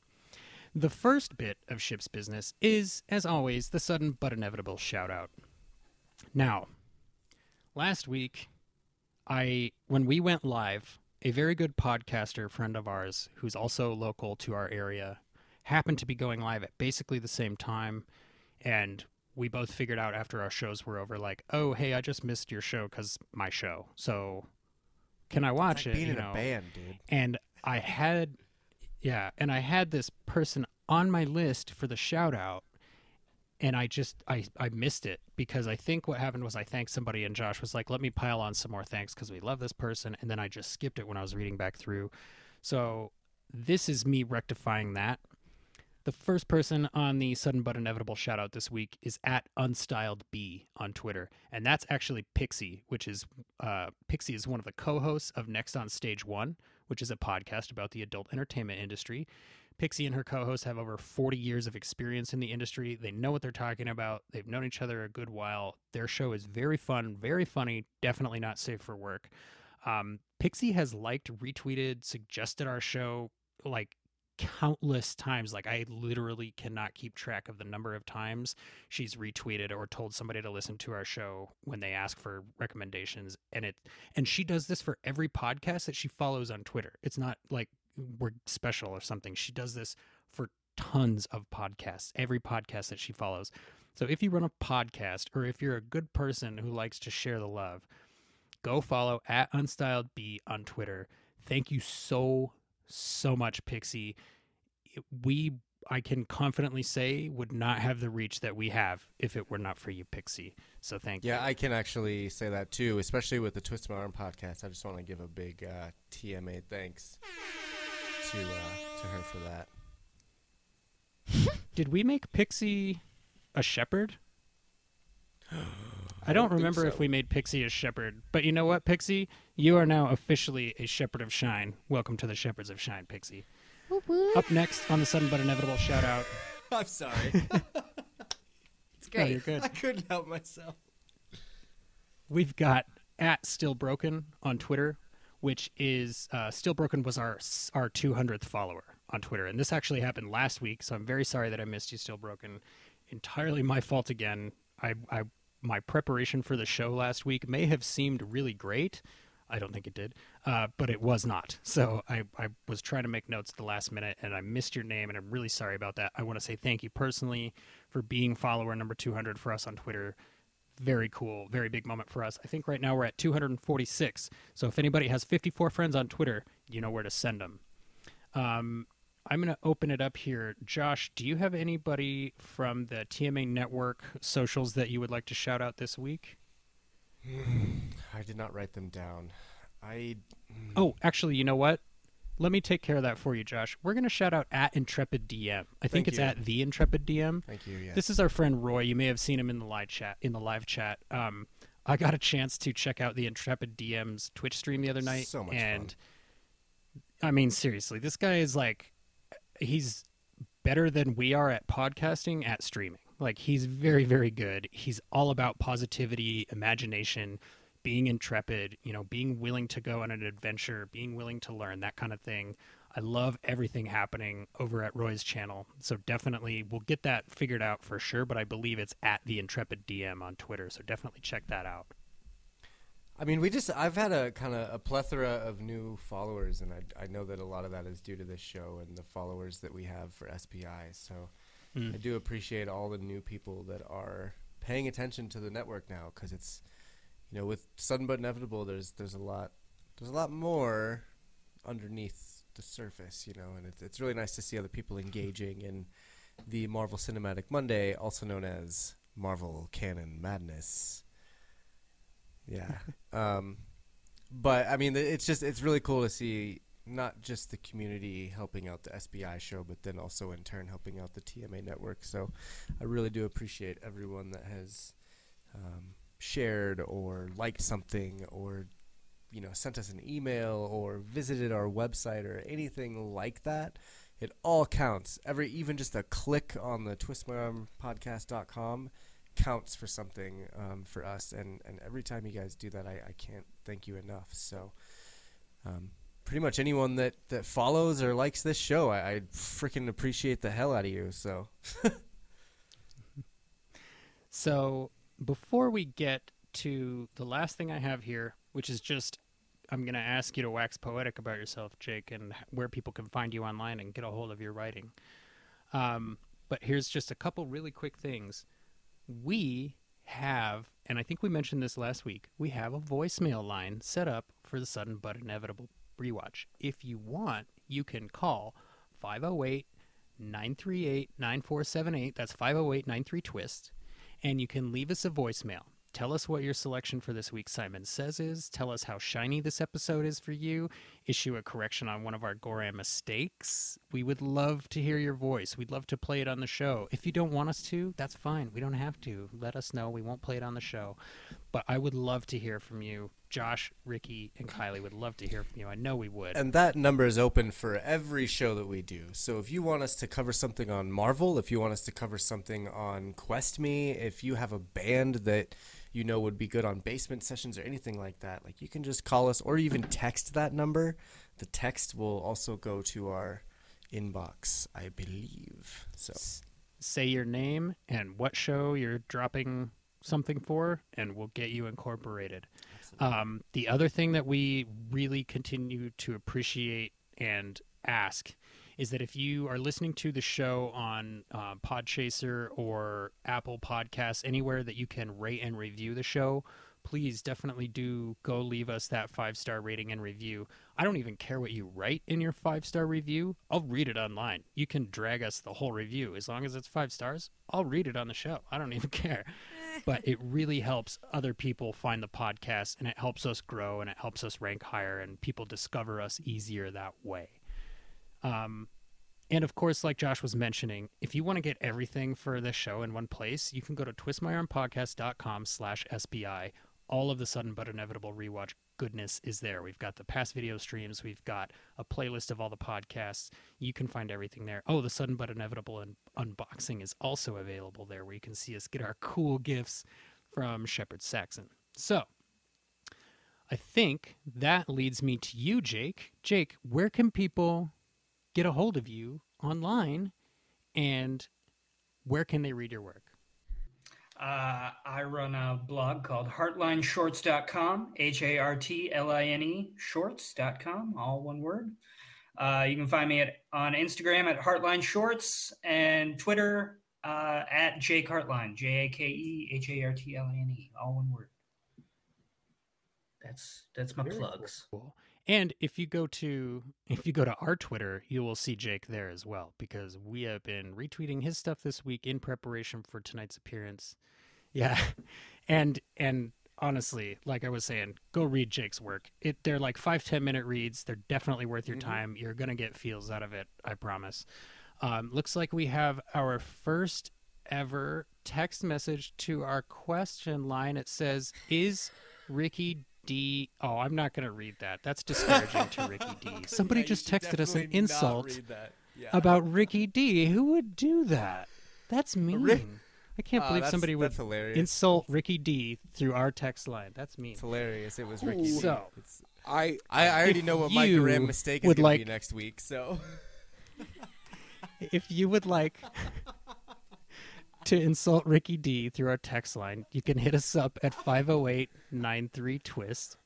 The first bit of ship's business is, as always, the sudden but inevitable shout out. Now, last week, I when we went live, a very good podcaster friend of ours who's also local to our area happened to be going live at basically the same time and we both figured out after our shows were over like oh hey i just missed your show because my show. So can i watch like it being you in know? a band, dude. and i had yeah and i had this person on my list for the shout out and i just i i missed it because i think what happened was i thanked somebody and josh was like let me pile on some more thanks because we love this person and then i just skipped it when i was reading back through. So this is me rectifying that the first person on the sudden but inevitable shout out this week is at unstyled b on twitter and that's actually pixie which is uh, pixie is one of the co-hosts of next on stage one which is a podcast about the adult entertainment industry. Pixie and her co-host have over 40 years of experience in the industry. They know what they're talking about. They've known each other a good while. Their show is very fun very funny definitely not safe for work. Um, pixie has liked retweeted suggested our show like countless times like i literally cannot keep track of the number of times she's retweeted or told somebody to listen to our show when they ask for recommendations and it and she does this for every podcast that she follows on twitter. It's not like we're special or something. She does this for tons of podcasts every podcast that she follows. So if you run a podcast or if you're a good person who likes to share the love go follow at unstyled b on twitter. Thank you so so much, Pixie. We, I can confidently say, would not have the reach that we have if it were not for you, Pixie. So thank Yeah, you. Yeah, I can actually say that too, especially with the Twist My Arm podcast. I just want to give a big uh, TMA thanks to uh, to her for that. Did we make Pixie a shepherd? I don't think remember if we made Pixie a shepherd, but you know what, Pixie? You are now officially a shepherd of Shine. Welcome to the Shepherds of Shine, Pixie. Whoop, whoop. Up next on the sudden but inevitable shout out. I'm sorry. It's Oh, great. you're good. I couldn't help myself. We've got at Still Broken on Twitter, which is uh, Still Broken was our our 200th follower on Twitter, and this actually happened last week. So I'm very sorry that I missed you, Still Broken. Entirely my fault again. I, I my preparation for the show last week may have seemed really great. I don't think it did, uh, but it was not. So I, I was trying to make notes at the last minute, and I missed your name, and I'm really sorry about that. I want to say thank you personally for being follower number 200 for us on Twitter very cool, very big moment for us. I think right now we're at 246. So if anybody has 54 friends on Twitter, you know where to send them. Um, I'm going to open it up here. Josh, do you have anybody from the TMA network socials that you would like to shout out this week? I did not write them down. I Oh, actually, you know what? Let me take care of that for you, Josh. We're going to shout out at Intrepid DM. I think Thank it's you. at the Intrepid DM. thank you. Yes. This is our friend Roy. You may have seen him in the live chat. In the live chat, um, I got a chance to check out the Intrepid DM's Twitch stream the other night, So much and I mean, seriously, this guy is like, he's better than we are at podcasting at streaming. Like, he's very, very good. He's all about positivity, imagination, being intrepid. You know, being willing to go on an adventure, being willing to learn, that kind of thing. I love everything happening over at Roy's channel. So definitely we'll get that figured out for sure, but I believe it's at the Intrepid DM on Twitter. So definitely check that out. I mean, we just I've had a kind of a plethora of new followers, and I I know that a lot of that is due to this show and the followers that we have for SBI. So Mm. I do appreciate all the new people that are paying attention to the network now, because it's you know with sudden but inevitable, there's there's a lot there's a lot more underneath the surface, you know, and it's it's really nice to see other people engaging in the Marvel Cinematic Monday, also known as Marvel Canon Madness. Yeah. um, but I mean, it's just it's really cool to see not just the community helping out the SBI show, but then also in turn helping out the TMA network. So I really do appreciate everyone that has um, shared or liked something or you know sent us an email or visited our website or anything like that. It all counts. Every even just a click on the twistmyarmpodcast.com counts for something um, for us and, and every time you guys do that I, I can't thank you enough so um, pretty much anyone that, that follows or likes this show I, I freaking appreciate the hell out of you so So before we get to the last thing I have here, which is just I'm going to ask you to wax poetic about yourself, Jake, and where people can find you online and get a hold of your writing. Um, but here's just a couple really quick things. We have, and I think we mentioned this last week, we have a voicemail line set up for the sudden but inevitable rewatch. If you want, you can call 508 938 9478. That's 508 93 Twist. And you can leave us a voicemail. Tell us what your selection for this week Simon Says is. Tell us how shiny this episode is for you. Issue a correction on one of our Gorram mistakes. We would love to hear your voice. We'd love to play it on the show. If you don't want us to, that's fine. We don't have to. Let us know. We won't play it on the show. But I would love to hear from you. Josh, Ricky, and Kylie would love to hear from you. I know we would. and that number is open for every show that we do so if you want us to cover something on marvel if you want us to cover something on quest me if you have a band that you know would be good on basement sessions or anything like that like you can just call us or even text that number the text will also go to our inbox, I believe. So say your name and what show you're dropping something for, and we'll get you incorporated. Um, the other thing that we really continue to appreciate and ask is that if you are listening to the show on uh, Podchaser or Apple Podcasts, anywhere that you can rate and review the show, please definitely do go leave us that five star rating and review. I don't even care what you write in your five star review. I'll read it online. You can drag us the whole review as long as it's five stars. I'll read it on the show. I don't even care. But it really helps other people find the podcast and it helps us grow and it helps us rank higher and people discover us easier that way. Um, and of course, like Josh was mentioning, if you want to get everything for this show in one place, you can go to twistmyarmpodcast.com slash SBI. All of the sudden but inevitable rewatch goodness is there. We've got the past video streams. We've got a playlist of all the podcasts. You can find everything there. Oh, the sudden but inevitable un- unboxing is also available there, where you can see us get our cool gifts from Shepherd Saxon. So, I think that leads me to you, Jake. Jake, where can people get a hold of you online and where can they read your work? Uh, I run a blog called heartlineshorts.com, H A R T L I N E shorts.com, all one word. Uh, you can find me at, on Instagram at Heartline Shorts and Twitter uh, at Jake Heartline, J A K E H A R T L I N E, all one word. That's that's my Very plugs. Cool. And if you go to if you go to our Twitter, you will see Jake there as well because we have been retweeting his stuff this week in preparation for tonight's appearance. Yeah. And and honestly, like I was saying, go read Jake's work. It they're like five, ten minute reads. They're definitely worth your Mhm. time. You're gonna get feels out of it, I promise. Um, looks like we have our first ever text message to our question line. It says, Is Ricky D. Oh, I'm not going to read that. That's discouraging to Ricky D. Somebody Yeah, just texted us an insult. Yeah. about Ricky D. Who would do that? That's mean. Rick- I can't Ah, believe somebody would hilarious. insult Ricky D through our text line. That's mean. It's hilarious. It was Ricky. D. So, It's- I I, I already know what my you grand mistake is would going like- to be next week. So if you would like to insult Ricky D through our text line, you can hit us up at 508 twist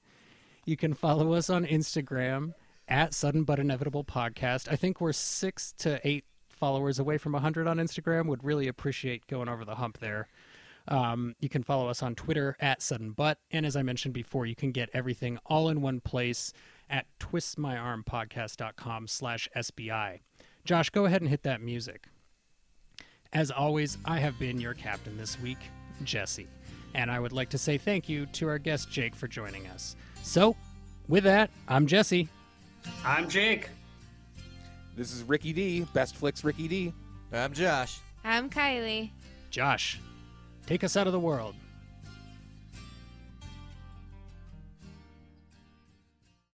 You can follow us on Instagram at Sudden But Inevitable Podcast. I think we're six to eight followers away from 100 on Instagram. Would really appreciate going over the hump there. Um, you can follow us on Twitter at Sudden Butt. And as I mentioned before, you can get everything all in one place at twistmyarmpodcast.com slash SBI. Josh, go ahead and hit that music. As always, I have been your captain this week, Jesse. And I would like to say thank you to our guest, Jake, for joining us. So, with that, I'm Jesse. I'm Jake. this is Ricky D. Best flicks, Ricky D. I'm Josh. I'm Kylie. Josh, take us out of the world.